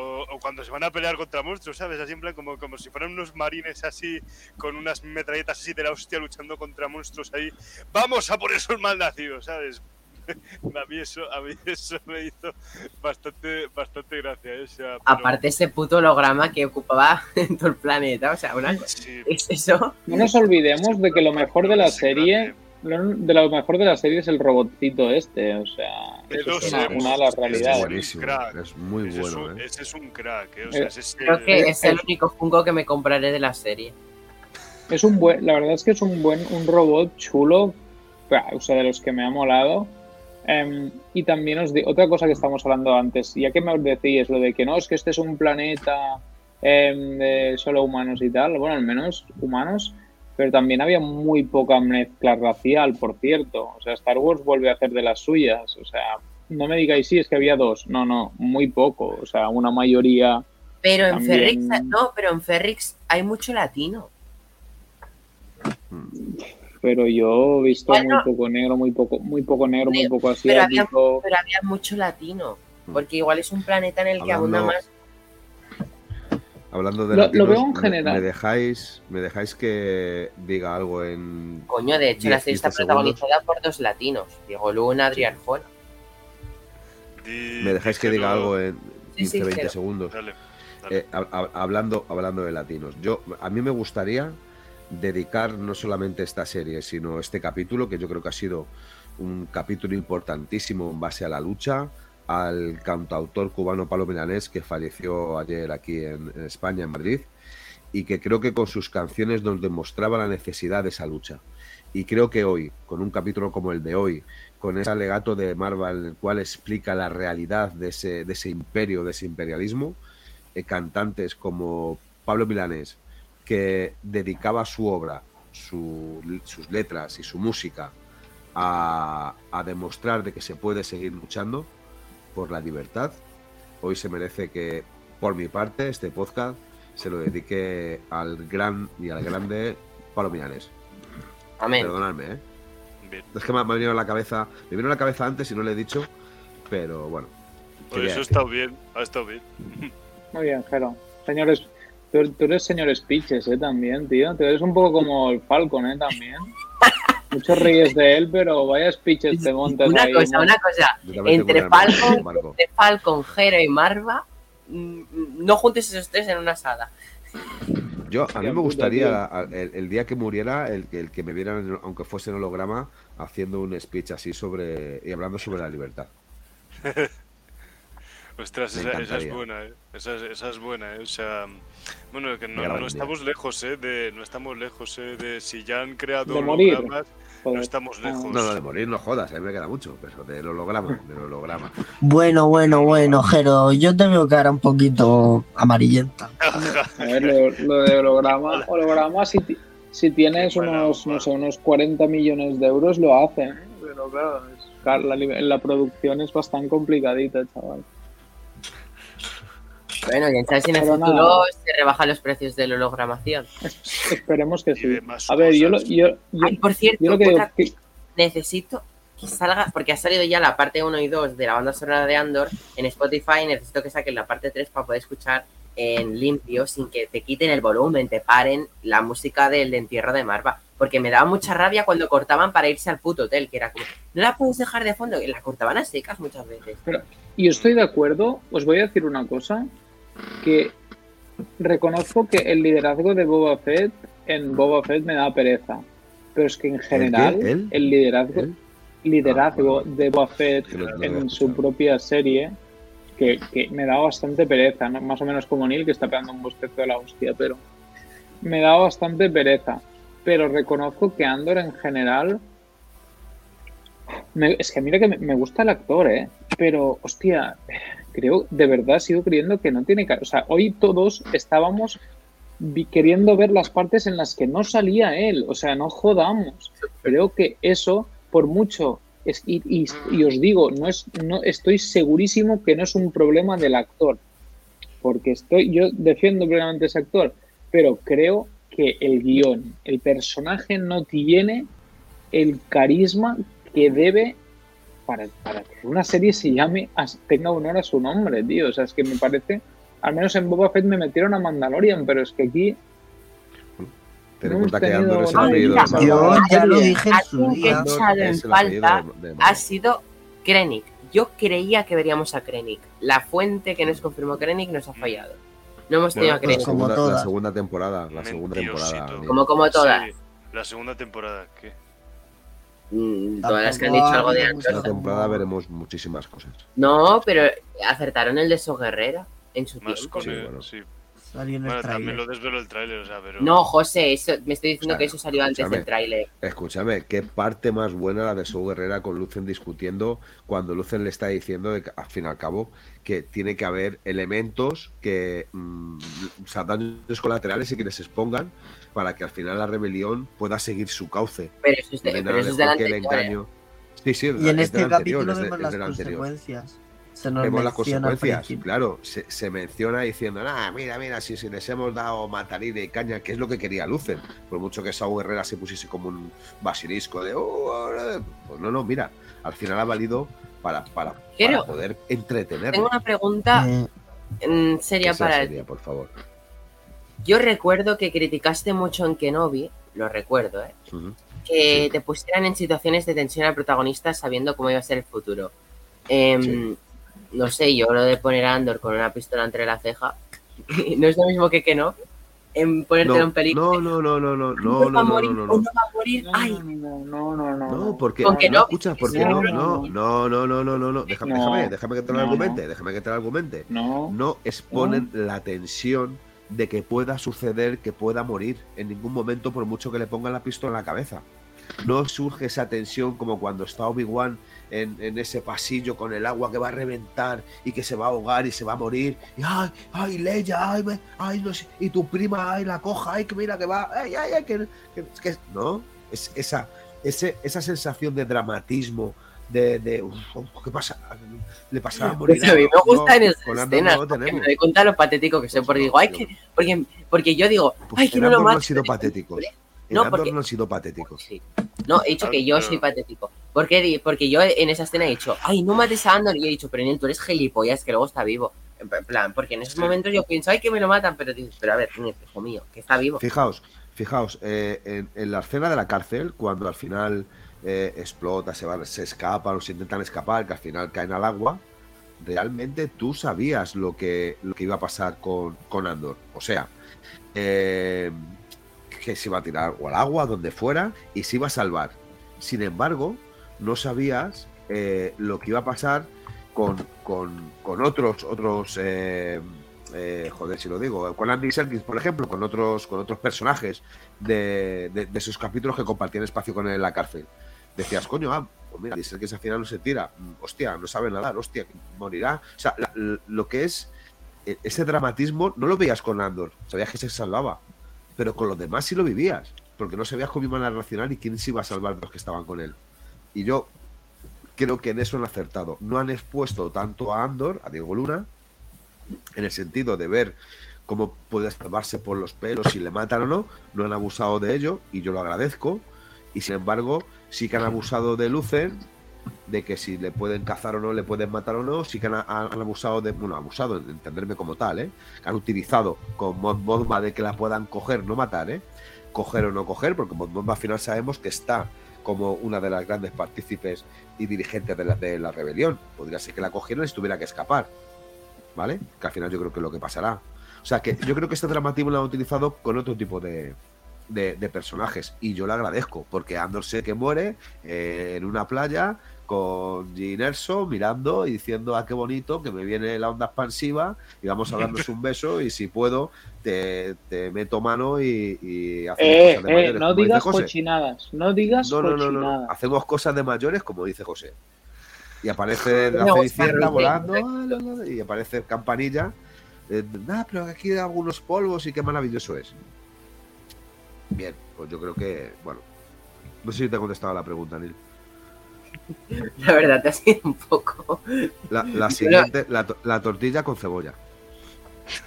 Speaker 7: o- o cuando se van a pelear contra monstruos, ¿sabes? Así en plan como, como si fueran unos marines así, con unas metralletas así de la hostia luchando contra monstruos ahí. Vamos a por esos malnacidos, ¿sabes? A mí eso, a mí eso me hizo bastante, bastante gracia. ¿eh? O sea, pero-
Speaker 1: Aparte ese puto holograma que ocupaba en todo el planeta. O sea, una
Speaker 7: sí,
Speaker 1: es eso.
Speaker 6: No nos olvidemos de que lo mejor de la serie, de lo mejor de la serie es el robotcito este, o sea, eso es una,
Speaker 7: P2M,
Speaker 6: una de las
Speaker 7: es
Speaker 6: realidades.
Speaker 2: buenísimo.
Speaker 7: crack.
Speaker 2: Es muy
Speaker 7: ese, es
Speaker 2: bueno,
Speaker 7: un,
Speaker 2: ¿eh?
Speaker 7: ese es un crack. ¿eh? O sea,
Speaker 6: Eh,
Speaker 7: ese es
Speaker 1: Creo
Speaker 7: el-
Speaker 1: que es el
Speaker 6: es-
Speaker 1: único Funko que me compraré de la serie.
Speaker 6: Es un buen, la verdad es que es un buen, un robot chulo, o sea, de los que me ha molado. Em, y también os digo, otra cosa que estamos hablando antes, ya que me decís lo de que no, es que este es un planeta em, de solo humanos y tal, bueno, al menos humanos, pero también había muy poca mezcla racial, por cierto. O sea, Star Wars vuelve a hacer de las suyas. O sea, no me digáis, sí, es que había dos. No, no, muy poco. O sea, una mayoría.
Speaker 1: Pero en Ferrix, no, pero en Ferrix hay mucho latino.
Speaker 6: Pero yo he visto
Speaker 1: Bueno.
Speaker 6: muy poco negro, muy poco, muy poco negro, muy poco
Speaker 1: pero había-
Speaker 6: asiático.
Speaker 1: Pero había mucho latino. Porque igual es un planeta en el que abunda más.
Speaker 2: Hablando de
Speaker 6: Lo- lo
Speaker 2: latinos,
Speaker 6: veo en
Speaker 2: me-
Speaker 6: general.
Speaker 2: Me, dejáis, me dejáis que diga algo en.
Speaker 1: Coño, de hecho, la
Speaker 2: 10,
Speaker 1: serie está
Speaker 2: 15 segundos.
Speaker 1: protagonizada por dos latinos. Diego Luna, Adrián
Speaker 7: di-
Speaker 2: Me dejáis que diga algo en
Speaker 1: Sí, sí,
Speaker 2: 15, 20
Speaker 1: pero-
Speaker 2: segundos.
Speaker 7: Dale, dale.
Speaker 2: Eh, hab- hab- hablando, hablando de latinos, yo a mí me gustaría dedicar no solamente esta serie, sino este capítulo, que yo creo que ha sido un capítulo importantísimo en base a la lucha, al cantautor cubano Pablo Milanés, que falleció ayer aquí en, España, en Madrid, y que creo que con sus canciones nos demostraba la necesidad de esa lucha. Y creo que hoy, con un capítulo como el de hoy, con ese alegato de Marvel, en el cual explica la realidad de ese, de ese imperio, de ese imperialismo, eh, cantantes como Pablo Milanés, que dedicaba su obra, su- sus letras y su música a, a demostrar de que se puede seguir luchando por la libertad. Hoy se merece que, por mi parte, este podcast se lo dedique al gran y al grande Pablo Milanés.
Speaker 1: Amén.
Speaker 2: Perdonadme, ¿eh?
Speaker 7: Bien.
Speaker 2: Es que me ha, venido a la cabeza, me vino a la cabeza antes y no le he dicho, pero bueno.
Speaker 7: Por
Speaker 2: quería
Speaker 7: eso ha estado bien, ha estado bien.
Speaker 6: Muy bien, Jero. Señores, tú, tú eres señor Speeches, ¿eh? También, tío. Tú eres un poco como el Falcon, ¿eh? También. Muchos ríes de él, pero vaya speeches te montas
Speaker 1: Una
Speaker 6: ahí.
Speaker 1: cosa,
Speaker 6: ¿no?
Speaker 1: una cosa. Entre Falcon,
Speaker 2: Marco.
Speaker 1: entre Falcon, Jero y Marva, mm, no juntes esos tres en una sala.
Speaker 2: Yo, a mí me gustaría el, el día que muriera, el, que- el que me vieran, aunque fuese en holograma, haciendo un speech así sobre y hablando sobre la libertad.
Speaker 7: Ostras, esa, esa es buena, ¿eh? Esa, es- esa es buena, ¿eh? O sea, bueno, que no, estamos lejos, ¿eh? De, no estamos lejos, ¿eh? De si ya han creado
Speaker 6: De morir.
Speaker 7: hologramas, no estamos
Speaker 6: Ah.
Speaker 7: lejos.
Speaker 2: No, no, de morir no jodas, a mí me queda mucho, pero del holograma, del holograma.
Speaker 3: Bueno, bueno, bueno, Jero, yo te veo cara un poquito amarillenta.
Speaker 6: A ver, lo, lo de holograma, holograma si, si tienes unos, no sé, unos 40 millones de euros lo hacen. ¿eh? Pero claro, es- la producción es bastante complicadita, chaval.
Speaker 1: Bueno, quién sabe si en el
Speaker 6: Pero
Speaker 1: futuro
Speaker 6: nada.
Speaker 1: se rebajan los precios de la hologramación.
Speaker 6: Esperemos que
Speaker 7: Y
Speaker 6: sí. A ver, yo, lo- yo, yo,
Speaker 1: Ay, por cierto,
Speaker 6: yo lo que
Speaker 1: otra-
Speaker 6: que-
Speaker 1: necesito que salga, porque ha salido ya la parte 1 y 2 de la banda sonora de Andor en Spotify, necesito que saquen la parte 3 para poder escuchar en limpio sin que te quiten el volumen, te paren la música del entierro de Marva, porque me daba mucha rabia cuando cortaban para irse al puto hotel, que era como, no la puedes dejar de fondo, y la cortaban a secas muchas veces.
Speaker 6: Y yo estoy de acuerdo, os voy a decir una cosa, que reconozco que el liderazgo de Boba Fett en Boba Fett me da pereza, pero es que en general el liderazgo, liderazgo
Speaker 2: Ah,
Speaker 6: de Boba Fett en su propia serie, que, que me da bastante pereza, ¿no? más o menos como Neil que está pegando un bostezo de la hostia, pero me da bastante pereza. Pero reconozco que Andor en general me- es que mira que me, me gusta el actor, ¿eh? Pero, hostia, creo, de verdad sigo creyendo que no tiene... ca- O sea, hoy todos estábamos queriendo ver las partes en las que no salía él. O sea, no jodamos. Creo que eso, por mucho... Es, y, y- os digo, no es, no, estoy segurísimo que no es un problema del actor. Porque estoy, yo defiendo plenamente ese actor, pero creo que el guion, el personaje no tiene el carisma que debe para, para que una serie se llame, tenga honor a su nombre, tío. O sea, es que me parece, al menos en Boba Fett me metieron a Mandalorian, pero es que aquí
Speaker 2: Ten en cuenta que Andor es el
Speaker 6: nada.
Speaker 2: apellido de
Speaker 1: Yo
Speaker 3: ya lo dije en su
Speaker 1: que en falta ha sido Krennic. Yo creía que veríamos a Krennic. La fuente que nos confirmó Krennic nos ha fallado. No hemos tenido
Speaker 2: Bueno,
Speaker 1: a
Speaker 2: la
Speaker 1: Krennic.
Speaker 3: como
Speaker 2: segunda, la segunda temporada, la segunda temporada.
Speaker 1: Como, como todas.
Speaker 7: La segunda temporada, ¿qué?
Speaker 1: Mm, Todas las que han dicho algo de
Speaker 3: gusta.
Speaker 2: Esta temporada veremos muchísimas cosas.
Speaker 1: No, pero acertaron el de So Guerrera en su
Speaker 7: Más
Speaker 1: tiempo.
Speaker 7: con
Speaker 2: Sí,
Speaker 7: el-
Speaker 2: bueno.
Speaker 7: sí.
Speaker 3: Salió en el
Speaker 7: Bueno, también lo desveló el tráiler, o sea, pero...
Speaker 1: No, José, eso, me estoy diciendo
Speaker 2: O sea,
Speaker 1: que eso salió antes del tráiler.
Speaker 2: Escúchame, qué parte más buena la de Sou Guerrera con Lucen discutiendo cuando Lucen le está diciendo, de que, al fin y al cabo, que tiene que haber elementos que, mm, o sea, daños colaterales y que les expongan para que al final la rebelión pueda seguir su cauce.
Speaker 1: Pero eso es, de, pero eso es del anterior, ¿eh?
Speaker 2: engaño. Sí, sí,
Speaker 3: Y en este
Speaker 2: anterior,
Speaker 3: capítulo
Speaker 2: es de-
Speaker 3: vemos
Speaker 2: es
Speaker 3: las
Speaker 2: del anterior.
Speaker 3: consecuencias. Se nos
Speaker 2: Vemos las consecuencias, claro, se, se menciona diciendo, ah, mira, mira, si, si les hemos dado matarina y caña, que es lo que quería Lucen, por mucho que Saúl Herrera se pusiese como un basilisco de, "Oh, ahora", pues no, no, mira, al final ha valido para, para, poder entretener.
Speaker 1: Tengo una pregunta
Speaker 3: Eh,
Speaker 1: mm, seria para el
Speaker 2: por favor.
Speaker 1: Yo recuerdo que criticaste mucho en Kenobi, lo recuerdo, ¿eh? Que
Speaker 2: Sí.
Speaker 1: te pusieran en situaciones de tensión al protagonista sabiendo cómo iba a ser el futuro.
Speaker 2: Sí.
Speaker 1: No sé, yo lo de poner a Andor con una pistola entre la ceja no es lo mismo que que no. En ponértelo en peligro.
Speaker 2: No, no, no, no, no, no,
Speaker 1: ¿Va
Speaker 2: no, no,
Speaker 1: morir
Speaker 2: no, no.
Speaker 1: no va a morir?
Speaker 6: no,
Speaker 1: ¡Ay!
Speaker 6: no, no, no, no,
Speaker 2: No, porque
Speaker 1: Con que
Speaker 2: no,
Speaker 1: no,
Speaker 2: escucha, porque
Speaker 6: no,
Speaker 2: no,
Speaker 6: no.
Speaker 2: no, no, no, no, no, no, déjame,
Speaker 6: No.
Speaker 2: déjame, déjame que te lo
Speaker 6: No,
Speaker 2: argumente, déjame que te lo argumente.
Speaker 6: no,
Speaker 2: no exponen la tensión de que pueda suceder que pueda morir en ningún momento por mucho que le pongan la pistola en la cabeza. No surge esa tensión como cuando está Obi-Wan en, en ese pasillo con el agua que va a reventar y que se va a ahogar y se va a morir. Y ay, ay, Leia, ay, me- ay, no sé, y tu prima, ay, la coja, ay, que mira que va, ay, ay, ay, que, que- que- no, es esa, ese, esa sensación de dramatismo, de, de uf, ¿qué pasa? Le pasará a morir.
Speaker 1: Pues a mí me
Speaker 2: No,
Speaker 1: gustan esas escenas,
Speaker 2: no
Speaker 1: porque me doy cuenta de lo patético que soy, porque
Speaker 2: no,
Speaker 1: digo, ay, que, porque, porque yo digo,
Speaker 2: Pues
Speaker 1: ay, que
Speaker 2: en
Speaker 1: no lo
Speaker 2: no sido patéticos. En
Speaker 1: No,
Speaker 2: Andor
Speaker 1: porque-
Speaker 2: no han sido patéticos.
Speaker 1: Sí. No, he dicho que yo soy patético. ¿Por qué? Di- Porque yo en esa escena he dicho, ay, no mates a Andor. Y he dicho, pero tú eres gilipollas, que luego está vivo. En plan, porque en esos
Speaker 7: Sí.
Speaker 1: momentos yo pienso, ay, que me lo matan. Pero dices, pero a ver, hijo mío, que está vivo.
Speaker 2: Fijaos, fijaos, eh, en, en la escena de la cárcel, cuando al final eh, explota, se, van, se escapan o se intentan escapar, que al final caen al agua, realmente tú sabías lo que, lo que iba a pasar con, con Andor. O sea, eh, que se iba a tirar o al agua, donde fuera, y se iba a salvar. Sin embargo, no sabías eh, lo que iba a pasar con, con, con otros, otros eh, eh, joder, si lo digo, con Andy Serkis, por ejemplo, con otros, con otros personajes de, de, de esos capítulos que compartían espacio con él en la cárcel. Decías, coño, ah, pues mira, Andy Serkis al final no se tira, mm, hostia, no sabe nadar, hostia, morirá. O sea, lo que es eh, ese dramatismo no lo veías con Andor, sabías que se salvaba, pero con los demás sí lo vivías, porque no sabías cómo iban a reaccionar y quién se iba a salvar de los que estaban con él. Y yo creo que en eso han acertado. No han expuesto tanto a Andor, a Diego Luna, en el sentido de ver cómo puede salvarse por los pelos si le matan o no, no han abusado de ello y yo lo agradezco. Y sin embargo, sí que han abusado de Lucen, de que si le pueden cazar o no, le pueden matar o no, sí que han, abusado de, bueno, abusado, entenderme como tal, ¿eh? Han utilizado con Mod Mothma de que la puedan coger, no matar, ¿eh? Coger o no coger, porque Mod Mothma al final sabemos que está como una de las grandes partícipes y dirigentes de la, de la rebelión. Podría ser que la cogieran y tuviera que escapar. ¿Vale? Que al final yo creo que es lo que pasará. O sea que yo creo que este dramatismo lo han utilizado con otro tipo de, de- de personajes. Y yo le agradezco, porque Andor sé que muere eh, en una playa con Jyn Erso mirando y diciendo, ah, qué bonito, que me viene la onda expansiva y vamos a darnos un beso y si puedo te, te meto mano y, y hacemos
Speaker 6: Eh,
Speaker 2: cosas de
Speaker 6: eh,
Speaker 2: mayores,
Speaker 6: no
Speaker 2: como dice
Speaker 6: digas
Speaker 2: José.
Speaker 6: cochinadas, no digas
Speaker 2: No, no, no, no, no. Hacemos cosas de mayores, como dice José. Y aparece la volando ah, y aparece campanilla. Eh, pero aquí hay algunos polvos y qué maravilloso es. Bien, pues yo creo que, bueno, no sé si te he contestado a la pregunta, Neil.
Speaker 1: La verdad, te ha sido un poco.
Speaker 2: La, la siguiente, la, to- la tortilla con cebolla.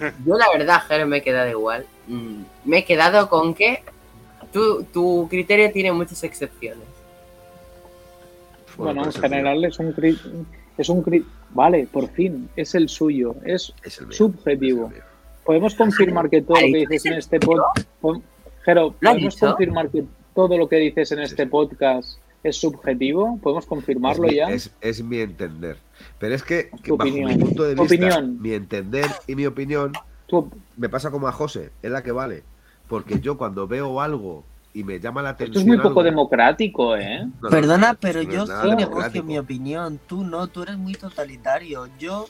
Speaker 1: Yo, la verdad, Jero, me he quedado igual. Mm, Me he quedado con que tu, tu criterio tiene muchas excepciones.
Speaker 6: Bueno,
Speaker 2: por
Speaker 6: en general es un cri- es un cri- vale, por fin, es el suyo, es
Speaker 2: es el mío,
Speaker 6: subjetivo.
Speaker 2: es el mío.
Speaker 6: podemos confirmar que todo lo que dices en este podcast, Jero,
Speaker 1: ¿Lo has
Speaker 6: podemos
Speaker 1: dicho?
Speaker 6: confirmar que todo lo que dices en
Speaker 2: Sí,
Speaker 6: este
Speaker 2: sí.
Speaker 6: podcast es subjetivo, podemos confirmarlo
Speaker 2: es, mi,
Speaker 6: ya.
Speaker 2: es, es mi entender. Pero es que, que
Speaker 6: Tu
Speaker 2: bajo
Speaker 6: opinión.
Speaker 2: mi punto de
Speaker 6: Tu
Speaker 2: vista,
Speaker 6: opinión.
Speaker 2: mi entender y mi opinión
Speaker 6: Tú-
Speaker 2: me pasa como a José, es la que vale. Porque yo cuando veo algo y me llama la atención.
Speaker 6: esto es muy poco
Speaker 2: algo-
Speaker 6: democrático, ¿eh?
Speaker 2: No,
Speaker 3: Perdona,
Speaker 2: no,
Speaker 3: pero
Speaker 2: no
Speaker 3: yo sí negocio mi opinión. Tú no, tú eres muy totalitario. Yo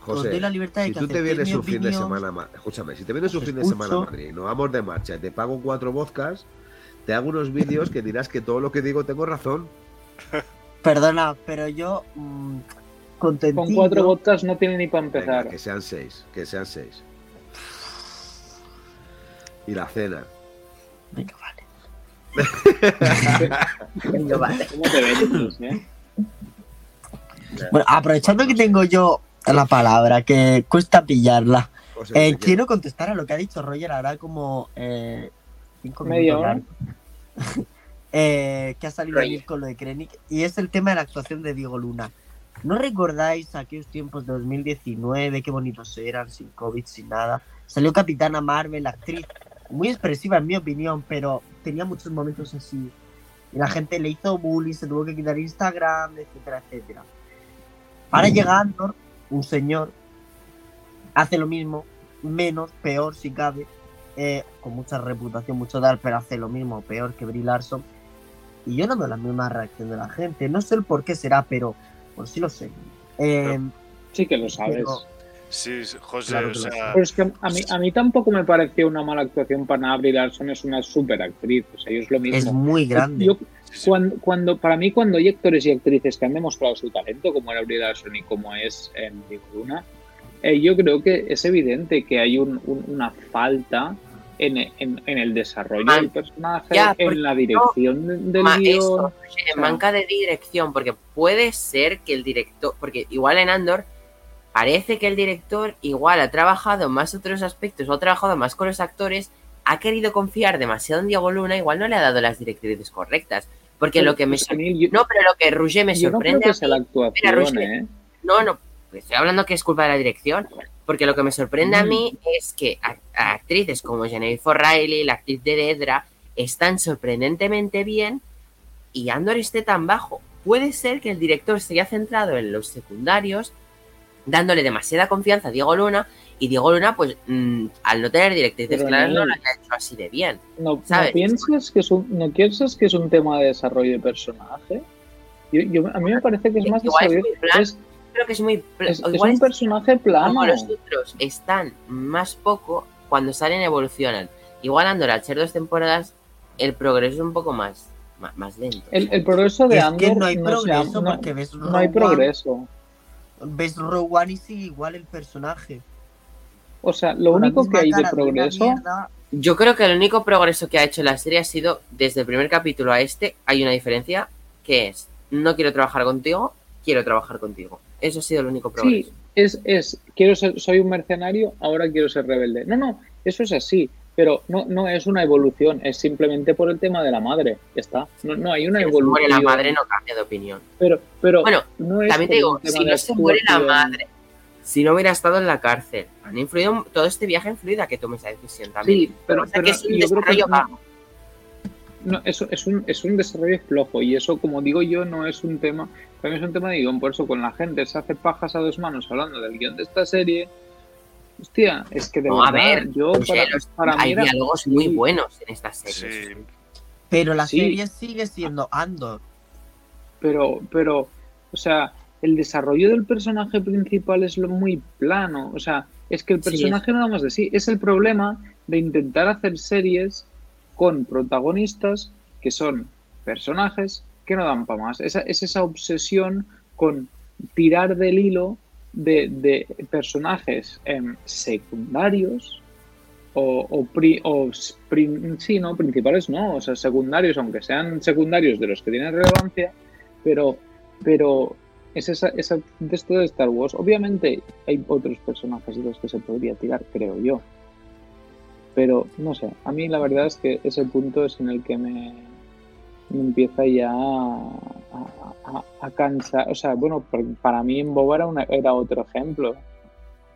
Speaker 3: os
Speaker 2: José,
Speaker 3: doy la libertad de
Speaker 2: si
Speaker 3: que
Speaker 2: tú te vienes un fin de semana escúchame, si te vienes un fin de semana a Madrid y nos vamos de marcha y te pago cuatro vodkas, te hago unos vídeos que dirás que todo lo que digo tengo razón.
Speaker 3: Perdona, pero yo mm, contentillo.
Speaker 6: Con cuatro botas no tiene ni para
Speaker 2: Venga,
Speaker 6: empezar.
Speaker 2: que sean seis, que sean seis. Y la cena.
Speaker 3: Venga, vale.
Speaker 1: Venga, vale.
Speaker 6: ¿Cómo te vendes, eh?
Speaker 3: Bueno, aprovechando que tengo yo la palabra, que cuesta pillarla, eh, quiero contestar a lo que ha dicho Roger ahora como eh, cinco largos. Eh, que ha salido
Speaker 1: Roger.
Speaker 3: ayer con lo de Krennic y es el tema de la actuación de Diego Luna. ¿No recordáis aquellos tiempos de 2019? Qué bonitos eran, sin COVID, sin nada. Salió Capitana Marvel, actriz muy expresiva en mi opinión, pero tenía muchos momentos así. Y la gente le hizo bullying, se tuvo que quitar Instagram, etcétera, etcétera. Ahora llega Andor, un señor, hace lo mismo, menos, peor si cabe, eh, con mucha reputación, mucho dar, pero hace lo mismo, peor que Brie Larson. Y yo no veo la misma reacción de la gente. No sé el por qué será, pero por sí lo sé. Eh,
Speaker 6: Sí que lo sabes.
Speaker 3: Pero-
Speaker 7: Sí, José,
Speaker 3: Claro
Speaker 7: o sea,
Speaker 6: Pero es que a mí, a mí tampoco me pareció una mala actuación para nada. Brie Larson es una super actriz. O sea, yo es lo mismo.
Speaker 3: es muy grande.
Speaker 6: Yo, cuando, cuando, para mí, cuando hay actores y actrices que han demostrado su talento, como era Brie Larson y como es en Diego Luna, eh, yo creo que es evidente que hay un- un- una falta en, en- en el desarrollo
Speaker 1: Man,
Speaker 6: del personaje,
Speaker 1: ya,
Speaker 6: en la dirección de- del
Speaker 1: Ma-
Speaker 6: guion.
Speaker 1: eso,
Speaker 6: o sea-
Speaker 1: manca de dirección, porque puede ser que el director, porque igual en Andor parece que el director igual ha trabajado más otros aspectos o ha trabajado más con los actores, ha querido confiar demasiado en Diego Luna, igual no le ha dado las directrices correctas. Porque lo que me
Speaker 6: Pues,
Speaker 1: sor-
Speaker 6: Anil, yo-
Speaker 1: No, pero lo que Roger me
Speaker 6: no
Speaker 1: sorprende
Speaker 6: sea
Speaker 1: mí-
Speaker 6: la ¿eh?
Speaker 1: No, no, estoy hablando que es culpa de la dirección. Porque lo que me sorprende a mí es que a- a actrices como Jennifer Riley, la actriz de Dedra, están sorprendentemente bien y Andor esté tan bajo. Puede ser que el director se haya centrado en los secundarios, dándole demasiada confianza a Diego Luna, y Diego Luna, pues, mm, al no tener directrices
Speaker 6: Pero
Speaker 1: claras, no lo haya hecho así de bien.
Speaker 6: ¿No, no
Speaker 1: ¿Sabes?
Speaker 6: piensas que es un, ¿No piensas que es un tema de desarrollo de personaje? Yo, yo- a mí me parece que es más
Speaker 1: Igual es
Speaker 6: desarrollo.
Speaker 1: muy plan-
Speaker 6: Es,
Speaker 1: Creo que es muy.
Speaker 6: es- es un
Speaker 1: es
Speaker 6: personaje plano.
Speaker 1: como los otros están más poco, cuando salen evolucionan. Igual Andor, al ser dos temporadas, el progreso es un poco más, más, más lento.
Speaker 6: El, el progreso de
Speaker 3: Es
Speaker 6: Andor
Speaker 3: que no hay progreso
Speaker 6: llama-
Speaker 3: porque ves
Speaker 6: no, hay progreso.
Speaker 3: Ves Rogue One y sigue igual el personaje.
Speaker 6: O sea, lo
Speaker 3: Con
Speaker 6: único que hay de progreso
Speaker 3: mierda,
Speaker 1: Yo creo que el único progreso que ha hecho la serie ha sido, desde el primer capítulo a este, hay una diferencia, que es, no quiero trabajar contigo, quiero trabajar contigo. Eso ha sido el único progreso.
Speaker 6: Sí, es, es, quiero ser, soy un mercenario, ahora quiero ser rebelde. No, no, eso es así, pero no, no es una evolución, es simplemente por el tema de la madre, ya está. No, no hay una
Speaker 1: Si
Speaker 6: evolución.
Speaker 1: muere la madre no cambia de opinión.
Speaker 6: Pero, pero
Speaker 1: Bueno,
Speaker 6: no es
Speaker 1: También te digo, si no se muere la madre, si no hubiera estado en la cárcel, han influido, todo este viaje ha influido a que tome esa decisión también.
Speaker 6: Sí, pero,
Speaker 1: O sea,
Speaker 6: pero
Speaker 1: que es un
Speaker 6: yo creo que
Speaker 1: desarrollo
Speaker 6: no- eso es un, es un desarrollo flojo y eso, como digo yo, no es un tema, mí es un tema de guion, por eso con la gente se hace pajas a dos manos hablando del guion de esta serie. Hostia, es que de
Speaker 1: No, a
Speaker 6: verdad,
Speaker 1: ver,
Speaker 6: yo
Speaker 1: no sé,
Speaker 6: para,
Speaker 1: los-
Speaker 6: para mí
Speaker 1: hay diálogos muy
Speaker 6: sí.
Speaker 1: buenos en esta serie.
Speaker 7: Sí,
Speaker 3: Pero la
Speaker 6: Sí.
Speaker 3: serie sigue siendo Andor.
Speaker 6: pero, pero, o sea, el desarrollo del personaje principal es lo muy plano. O sea, es que el
Speaker 1: Sí,
Speaker 6: personaje nada más de sí. Es el problema de intentar hacer series con protagonistas que son personajes que no dan para más. Esa, es esa obsesión con tirar del hilo de, de personajes em, secundarios o, sí, no, principales no, o sea, secundarios, aunque sean secundarios de los que tienen relevancia, pero, pero es esa, esa de esto de Star Wars. Obviamente hay otros personajes de los que se podría tirar, creo yo. Pero no sé, a mí la verdad es que ese punto es en el que me, me empieza ya a, a- a- a cansar. O sea, bueno, para mí en Boba era, una- era otro ejemplo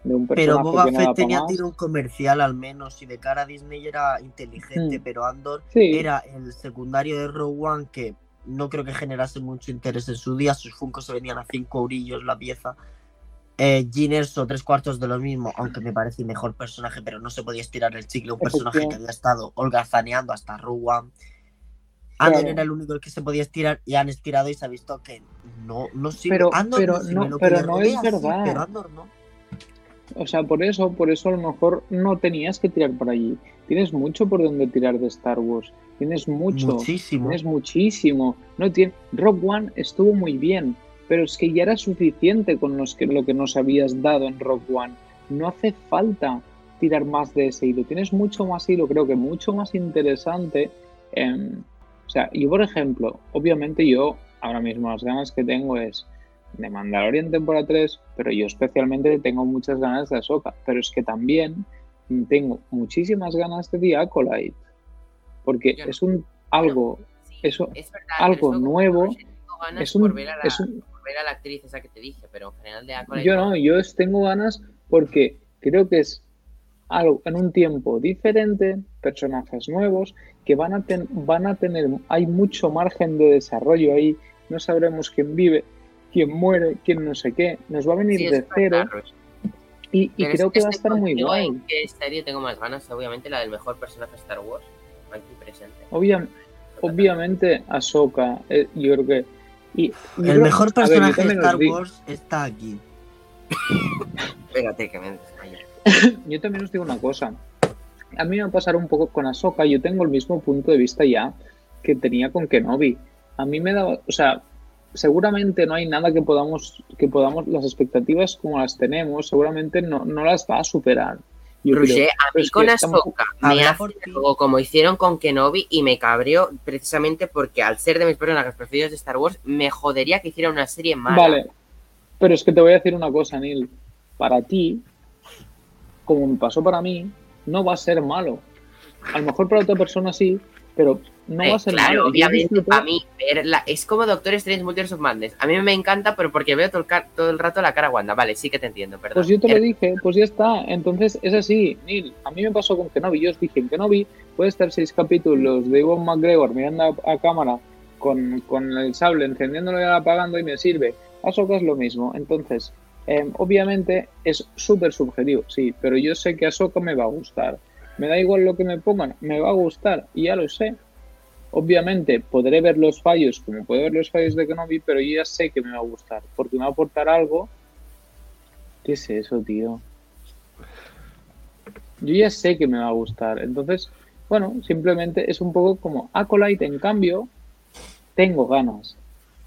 Speaker 6: de un personaje
Speaker 3: Pero Boba Fett tenía tiro un comercial al menos y de cara a Disney era inteligente,
Speaker 6: Mm.
Speaker 3: pero Andor
Speaker 6: Sí.
Speaker 3: era el secundario de Rogue One que no creo que generase mucho interés en su día. Sus Funkos se vendían a 5 eurillos la pieza. Eh, Erso, tres cuartos de lo mismo, aunque me parece mejor personaje, pero no se podía estirar el chicle. Un personaje que había estado holgazaneando hasta Rogue One. Andor
Speaker 6: Claro.
Speaker 3: era el único que se podía estirar y han estirado y se ha visto que no, no sirve.
Speaker 6: Pero-
Speaker 3: Andor
Speaker 6: pero
Speaker 3: sirve,
Speaker 6: no-
Speaker 3: lo que
Speaker 6: pero no es
Speaker 3: sí, pero Andor no.
Speaker 6: O sea, por eso, por eso a lo mejor no tenías que tirar por allí. Tienes mucho por donde tirar de Star Wars. Tienes mucho.
Speaker 3: Muchísimo.
Speaker 6: Tienes muchísimo. No tiene... Rogue One estuvo muy bien, pero es que ya era suficiente con los que, lo que nos habías dado en Rogue One. No hace falta tirar más de ese hilo. Tienes mucho más hilo, creo que mucho más interesante. em, o sea, yo por ejemplo, obviamente yo ahora mismo las ganas que tengo es de Mandalorian temporada 3, pero yo especialmente tengo muchas ganas de Ahsoka. Pero es que también tengo muchísimas ganas de The Acolyte. Porque es un algo
Speaker 1: Sí,
Speaker 6: eso-
Speaker 1: es verdad,
Speaker 6: algo
Speaker 1: eso,
Speaker 6: nuevo,
Speaker 1: tengo ganas
Speaker 6: es un-
Speaker 1: por ver a la,
Speaker 6: es un-
Speaker 1: por ver a la actriz esa que te dije, pero en general de Acolyte
Speaker 6: Yo no, yo es- tengo ganas porque creo que es algo en un tiempo diferente, personajes nuevos que van a, ten- van a tener, hay mucho margen de desarrollo ahí, no sabremos quién vive, quién muere, quién no sé qué, nos va a venir
Speaker 1: Sí,
Speaker 6: de cero y, creo
Speaker 1: es-
Speaker 6: que va a estar muy guay.
Speaker 1: en ¿Qué serie tengo más ganas? Obviamente la del mejor personaje de Star Wars. Aquí presente.
Speaker 6: Obvia- obviamente Ahsoka, eh, yo creo que... y-
Speaker 3: El
Speaker 6: creo-
Speaker 3: mejor personaje de Star Wars está aquí.
Speaker 1: Espérate que me.
Speaker 6: Yo también os digo una cosa. A mí me va a pasar un poco con Ahsoka. Yo tengo el mismo punto de vista ya que tenía con Kenobi. A mí me daba, o sea, seguramente no hay nada que podamos, que podamos, las expectativas como las tenemos, seguramente no, no las va a superar. Yo
Speaker 1: Roger,
Speaker 6: creo.
Speaker 1: a mí
Speaker 6: es
Speaker 1: con Ahsoka me hace algo como hicieron con Kenobi y me cabreó precisamente porque al ser de mis personajes preferidos de Star Wars me jodería que hiciera una serie mala.
Speaker 6: Vale, pero es que te voy a decir una cosa, Neil. Para ti, como me pasó para mí, no va a ser malo. A lo mejor para otra persona sí, pero no
Speaker 1: Eh,
Speaker 6: va a ser
Speaker 1: claro,
Speaker 6: malo.
Speaker 1: Obviamente para mí verla es como Doctor Strange Multiverse of Madness. A mí me encanta, pero porque veo todo el, todo el rato la cara a Wanda. Vale, sí que te entiendo, perdón.
Speaker 6: Pues yo te lo
Speaker 1: Er-
Speaker 6: dije, pues ya está. Entonces es así, Neil. A mí me pasó con Kenobi. Yo os dije en Kenobi puede estar seis capítulos de Iwan McGregor mirando a, a cámara con, con el sable, encendiéndolo y apagando y me sirve. Ahsoka es lo mismo. Entonces, eh, obviamente es súper subjetivo, sí, pero yo sé que Ahsoka me va a gustar. Me da igual lo que me pongan, me va a gustar y ya lo sé. Obviamente podré ver los fallos como puedo ver los fallos de Kenobi, pero yo ya sé que me va a gustar porque me va a aportar algo. ¿Qué es eso, tío? Yo ya sé que me va a gustar. Entonces, bueno, simplemente es un poco como Acolyte, en cambio, tengo ganas.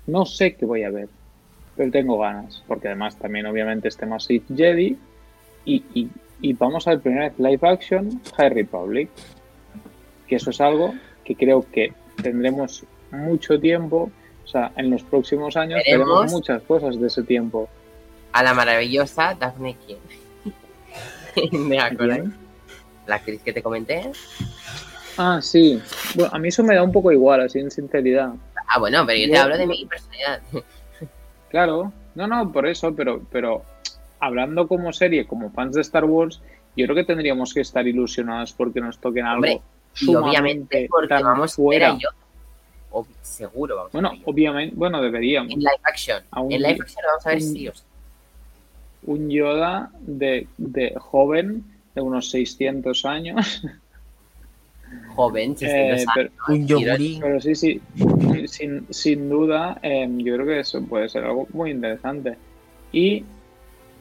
Speaker 6: No sé qué voy a ver, pero tengo ganas. Porque además también obviamente este más Sith Jedi. Y, y, y vamos a ver primera vez live action High Republic. Que eso es algo que creo que tendremos mucho tiempo. O sea, en los próximos años
Speaker 1: Veremos.
Speaker 6: muchas cosas de ese tiempo.
Speaker 1: A la maravillosa Daphne King. de Acolyte. La actriz que te comenté.
Speaker 6: Ah, sí. Bueno, a mí eso me da un poco igual, así en sinceridad.
Speaker 1: Ah, bueno, pero yo te hablo de mi personalidad.
Speaker 6: Claro, no, no, por eso, pero, pero hablando como serie, como fans de Star Wars, yo creo que tendríamos que estar ilusionados porque nos toquen algo
Speaker 1: Hombre, Y obviamente porque
Speaker 6: tan
Speaker 1: vamos
Speaker 6: fuera.
Speaker 1: a. Ob- seguro vamos
Speaker 6: Bueno,
Speaker 1: a ver
Speaker 6: obviamente, bueno, deberíamos.
Speaker 1: En live action.
Speaker 6: Aún-
Speaker 1: En live action vamos a ver
Speaker 6: un-
Speaker 1: sí o sí.
Speaker 6: Un Yoda de, de joven, de unos 600 años.
Speaker 1: Joven,
Speaker 6: eh,
Speaker 1: 600 años.
Speaker 6: pero,
Speaker 3: Un yogurín.
Speaker 6: pero sí, sí, sin, sin duda, eh, yo creo que eso puede ser algo muy interesante. Y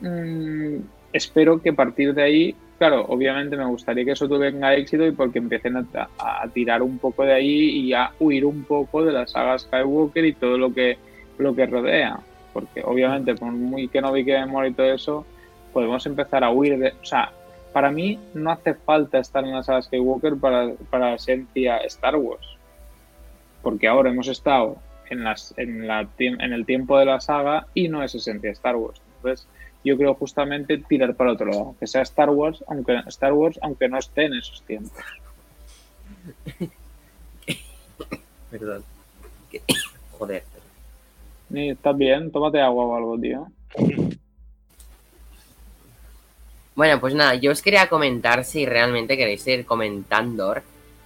Speaker 6: mm, espero que a partir de ahí, claro, obviamente me gustaría que eso tenga éxito y porque empiecen a, a tirar un poco de ahí y a huir un poco de la saga Skywalker y todo lo que, lo que rodea. Porque obviamente, por muy que no vi que y todo eso, podemos empezar a huir de. O sea, para mí no hace falta estar en la saga Skywalker para, para la esencia Star Wars. Porque ahora hemos estado en, las, en, la, tie- en el tiempo de la saga y no es esencia Star Wars. Entonces, yo creo justamente tirar para otro lado. Que sea Star Wars, aunque Star Wars, aunque no esté en esos tiempos.
Speaker 1: Perdón. Joder.
Speaker 6: ¿Estás bien? Tómate agua o algo, tío.
Speaker 1: Bueno, pues nada, yo os quería comentar si realmente queréis ir comentando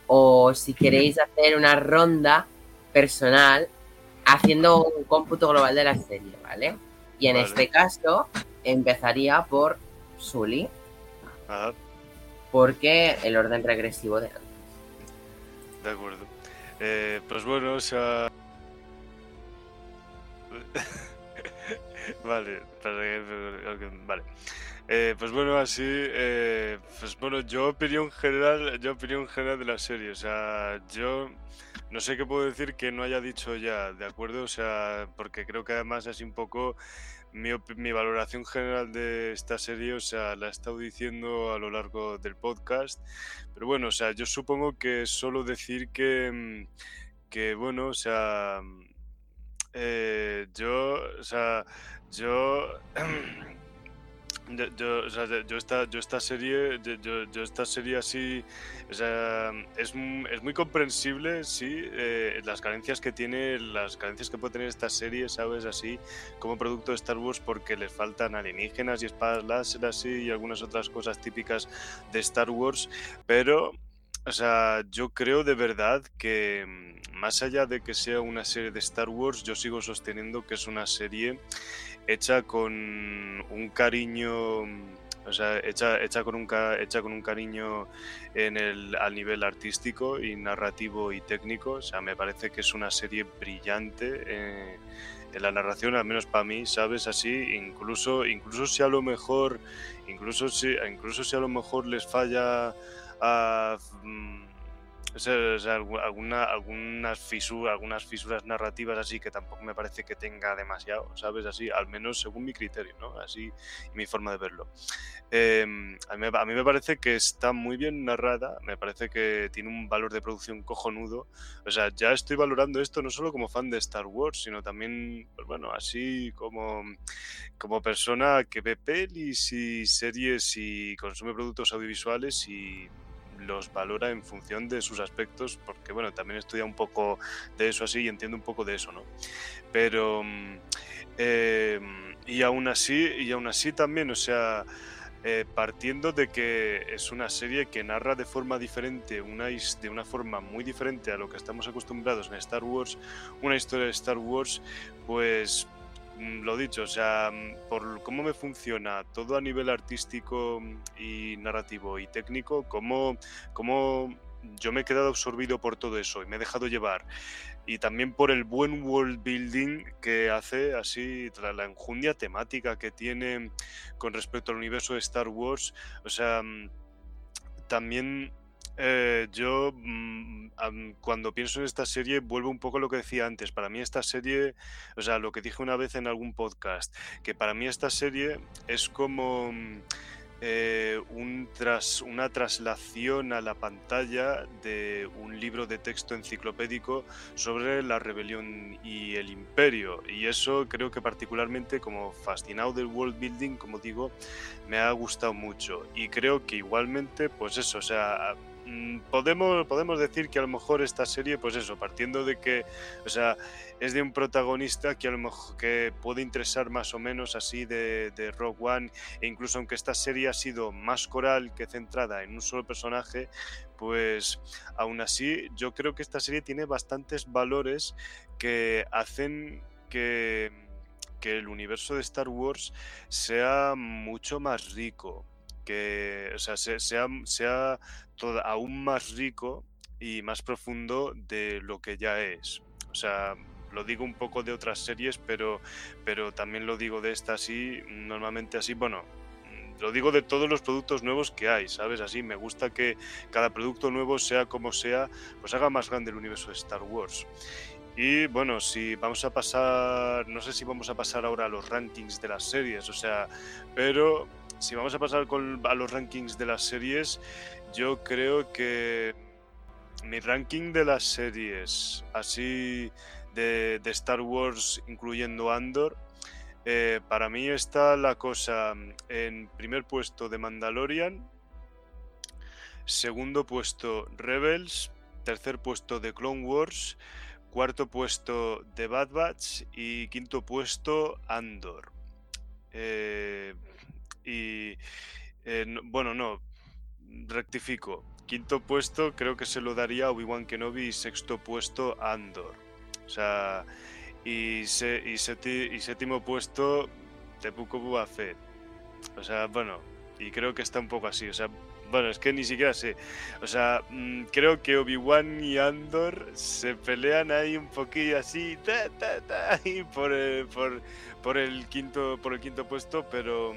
Speaker 1: o si queréis hacer una ronda personal haciendo un cómputo global de la serie, ¿vale? Y en
Speaker 7: Vale.
Speaker 1: este caso empezaría por Sully,
Speaker 7: Ajá,
Speaker 1: porque el orden regresivo de antes.
Speaker 7: de acuerdo. Eh, pues bueno, o sea. vale, para que- ok, vale. Eh, pues bueno, así, eh, pues bueno, yo opinión general, yo opinión general de la serie, o sea, yo no sé qué puedo decir que no haya dicho ya, ¿de acuerdo? O sea, porque creo que además es un poco mi, valoración general de esta serie, o sea, la he estado diciendo a lo largo del podcast, pero bueno, o sea, yo supongo que solo decir que, que bueno, o sea, eh, yo, o sea, yo, yo, o sea, yo- esta, yo esta serie, yo, esta serie así, o sea, es, es muy comprensible, sí, eh, las carencias que tiene, las carencias que puede tener esta serie, ¿sabes? Así, como producto de Star Wars, porque les faltan alienígenas y espadas láser así y algunas otras cosas típicas de Star Wars, pero, o sea, yo creo de verdad que mm, más allá de que sea una serie de Star Wars, yo sigo sosteniendo que es una serie hecha con un cariño, mm, o sea, hecha, hecha, con, un, hecha con un cariño en el, al nivel artístico y narrativo y técnico. O sea, me parece que es una serie brillante eh, en la narración, al menos para mí, ¿sabes? Así, incluso, incluso si a lo mejor, incluso si, incluso si a lo mejor les falla a... sea, algu- alguna, algunas, fisuras, algunas fisuras narrativas así que tampoco me parece que tenga demasiado, ¿sabes? Así, al menos según mi criterio, ¿no? Así mi forma de verlo. Em, a, mí, a mí me parece que está muy bien narrada, me parece que tiene un valor de producción cojonudo. O sea, ya estoy valorando esto no solo como fan de Star Wars, sino también, pues bueno, así como, como persona que ve pelis y series y consume productos audiovisuales y los valora en función de sus aspectos, porque bueno, también he estudiado un poco de eso así y entiendo un poco de eso, ¿no? Pero, mm, em, y aún así, y aún así también, o sea, eh, partiendo de que es una serie que narra de forma diferente, una, de una forma muy diferente a lo que estamos acostumbrados en Star Wars, una historia de Star Wars, pues lo dicho, o sea, mm, por cómo me funciona todo a nivel artístico y narrativo y técnico, cómo, cómo yo me he quedado absorbido por todo eso y me he dejado llevar y también por el buen world building que hace, así, tras la enjundia temática que tiene con respecto al universo de Star Wars. O sea, mm, también eh, yo mm, cuando pienso en esta serie vuelvo un poco a lo que decía antes. Para mí esta serie, o sea, lo que dije una vez en algún podcast, que para mí esta serie es como... Mm, eh, un tras, una traslación a la pantalla de un libro de texto enciclopédico sobre la rebelión y el imperio. Y eso creo que particularmente como fascinado del world building, como digo, me ha gustado mucho. Y creo que igualmente, pues eso, o sea, podemos, podemos decir que a lo mejor esta serie, pues eso, partiendo de que, o sea, es de un protagonista que a lo mejor que puede interesar más o menos así de, de Rogue One, e incluso aunque esta serie ha sido más coral que centrada en un solo personaje, pues aún así yo creo que esta serie tiene bastantes valores que hacen que, que el universo de Star Wars sea mucho más rico que o sea, sea, sea todo, aún más rico y más profundo de lo que ya es. O sea, lo digo un poco de otras series, pero, pero también lo digo de esta así, normalmente así, bueno, lo digo de todos los productos nuevos que hay, ¿sabes? Así me gusta que cada producto nuevo, sea como sea, pues haga más grande el universo de Star Wars. Y bueno, si vamos a pasar, no sé si vamos a pasar ahora a los rankings de las series, o sea, pero si vamos a pasar a los rankings de las series, yo creo que mi ranking de las series, así de, Star Wars, incluyendo Andor, eh, para mí está la cosa en primer puesto de Mandalorian, segundo puesto Rebels, tercer puesto de Clone Wars, cuarto puesto de Bad Batch y quinto puesto Andor. Eh, y eh, bueno, no, rectifico. Quinto puesto creo que se lo daría a Obi-Wan Kenobi y sexto puesto Andor. O sea, y, y, séptimo puesto Tepuko. O sea, bueno, y creo que está un poco así. O sea, bueno, es que ni siquiera sé. O sea, mm, creo que Obi-Wan y Andor se pelean ahí un poquillo así, por, el, por, por, el quinto, por el quinto puesto, pero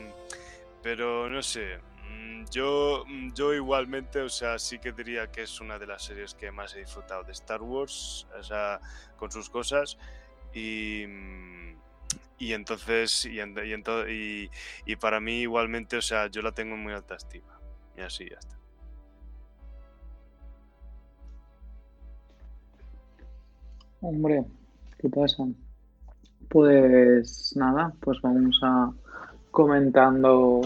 Speaker 7: pero no sé, mm, yo, mm, yo igualmente, o sea, sí que diría que es una de las series que más he disfrutado de Star Wars, o sea, con sus cosas. Y, y entonces, y, y, y, para mí igualmente, o sea, yo la tengo muy alta estima. Y así ya está.
Speaker 6: Hombre, ¿qué pasa? Pues nada, pues vamos a comentando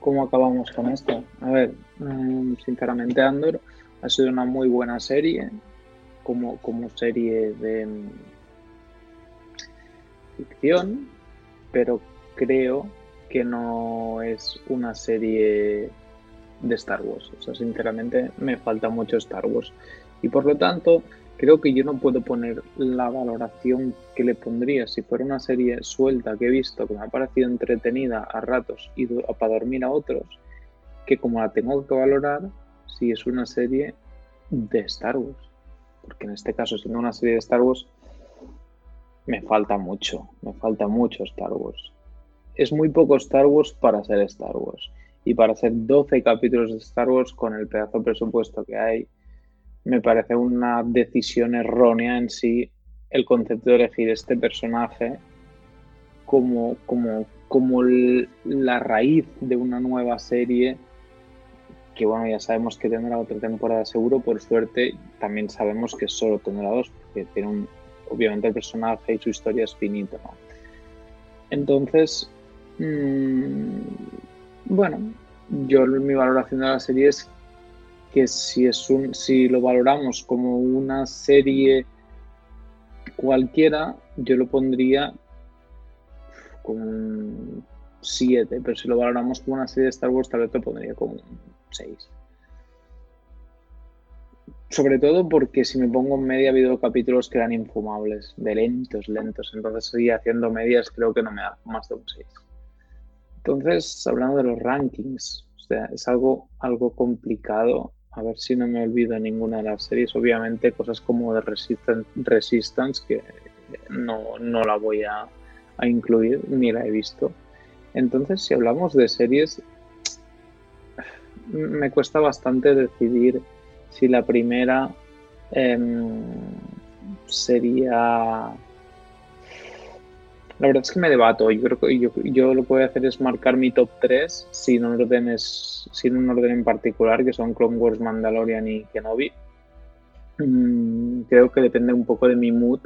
Speaker 6: cómo acabamos con esto. A ver, mm, sinceramente Andor ha sido una muy buena serie como, como serie de mm, ficción, pero creo que no es una serie de Star Wars. O sea, sinceramente me falta mucho Star Wars. Y por lo tanto, creo que yo no puedo poner la valoración que le pondría si fuera una serie suelta que he visto, que me ha parecido entretenida a ratos y para dormir a otros, que como la tengo que valorar si es una serie de Star Wars. Porque en este caso, siendo una serie de Star Wars, me falta mucho, me falta mucho Star Wars. Es muy poco Star Wars para ser Star Wars. Y para hacer 12 capítulos de Star Wars con el pedazo de presupuesto que hay, me parece una decisión errónea en sí el concepto de elegir este personaje como, como, como la raíz de una nueva serie que bueno, ya sabemos que tendrá otra temporada seguro, por suerte también sabemos que solo tendrá dos, porque tiene un, obviamente el personaje y su historia es finito, ¿no? Entonces, mmm, bueno, yo mi valoración de la serie es que si es un, si lo valoramos como una serie cualquiera, yo lo pondría como un 7, pero si lo valoramos como una serie de Star Wars, tal vez lo pondría como un 6. Sobre todo porque si me pongo en media ha habido capítulos que eran infumables, de lentos, lentos. Entonces seguir haciendo medias creo que no me da más de un 6. Entonces, hablando de los rankings, es algo, algo complicado. A ver si no me olvido ninguna de las series. Obviamente, cosas como de Resistance, Resistance que no, no la voy a, a incluir, ni la he visto. Entonces, si hablamos de series, me cuesta bastante decidir si la primera em, sería... La verdad es que me debato. Yo creo que yo, yo, lo que voy a hacer es marcar mi top 3 sin sin un orden en particular, que son Clone Wars, Mandalorian y Kenobi. Mm, creo que depende un poco de mi mood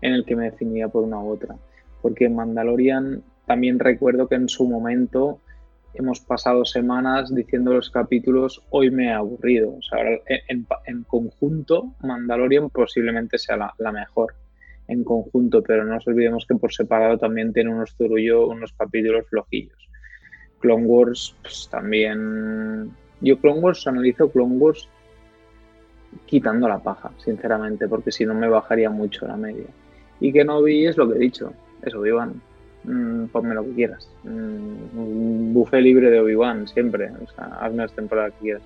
Speaker 6: en el que me definiría por una u otra. Porque Mandalorian también recuerdo que en su momento hemos pasado semanas diciendo los capítulos, hoy me he aburrido. O sea, en, conjunto, Mandalorian posiblemente sea la, mejor en conjunto, pero no nos olvidemos que por separado también tiene unos zurullo, unos capítulos flojillos. Clone Wars, pues también. Yo Clone Wars analizo Clone Wars quitando la paja, sinceramente, porque si no me bajaría mucho la media. Y que no vi es lo que he dicho, eso, Obi-Wan mmm, ponme lo que quieras. Mm, buffet libre de Obi-Wan, siempre. O sea, hazme las temporadas que quieras.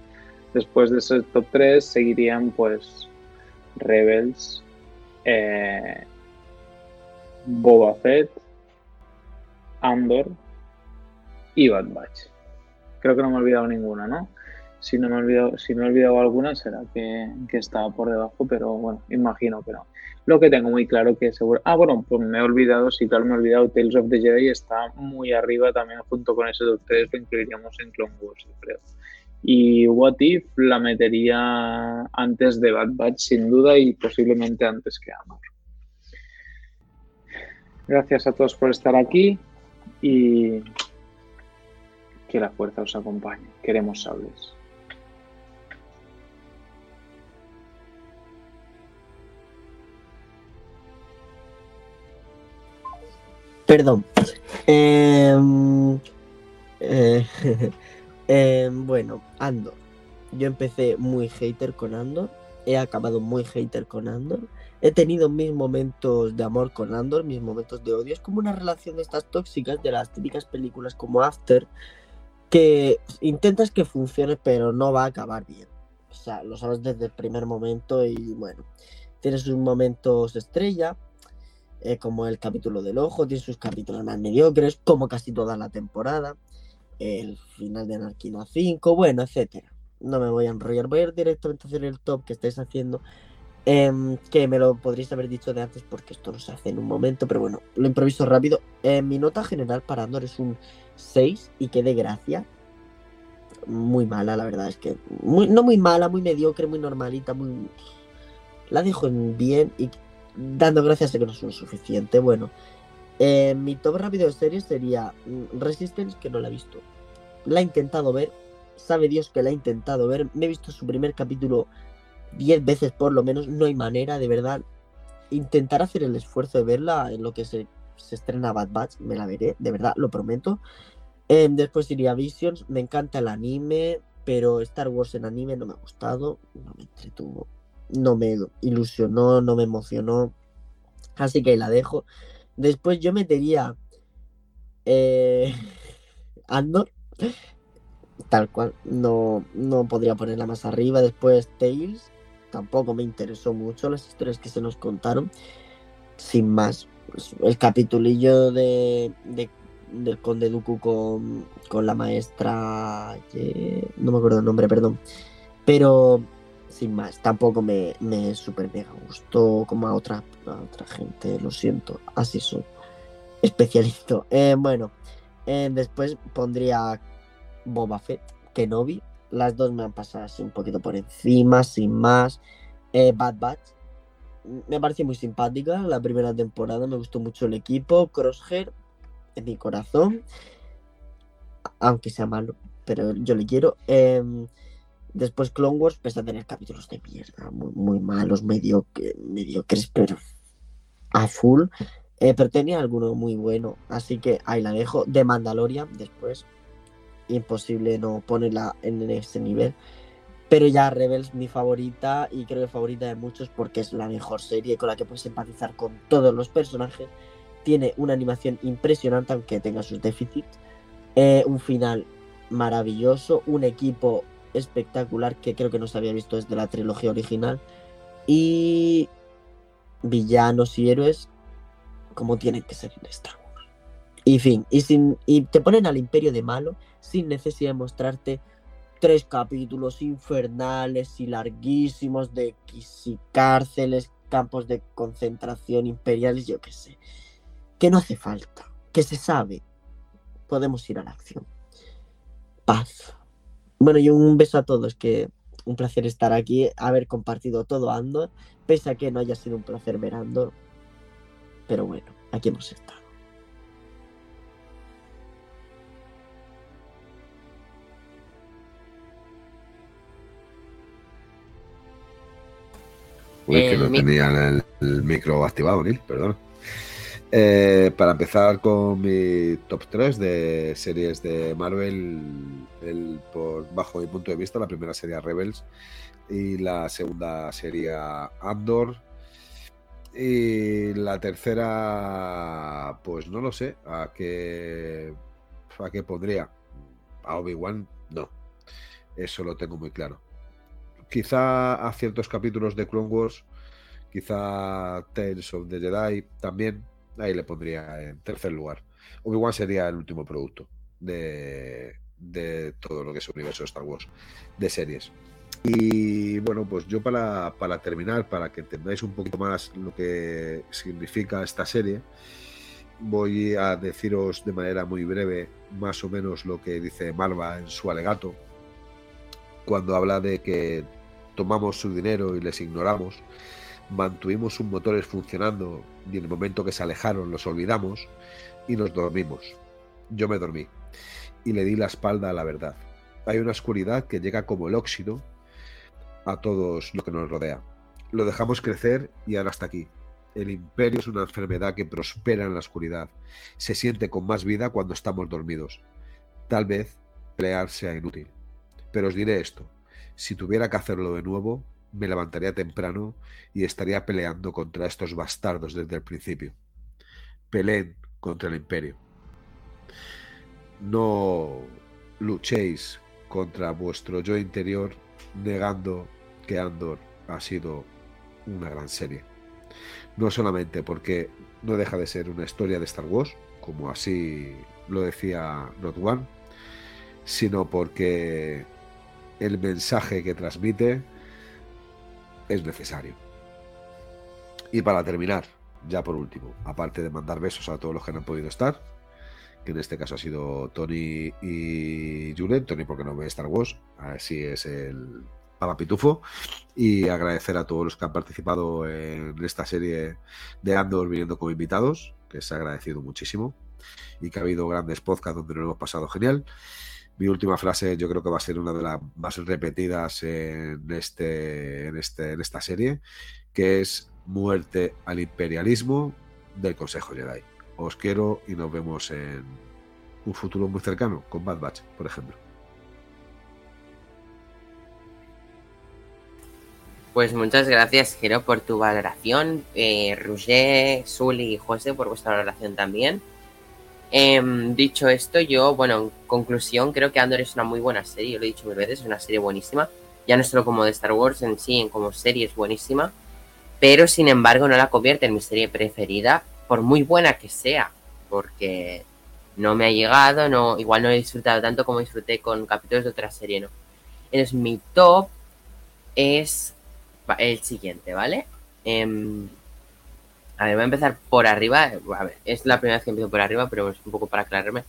Speaker 6: Después de ese top 3 seguirían pues Rebels, eh, Boba Fett, Andor y Bad Batch. Creo que no me he olvidado ninguna, ¿no? Si no me he olvidado, si he olvidado alguna será que, que estaba por debajo, pero bueno, imagino que no. Lo que tengo muy claro que seguro. Ah, bueno, pues me he olvidado, si tal me he olvidado, Tales of the Jedi está muy arriba también junto con ese top 3, lo incluiríamos en Clone Wars, creo. Y What If la metería antes de Bad Batch, sin duda, y posiblemente antes que Amor. Gracias a todos por estar aquí y que la fuerza os acompañe. Queremos sables.
Speaker 3: Perdón. Em, eh, em, bueno, Andor. Yo empecé muy hater con Andor. He acabado muy hater con Andor. He tenido mis momentos de amor con Andor, mis momentos de odio. Es como una relación de estas tóxicas de las típicas películas como After, que intentas que funcione, pero no va a acabar bien. O sea, lo sabes desde el primer momento y bueno, tienes sus momentos estrella, eh, como el capítulo del ojo, tiene sus capítulos más mediocres, como casi toda la temporada, el final de Anarquina 5, bueno, etcétera. No me voy a enrollar, voy a ir directamente a hacer el top que estáis haciendo, em, que me lo podríais haber dicho de antes porque esto no se hace en un momento, pero bueno, lo improviso rápido. Eh, mi nota general para Andor es un 6 y que de gracia. Muy mala, la verdad es que. Muy, no muy mala, muy mediocre, muy normalita, muy. La dejo en bien y dando gracias a que no son suficiente. Bueno, eh, mi top rápido de series sería mm, Resistance, que no la he visto. La he intentado ver, sabe Dios que la he intentado ver. Me he visto su primer capítulo 10 veces por lo menos, no hay manera, de verdad. Intentar hacer el esfuerzo de verla en lo que se, estrena Bad Batch, me la veré, de verdad, lo prometo. Eh, después iría Visions, me encanta el anime, pero Star Wars en anime no me ha gustado, no me entretuvo no me ilusionó, no me emocionó. Así que ahí la dejo. Después yo metería eh, Andor. Tal cual. No, no podría ponerla más arriba. Después Tales. Tampoco me interesó mucho las historias que se nos contaron. Sin más. Pues, el capitulillo de, del Conde Dooku con, con la maestra. no me acuerdo el nombre, perdón. Pero sin más. Tampoco me, me super mega gustó como a otra, otra gente, lo siento, así soy. Especialista. Eh, bueno, eh, después pondría Boba Fett, Kenobi. Las dos me han pasado así un poquito por encima, sin más. Eh, Bad Batch. Me pareció muy simpática la primera temporada, me gustó mucho el equipo. Crosshair, en mi corazón. Aunque sea malo, pero yo le quiero. Después Clone Wars pese a tener capítulos de mierda, muy, muy malos, mediocre- mediocres, pero a full. Eh, pero tenía alguno muy bueno, así que ahí la dejo. De Mandalorian, después, imposible no ponerla en ese nivel. Pero ya Rebels, mi favorita, y creo que favorita de muchos, porque es la mejor serie con la que puedes empatizar con todos los personajes. Tiene una animación impresionante, aunque tenga sus déficits. Eh, un final maravilloso, un equipo espectacular que creo que no se había visto desde la trilogía original. Y villanos y héroes como tienen que ser en Star Wars. Y fin, y, sin, y te ponen al imperio de malo sin necesidad de mostrarte tres capítulos infernales y larguísimos de cárceles, campos de concentración imperiales, yo qué sé. Que no hace falta, que se sabe. Podemos ir a la acción. Paz. Bueno, y un beso a todos, que un placer estar aquí, haber compartido todo Andor, pese a que no haya sido un placer ver Andor. Pero bueno, aquí hemos estado.
Speaker 2: Uy, que
Speaker 1: El
Speaker 2: no tenía el, el micro activado, Neil, perdón. Eh, para empezar con mi top 3 de series de Marvel, el, por bajo mi punto de vista, la primera sería Rebels y la segunda sería Andor. Y la tercera, pues no lo sé, a qué, a qué pondría. A Obi-Wan, no. Eso lo tengo muy claro quizá a ciertos capítulos de Clone Wars, quizá Tales of the Jedi también, ahí le pondría en tercer lugar. Obi-Wan sería el último producto de, de todo lo que es el universo de Star Wars, de series. Y bueno, pues yo para, para terminar, para que entendáis un poquito más lo que significa esta serie, voy a deciros de manera muy breve más o menos lo que dice Marva en su alegato, cuando habla de que tomamos su dinero y les ignoramos, mantuvimos sus motores funcionando y en el momento que se alejaron los olvidamos y nos dormimos. Yo me dormí y le di la espalda a la verdad. Hay una oscuridad que llega como el óxido a todos lo que nos rodea. Lo dejamos crecer y ahora está aquí. El imperio es una enfermedad que prospera en la oscuridad. Se siente con más vida cuando estamos dormidos. Tal vez pelear sea inútil. Pero os diré esto, si tuviera que hacerlo de nuevo, me levantaría temprano y estaría peleando contra estos bastardos desde el principio. Peleen contra el imperio. No luchéis contra vuestro yo interior negando que Andor ha sido una gran serie. No solamente porque no deja de ser una historia de Star Wars, como así lo decía Not One, sino porque el mensaje que transmite es necesario. Y para terminar, ya por último, aparte de mandar besos a todos los que no han podido estar, que en este caso ha sido Tony y Julen, Tony porque no ve Star Wars, así es el Papapitufo, y agradecer a todos los que han participado en esta serie de Andor viniendo como invitados, que se ha agradecido muchísimo, y que ha habido grandes podcasts donde nos hemos pasado genial. Mi última frase yo creo que va a ser una de las más repetidas en, este, en, este, en esta serie, que es muerte al imperialismo del Consejo Jedi. Os quiero y nos vemos en un futuro muy cercano, con Bad Batch, por ejemplo.
Speaker 1: Pues muchas gracias, Jero, por tu valoración. Eh, Roger, Sully y José por vuestra valoración también. Em, dicho esto, yo, bueno, en conclusión, creo que Andor es una muy buena serie, yo lo he dicho mil veces, es una serie buenísima. Ya no solo como de Star Wars en sí, en como serie es buenísima. Pero sin embargo no la convierte en mi serie preferida, por muy buena que sea. Porque no me ha llegado, no, igual no he disfrutado tanto como disfruté con capítulos de otra serie, ¿no? Entonces mi top es el siguiente, ¿vale? Em, a ver, voy a empezar por arriba. A ver, es la primera vez que empiezo por arriba, pero es un poco para aclararme.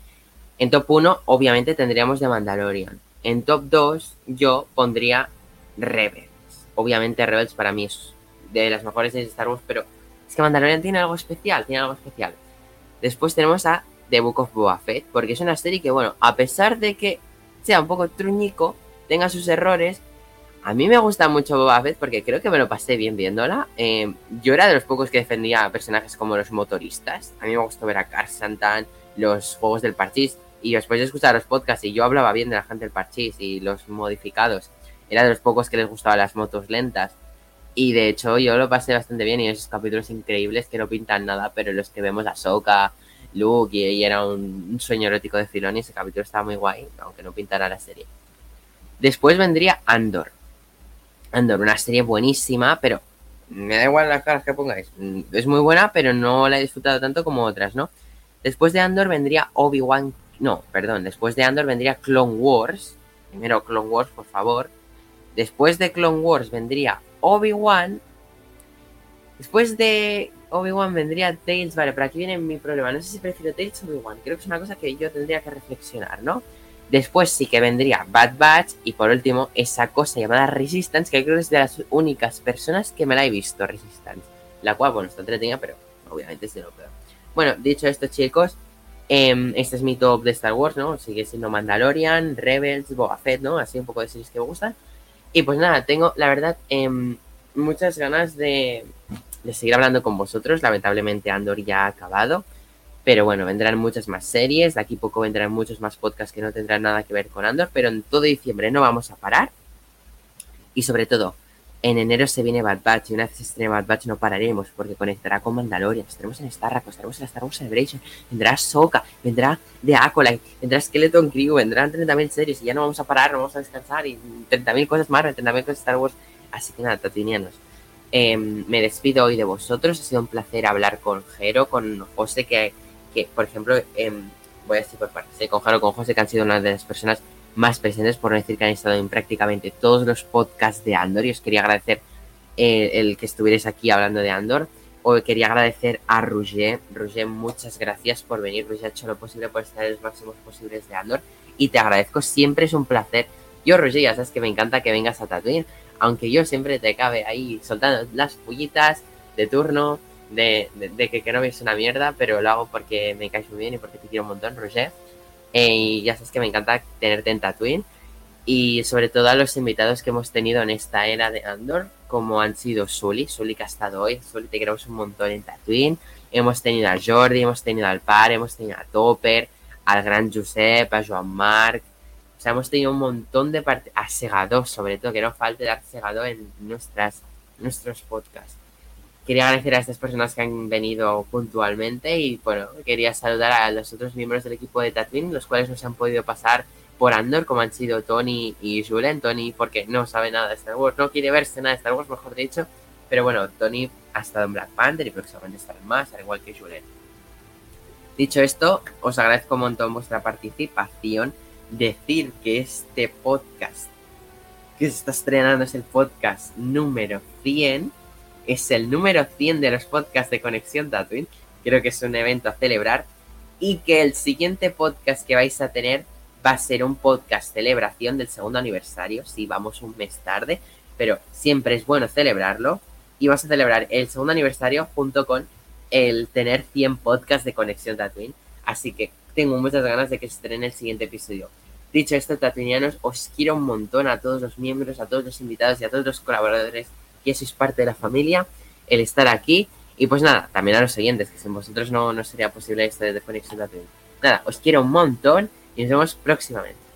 Speaker 1: En top 1, obviamente, tendríamos The Mandalorian. En top 2, yo pondría Rebels. Obviamente, Rebels para mí es de las mejores de Star Wars, pero es que Mandalorian tiene algo especial, tiene algo especial. Después tenemos a The Book of Boba Fett, porque es una serie que, bueno, a pesar de que sea un poco truñico, tenga sus errores, A mí me gusta mucho Boba Fett porque creo que me lo pasé bien viéndola. Eh, yo era de los pocos que defendía personajes como los motoristas. A mí me gustó ver a Car Santan, los juegos del parchís. Y después de escuchar los podcasts y yo hablaba bien de la gente del parchís y los modificados, era de los pocos que les gustaban las motos lentas. Y de hecho yo lo pasé bastante bien y esos capítulos increíbles que no pintan nada, pero los que vemos a Soka, Luke y, era un, un sueño erótico de Filón y ese capítulo estaba muy guay, aunque no pintara la serie. Después vendría Andor. Andor, una serie buenísima, pero me da igual las caras que pongáis. Mm, Es muy buena, pero no la he disfrutado tanto como otras, ¿no? Después de Andor vendría Obi-Wan. No, perdón. Después de Andor vendría Clone Wars. Primero Clone Wars, por favor. Después de Clone Wars vendría Obi-Wan. Después de Obi-Wan vendría Tales. Vale, pero aquí viene mi problema. No sé si prefiero Tales o Obi-Wan. Creo que es una cosa que yo tendría que reflexionar, ¿no? Después sí que vendría Bad Batch. Y por último, esa cosa llamada Resistance, que creo que es de las únicas personas que me la he visto, Resistance. La cual, bueno, está entretenida, pero obviamente es de lo peor. Bueno, dicho esto, chicos, em, este es mi top de Star Wars, ¿no? Sigue siendo Mandalorian, Rebels, Boba Fett, ¿no? Así un poco de series que me gustan. Y pues nada, tengo, la verdad, em, muchas ganas de, de seguir hablando con vosotros. Lamentablemente Andor ya ha acabado. Pero bueno, vendrán muchas más series. De aquí poco vendrán muchos más podcasts que no tendrán nada que ver con Andor. Pero en todo diciembre no vamos a parar. Y sobre todo, en enero se viene Bad Batch. Y una vez se estrene Bad Batch no pararemos. Porque conectará con Mandalorian. Estaremos en Star Wars, estaremos en Star Wars Celebration. Vendrá Soka, vendrá The Acolyte, vendrá Skeleton Crew, vendrán 30.000 series. Y ya no vamos a parar, no vamos a descansar. Y 30.000 cosas más, 30.000 cosas Star Wars. Así que nada, tatinianos. Eh, me despido hoy de vosotros. Ha sido un placer hablar con Jero, con José, que, que por ejemplo, eh, voy a decir por partes, eh, con Jero, con José, que han sido una de las personas más presentes, por no decir que han estado en prácticamente todos los podcasts de Andor. Y os quería agradecer eh, el que estuvierais aquí hablando de Andor. O quería agradecer a Roger. Roger, muchas gracias por venir. Roger ha hecho lo posible por estar en los máximos posibles de Andor. Y te agradezco, siempre es un placer. Yo, Roger, ya sabes que me encanta que vengas a Tatooine aunque yo siempre te cabe ahí soltando las pullitas de turno, de, de, de que, es una mierda, pero lo hago porque me caes muy bien y porque te quiero un montón, Roger. Eh, y ya sabes que me encanta tenerte en Tatooine. Y sobre todo a los invitados que hemos tenido en esta era de Andor, como han sido Sully, Sully que ha estado hoy, Sully te queremos un montón en Tatooine. Hemos tenido a Jordi, hemos tenido al Par, hemos tenido a Topper, al gran Josep, a Joan Marc, o sea, hemos tenido un montón de parte a Segado, sobre todo, que no falte dar Segado en nuestras, nuestros podcasts. Quería agradecer a estas personas que han venido puntualmente y bueno, quería saludar a los otros miembros del equipo de Tatooine, los cuales nos han podido pasar por Andor, como han sido Tony y Julen. Tony, porque no sabe nada de Star Wars, no quiere verse nada de Star Wars, mejor dicho. Pero bueno, Tony ha estado en Black Panther y próximamente estará más, al igual que Julen. Dicho esto, os agradezco un montón vuestra participación decir que este podcast que se está estrenando es el podcast número 100. Es el número 100 de los podcasts de Conexión Tatooine. Creo que es un evento a celebrar. Y que el siguiente podcast que vais a tener va a ser un podcast celebración del segundo aniversario. Sí, vamos un mes tarde, pero siempre es bueno celebrarlo. Y vamos a celebrar el segundo aniversario junto con el tener 100 podcasts de Conexión Tatooine. Así que tengo muchas ganas de que se estrene el siguiente episodio. Dicho esto, tatunianos, os quiero un montón a todos los miembros, a todos los invitados y a todos los colaboradores que sois parte de la familia, el estar aquí. Y pues nada, también a los siguientes, que sin vosotros no, no sería posible esto de Conexión. Nada, os quiero un montón y nos vemos próximamente.